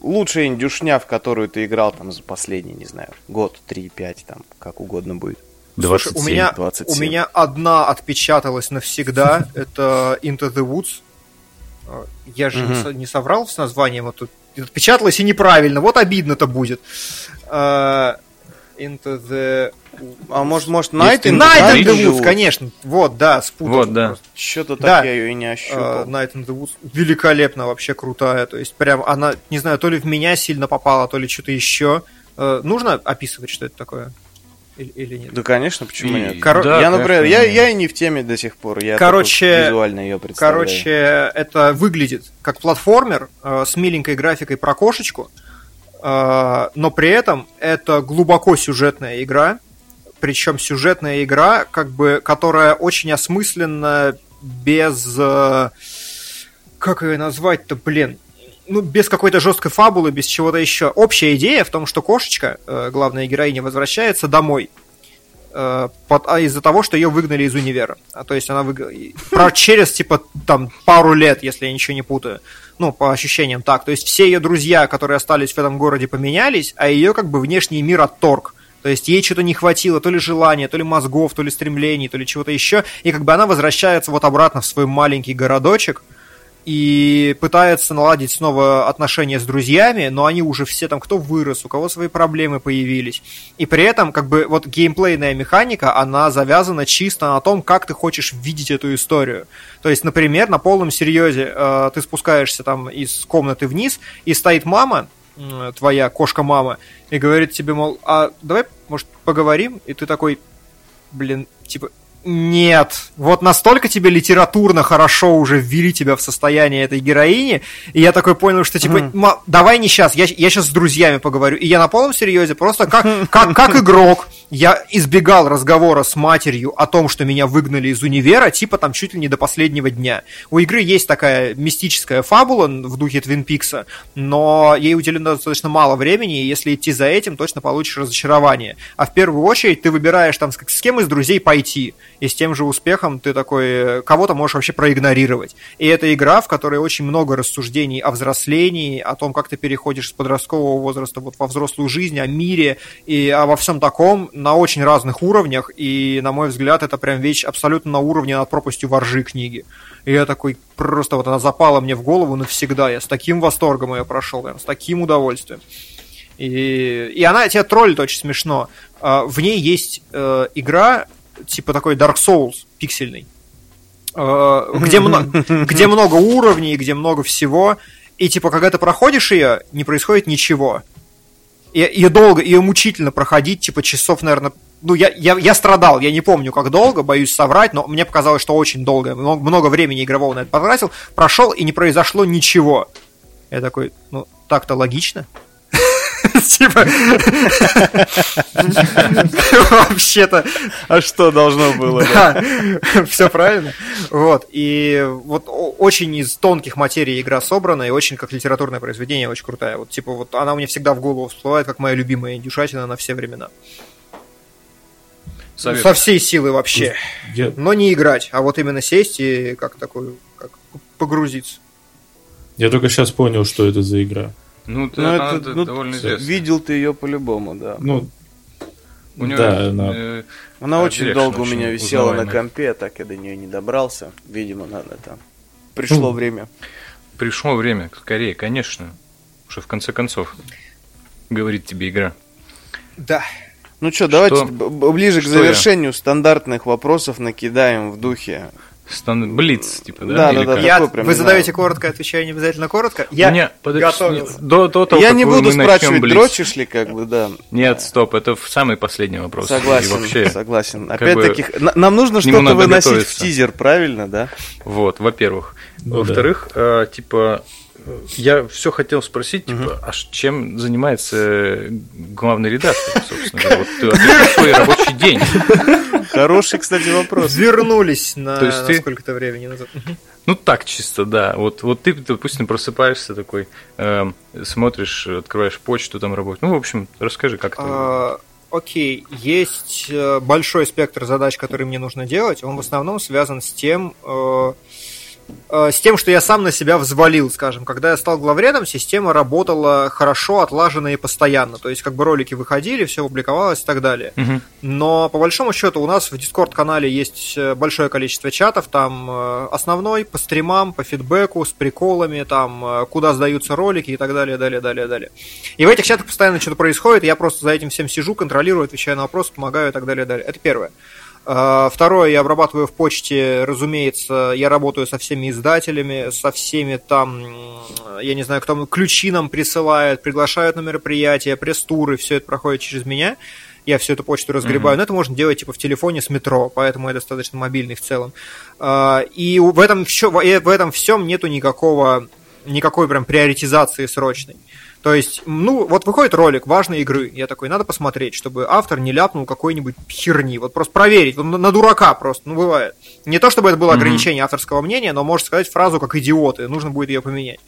лучшая индюшня, в которую ты играл там за последний, не знаю, год, три, пять, там, как угодно будет. 27, Слушай, у меня, 27. у меня одна отпечаталась навсегда, это Into the Woods. Я же не соврал с названием, вот тут отпечаталось и неправильно. Вот обидно-то будет. Uh, into the... А может, может, Night in, Night in the Woods, конечно. Вот, да, спутал. Вот, да. Что-то да. так я ее и не ощупал. Uh, Night in the Woods великолепно, вообще крутая. То есть, прям она, не знаю, то ли в меня сильно попала, то ли что-то еще. Uh, нужно описывать, что это такое? Или, или нет? Да, конечно, почему и... нет? Кор... Да, я, например, конечно. я, я и не в теме до сих пор. Я короче, визуально ее представляю. Короче, это выглядит как платформер э, с миленькой графикой про кошечку, э, но при этом это глубоко сюжетная игра. Причем сюжетная игра, как бы, которая очень осмысленно, без... Э, как ее назвать-то, блин? Ну, без какой-то жесткой фабулы, без чего-то еще. Общая идея в том, что кошечка, э, главная героиня, возвращается домой. Э, под, а из-за того, что ее выгнали из универа. А, то есть она выг... Про, через, типа, там, пару лет, если я ничего не путаю. Ну, по ощущениям так. То есть все ее друзья, которые остались в этом городе, поменялись, а ее, как бы, внешний мир отторг. То есть ей что-то не хватило, то ли желания, то ли мозгов, то ли стремлений, то ли чего-то еще. И как бы она возвращается вот обратно в свой маленький городочек – и пытается наладить снова отношения с друзьями, но они уже все там, кто вырос, у кого свои проблемы появились. И при этом, как бы, вот геймплейная механика, она завязана чисто на том, как ты хочешь видеть эту историю. То есть, например, на полном серьезе э, ты спускаешься там из комнаты вниз, и стоит мама, э, твоя кошка-мама, и говорит тебе, мол, а давай, может, поговорим? И ты такой, блин, типа, нет, вот настолько тебе литературно хорошо уже ввели тебя в состояние этой героини, и я такой понял, что типа, mm. давай не сейчас, я, я сейчас с друзьями поговорю. И я на полном серьезе просто как, как, как игрок, я избегал разговора с матерью о том, что меня выгнали из универа, типа там чуть ли не до последнего дня. У игры есть такая мистическая фабула в духе Твин Пикса, но ей уделено достаточно мало времени, и если идти за этим, точно получишь разочарование. А в первую очередь ты выбираешь там, с кем из друзей пойти и с тем же успехом ты такой э, кого-то можешь вообще проигнорировать. И это игра, в которой очень много рассуждений о взрослении, о том, как ты переходишь с подросткового возраста вот во взрослую жизнь, о мире и обо всем таком на очень разных уровнях. И, на мой взгляд, это прям вещь абсолютно на уровне над пропастью воржи книги. И я такой, просто вот она запала мне в голову навсегда. Я с таким восторгом ее прошел, прям, с таким удовольствием. И, и она тебя троллит очень смешно. А, в ней есть э, игра, типа такой Dark Souls пиксельный, э, где, где много уровней, где много всего, и типа когда ты проходишь ее, не происходит ничего. И, ее долго, ее мучительно проходить, типа часов, наверное, ну, я, я, я страдал, я не помню, как долго, боюсь соврать, но мне показалось, что очень долго, много, много времени игрового на это потратил, прошел, и не произошло ничего. Я такой, ну, так-то логично. Типа... Вообще-то... А что должно было? Все правильно. Вот. И вот очень из тонких материй игра собрана, и очень как литературное произведение, очень крутая. Вот типа вот она мне всегда в голову всплывает, как моя любимая индюшатина на все времена. Совет. Со всей силы вообще. Я... Но не играть, а вот именно сесть и как такой, как погрузиться. Я только сейчас понял, что это за игра. Ну, ты, ну это, это ну, довольно известно. Видел ты ее по-любому, да. Ну, у нее, да, она, э, она очень долго у меня висела узнаваемый. на компе, так я до нее не добрался. Видимо, надо там. Пришло ну, время. Пришло время, скорее, конечно. Уже в конце концов говорит тебе игра. Да. Ну что, давайте ближе что к завершению я? стандартных вопросов накидаем в духе Стан... Блиц, типа, да? Да, да, да. Я... Прям, Вы задаете знаю. коротко, отвечаю не обязательно коротко. Я Мне, готовился. До, до того, я не буду спрашивать, дрочишь ли, как бы, да. Нет, стоп, это самый последний вопрос. Согласен, вообще, согласен. Опять-таки, бы, нам нужно что-то выносить в тизер, правильно, да? Вот, во-первых. Ну, Во-вторых, да. э, типа, я все хотел спросить, типа, угу. а чем занимается главный редактор, собственно? Вот ты свой рабочий день. Хороший, кстати, вопрос. Вернулись на, То есть ты... сколько-то времени назад. Ну так чисто, да. Вот, вот ты, допустим, просыпаешься такой, э, смотришь, открываешь почту, там работаешь. Ну, в общем, расскажи, как это. А, окей, есть э, большой спектр задач, которые мне нужно делать. Он в основном связан с тем, э, Э, с тем, что я сам на себя взвалил, скажем. Когда я стал главредом, система работала хорошо, отлаженно и постоянно. То есть, как бы ролики выходили, все публиковалось и так далее. Угу. Но, по большому счету, у нас в Discord-канале есть э, большое количество чатов. Там э, основной, по стримам, по фидбэку, с приколами, там, куда сдаются ролики и так далее, далее, далее, далее. И в этих чатах постоянно что-то происходит, я просто за этим всем сижу, контролирую, отвечаю на вопросы, помогаю и так далее, далее. Это первое. А, второе, я обрабатываю в почте, разумеется, я работаю со всеми издателями, со всеми там, я не знаю, кто ключи нам присылает, приглашают на мероприятия, пресс-туры, все это проходит через меня. Я всю эту почту разгребаю, mm-hmm. но это можно делать типа в телефоне с метро, поэтому я достаточно мобильный в целом. А, и в этом, все, в этом всем нету никакого, никакой прям приоритизации срочной. То есть, ну, вот выходит ролик важной игры, я такой, надо посмотреть, чтобы автор не ляпнул какой-нибудь херни, вот просто проверить, на, на дурака просто, ну, бывает. Не то, чтобы это было ограничение mm-hmm. авторского мнения, но может сказать фразу как идиоты, нужно будет ее поменять.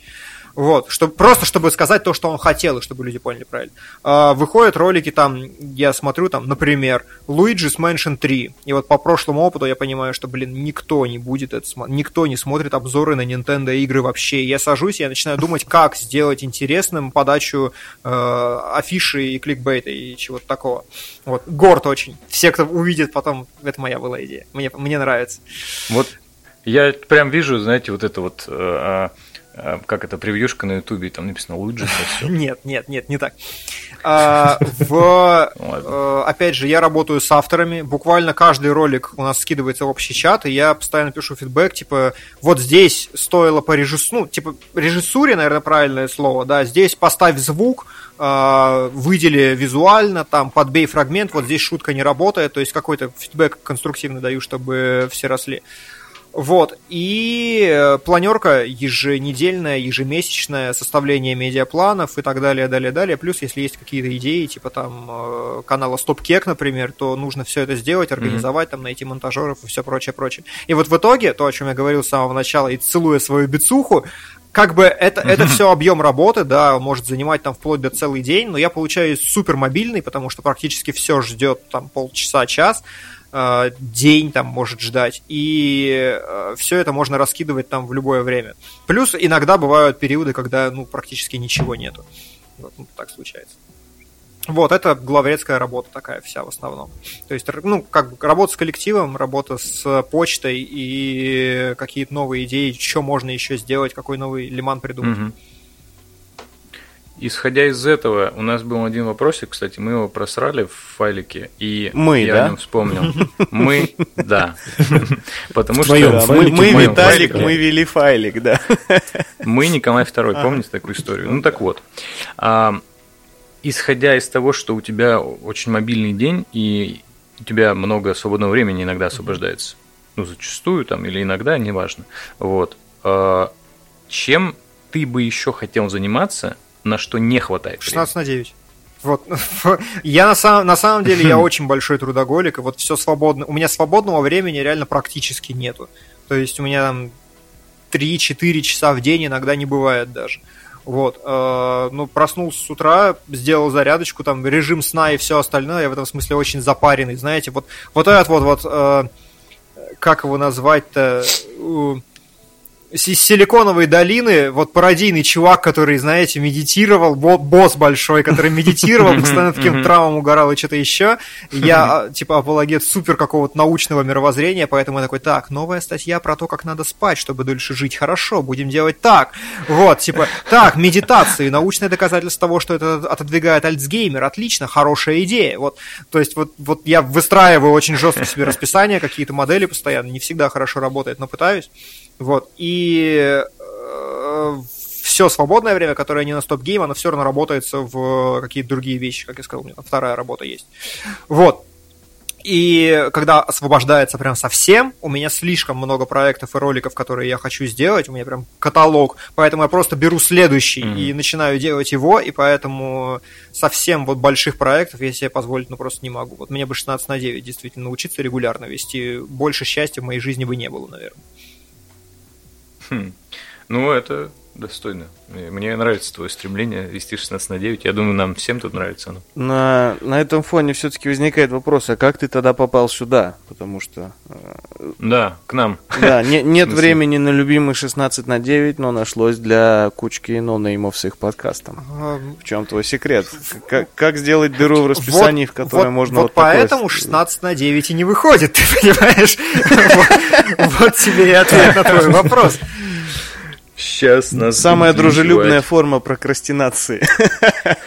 Вот, чтобы, просто чтобы сказать то, что он хотел, и чтобы люди поняли правильно. А, выходят ролики там, я смотрю там, например, Luigi's Mansion 3. И вот по прошлому опыту я понимаю, что, блин, никто не будет это никто не смотрит обзоры на Nintendo игры вообще. Я сажусь, я начинаю думать, как сделать интересным подачу э, афиши и кликбейта и чего-то такого. Вот, горд очень. Все, кто увидит потом, это моя была идея. Мне, мне нравится. Вот Я прям вижу, знаете, вот это вот э, э, как это, превьюшка на ютубе, там написано Луиджи. Нет, нет, нет, не так. А, в, э, опять же, я работаю с авторами. Буквально каждый ролик у нас скидывается в общий чат, и я постоянно пишу фидбэк, типа, вот здесь стоило по режиссуре, ну, типа, режиссуре, наверное, правильное слово, да, здесь поставь звук, э, выдели визуально, там, подбей фрагмент, вот здесь шутка не работает, то есть какой-то фидбэк конструктивный даю, чтобы все росли. Вот. И э, планерка еженедельная, ежемесячная, составление медиапланов и так далее, далее, далее. Плюс, если есть какие-то идеи, типа там э, канала StopKek, например, то нужно все это сделать, организовать, mm-hmm. там найти монтажеров и все прочее, прочее. И вот в итоге, то, о чем я говорил с самого начала, и целуя свою бицуху, как бы это, mm-hmm. это все объем работы, да, может занимать там вплоть до целый день, но я получаю супер мобильный, потому что практически все ждет там полчаса-час. Э, день там может ждать, и э, все это можно раскидывать там в любое время. Плюс иногда бывают периоды, когда ну, практически ничего нету. Вот, ну, так случается. Вот, это главредская работа такая вся в основном. То есть, ну, как бы работа с коллективом, работа с почтой и какие-то новые идеи, что можно еще сделать, какой новый лиман придумать. Угу. Исходя из этого, у нас был один вопросик, кстати, мы его просрали в файлике, и мы, я да? о нем вспомнил. Мы, да. Потому что мы, Виталик, мы вели файлик, да. Мы Николай II, помните такую историю? Ну так вот, а, исходя из того, что у тебя очень мобильный день, и у тебя много свободного времени иногда освобождается, ну зачастую там или иногда, неважно, вот, а, чем ты бы еще хотел заниматься, на что не хватает. 16 времени. на 9. Вот. Я на самом, на самом деле я очень большой трудоголик, и вот все свободно. У меня свободного времени реально практически нету. То есть у меня там 3-4 часа в день иногда не бывает даже. Вот, э, ну, проснулся с утра, сделал зарядочку, там, режим сна и все остальное, я в этом смысле очень запаренный, знаете, вот, вот этот вот, вот, э, как его назвать-то, из Силиконовой долины, вот пародийный чувак, который, знаете, медитировал, босс большой, который медитировал, постоянно таким травмам угорал и что-то еще. Я, а, типа, апологет супер какого-то научного мировоззрения, поэтому я такой, так, новая статья про то, как надо спать, чтобы дольше жить. Хорошо, будем делать так. Вот, типа, так, медитации, научное доказательство того, что это отодвигает Альцгеймер, отлично, хорошая идея. Вот, то есть, вот, вот я выстраиваю очень жестко себе расписание, какие-то модели постоянно, не всегда хорошо работает, но пытаюсь. Вот. И э, все свободное время, которое не на стоп-гейм, оно все равно работается в какие-то другие вещи, как я сказал, у меня там вторая работа есть. Вот. И когда освобождается прям совсем, у меня слишком много проектов и роликов, которые я хочу сделать, у меня прям каталог, поэтому я просто беру следующий mm-hmm. и начинаю делать его, и поэтому совсем вот больших проектов я себе позволить ну просто не могу. Вот мне бы 16 на 9 действительно научиться регулярно вести, больше счастья в моей жизни бы не было, наверное. Хм. Ну, это достойно. Мне нравится твое стремление вести 16 на 9. Я думаю, нам всем тут нравится оно. На, на этом фоне все-таки возникает вопрос, а как ты тогда попал сюда? Потому что... Э, да, к нам. Да, не, нет времени на любимый 16 на 9, но нашлось для кучки ноунеймов с их подкастом. В чем твой секрет? Как, как сделать дыру в расписании, вот, в которое вот, можно... Вот, вот поэтому 16 на 9 и не выходит, ты понимаешь? Вот тебе и ответ на твой вопрос. Сейчас нас Самая дружелюбная форма прокрастинации.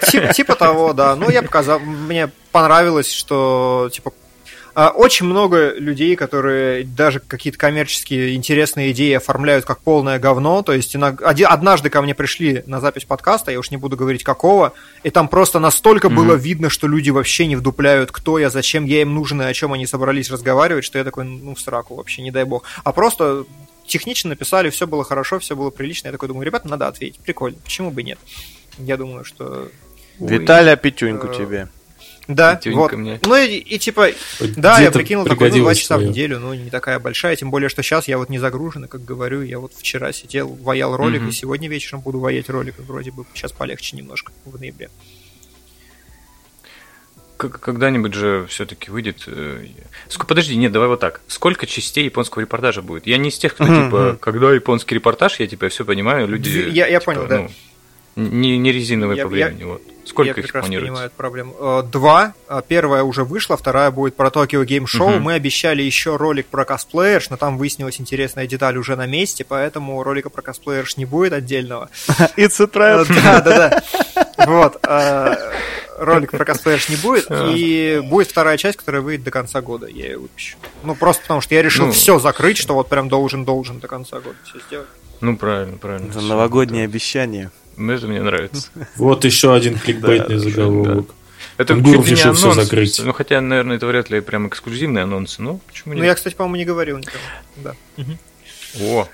Типа, типа того, да. Ну, я показал, мне понравилось, что типа а, очень много людей, которые даже какие-то коммерческие интересные идеи оформляют как полное говно. То есть однажды ко мне пришли на запись подкаста, я уж не буду говорить какого, и там просто настолько mm-hmm. было видно, что люди вообще не вдупляют, кто я, зачем я им нужен и о чем они собрались разговаривать, что я такой, ну, в сраку вообще, не дай бог. А просто технично написали, все было хорошо, все было прилично. Я такой думаю, ребята, надо ответить. Прикольно, почему бы нет? Я думаю, что... Виталя, пятюньку э, тебе. Да, Пятюнька вот. Мне. Ну и, и типа, да, я прикинул такой, ну, два часа свое. в неделю, ну, не такая большая, тем более, что сейчас я вот не загружен, как говорю, я вот вчера сидел, ваял ролик, угу. и сегодня вечером буду ваять ролик, вроде бы сейчас полегче немножко в ноябре когда-нибудь же все-таки выйдет. Э, подожди, нет, давай вот так. Сколько частей японского репортажа будет? Я не из тех, кто типа, когда японский репортаж, я типа все понимаю, люди. Я, я типа, понял, да. Ну, Не, не резиновые Я- по я-. Вот. Сколько я их прекрасно планируется? понимаю эту проблему. Э, Два. Э, Первая уже вышла, вторая будет про Токио Гейм Шоу. Мгм. Мы обещали еще ролик про косплеерш, но там выяснилась интересная деталь уже на месте, поэтому ролика про косплеерш не будет отдельного. It's a Э, trap. Да, да, да. Вот. э, Ролик про косплеерш не будет. И будет вторая часть, которая выйдет до конца года. Я ее выпущу. Ну, просто потому что я решил Ну. все закрыть, что вот прям должен-должен до конца года все сделать. Ну, правильно, правильно. Это новогоднее обещание. Это мне нравится. Вот еще один кликбейтный заголовок. Это Гуров чуть ли не решил анонс. закрыть. Ну, хотя, наверное, это вряд ли прям эксклюзивный анонс. Ну, почему Ну, нет? я, кстати, по-моему, не говорил никому. Да. О,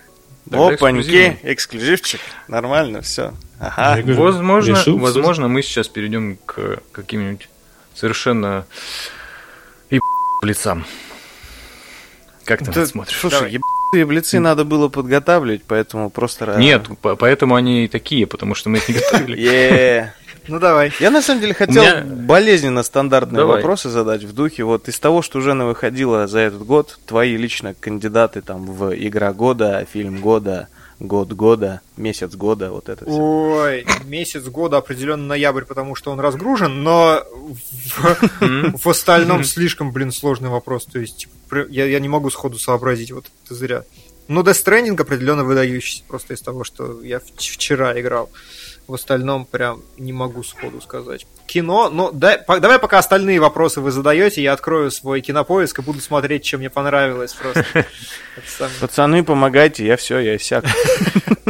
Опаньки, эксклюзивчик. Нормально, все. Ага. Говорю, Возможно, решил возможно, мы сейчас перейдем к каким-нибудь совершенно и лицам. Как ты на Да, это смотришь? Слушай, Давай. ебаные блицы надо было подготавливать, поэтому просто... Нет, по- поэтому они и такие, потому что мы их не готовили. Ну, давай. Я на самом деле хотел меня- болезненно стандартные Давай. вопросы задать в духе. Вот из того, что уже выходило за этот год, твои лично кандидаты там в игра года, фильм года, год года, месяц года, вот это все. Ой, месяц года определенно ноябрь, потому что он разгружен, но в, остальном слишком, блин, сложный вопрос. То есть, типа, я, я не могу сходу сообразить, вот это зря. Ну, Death Stranding определенно выдающийся, просто из того, что я вчера играл. В остальном прям не могу сходу сказать. Кино, ну, дай- по- давай пока остальные вопросы вы задаете, я открою свой кинопоиск и буду смотреть, что мне понравилось просто. Пацаны, помогайте, я все, я сяк.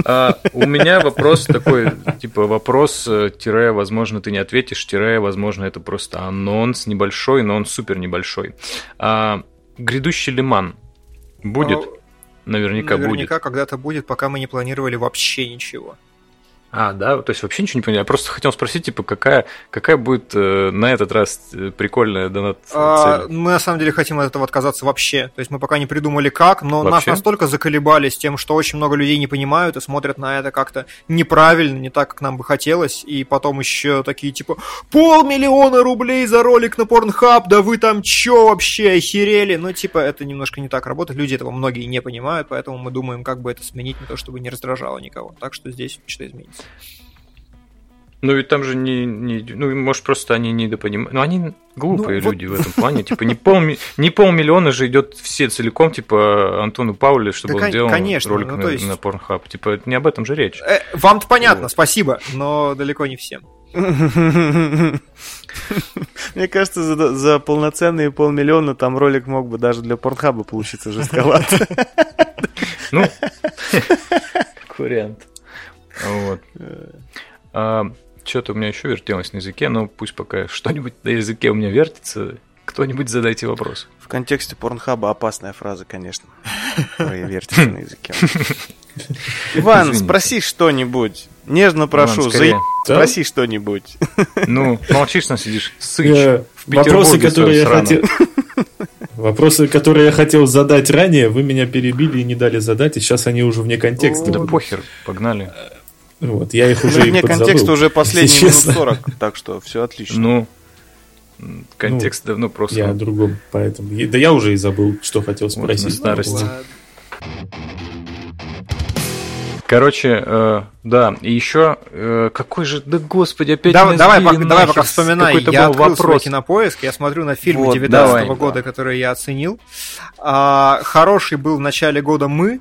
А, у меня вопрос такой, типа вопрос, э, тире, возможно, ты не ответишь, тире, возможно, это просто анонс небольшой, но он супер небольшой. А, грядущий Лиман будет? Ну, Наверняка, Наверняка когда-то будет, пока мы не планировали вообще ничего. А, да, то есть вообще ничего не понял. Я просто хотел спросить, типа, какая, какая будет э, на этот раз э, прикольная донат А, цель? мы на самом деле хотим от этого отказаться вообще. То есть мы пока не придумали как, но нас Вообще? настолько заколебали с тем, что очень много людей не понимают и смотрят на это как-то неправильно, не так, как нам бы хотелось. И потом еще такие типа полмиллиона рублей за ролик на Pornhub, да вы там чё вообще охерели? Ну, типа, это немножко не так работает. Люди этого многие не понимают, поэтому мы думаем, как бы это сменить на то, чтобы не раздражало никого. Так что здесь что изменится. Ну, ведь там же не, не- ну, может, просто они недопонимают. Ну, они глупые Ну, вот- люди в этом плане. Типа, не, полми... не полмиллиона же идет все целиком, типа, Антону Пауле, чтобы Да, он кон- делал конечно, ролик ну, на, есть- на Pornhub. Типа, это не об этом же речь. Э, вам-то понятно, Вот. спасибо, но далеко не всем. Мне кажется, за, за полноценные полмиллиона там ролик мог бы даже для порнхаба получиться жестковато. Ну, вариант. Вот. Что-то у меня еще вертелось на языке, но пусть пока что-нибудь на языке у меня вертится. Кто-нибудь задайте вопрос. В контексте порнхаба опасная фраза, конечно. Проверьте на языке. Иван, Извините. спроси что-нибудь. Нежно прошу, Иван, Да? спроси что-нибудь. Ну, молчишь, там сидишь. Сыч. Вопросы, которые я хотел... Вопросы, которые я хотел задать ранее, вы меня перебили и не дали задать, и сейчас они уже вне контекста. Да похер, погнали. Вот, я их уже Ну, и Вне подзабыл, контекста уже последние минут честно. 40, так что все отлично. Ну, контекст давно просто... Я о другом, поэтому... Да я уже и забыл, что хотел спросить. на старости. Короче, э, да, и еще э, какой же, да господи, опять Да- давай, пока, давай пока вспоминай. какой-то Я был открыл свой вопрос. кинопоиск, я смотрю на фильмы Вот, 19 давай, года, да. которые я оценил. А, хороший был в начале года «Мы»,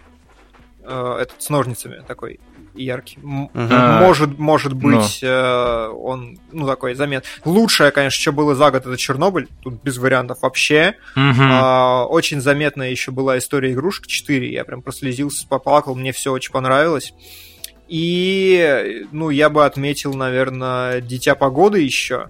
э, этот с ножницами такой яркий. М- Мгм. А, может, может быть, э, он, ну, такой замет. Лучшее, конечно, что было за год, это Чернобыль. Тут без вариантов вообще. Мгм. А, очень заметная еще была история игрушек 4. Я прям прослезился, поплакал, мне все очень понравилось. И, ну, я бы отметил, наверное, Дитя погоды еще.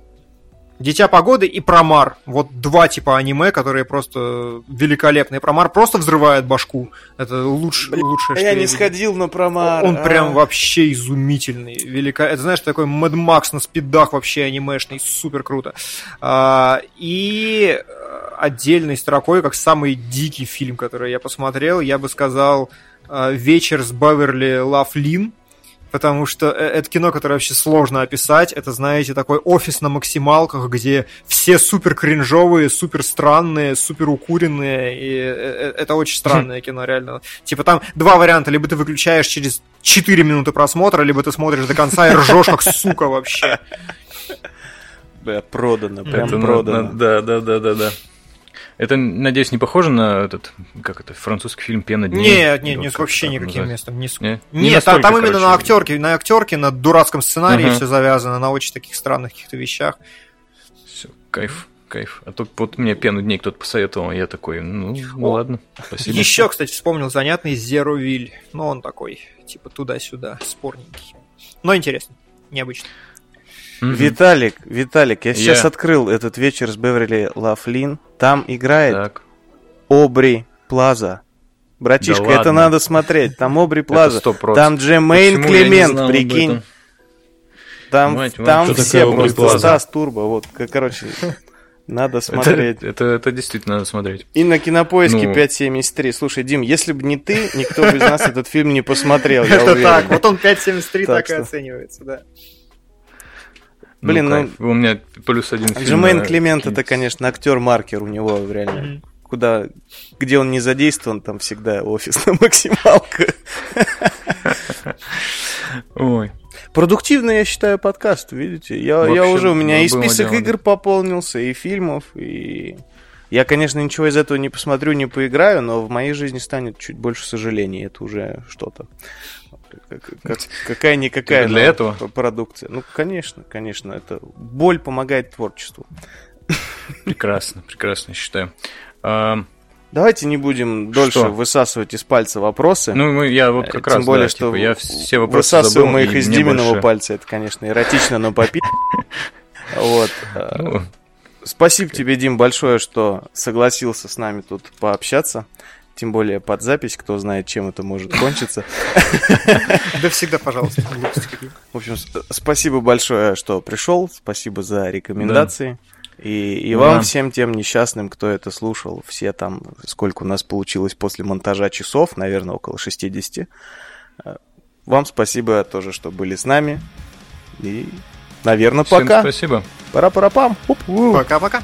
Дитя погоды и Промар. Вот два типа аниме, которые просто великолепные. Промар просто взрывает башку. Это луч, лучшее, что Я не видел. сходил на промар. Он а. прям вообще изумительный. Велика... Это, знаешь, такой Mad Max на спидах вообще анимешный. Супер круто. А, и э, отдельной строкой, как самый дикий фильм, который я посмотрел, я бы сказал э, «Вечер с Беверли Лав Лин», потому что э, это кино, которое вообще сложно описать. Это, знаете, такой офис на максималках, где все супер кринжовые, супер странные, супер укуренные, и э, э, это очень странное кино, реально. Типа там два варианта, либо ты выключаешь через 4 минуты просмотра, либо ты смотришь до конца и ржешь как сука вообще. Бля, продано, прям это, продано. да, да, да, да, да. Это, надеюсь, не похоже на этот, как это, французский фильм «Пена дней»? Нет, нет, нет, вообще никаким местом. Не... Не? Нет, не настолько, там именно на актерке, на актерке, на дурацком сценарии uh-huh. все завязано, на очень таких странных каких-то вещах. Все, кайф кайф. А тут вот мне пену дней кто-то посоветовал, я такой, ну, ну ладно, спасибо. Еще, кстати, вспомнил занятный Зеровиль. Ну, он такой, типа, туда-сюда, спорненький. Но интересный, необычный. Mm-hmm. Виталик, Виталик, я сейчас открыл этот вечер с Беверли Лафлин. Там играет так. Обри Плаза. Братишка, да это надо смотреть. Там Обри Плаза. Там Джемейн Клемент, прикинь. Там, мать, мать. там все просто Стас Турбо. Вот, короче, надо смотреть. Это, это, это действительно надо смотреть. И на кинопоиске ну... 5.73. Слушай, Дим, если бы не ты, никто бы из нас этот фильм не посмотрел. Это так, вот он 5.73 так и оценивается, да. Блин, ну... ну... У меня плюс один фильм. Джемейн Клемент, это, конечно, актер-маркер у него реально. Куда, где он не задействован, там всегда офис на максималка. Ой. Продуктивный, я считаю, подкаст, видите? Я, я уже, у меня и список дело, игр пополнился, и фильмов, и... Я, конечно, ничего из этого не посмотрю, не поиграю, но в моей жизни станет чуть больше сожалений. Это уже что-то какая-никакая для этого продукция. Ну, конечно, конечно, это боль помогает творчеству. Прекрасно, прекрасно, считаю. А... Давайте не будем дольше что? высасывать из пальца вопросы. Ну, я вот как Тем раз, более, да, что типа, я все вопросы высасываем мы их из Диминого больше... пальца. Это, конечно, эротично, но попить. Вот. Ну. Спасибо тебе, Дим, большое, что согласился с нами тут пообщаться. Тем более под запись, кто знает, чем это может кончиться. Да всегда, пожалуйста. В общем, спасибо большое, что пришел. Спасибо за рекомендации. И, и вам всем тем несчастным, кто это слушал, все там, сколько у нас получилось после монтажа часов, наверное, около 60. Э, вам спасибо тоже, что были с нами. И, наверное, пока. Всем спасибо. Пора-пора-пам. Пока-пока.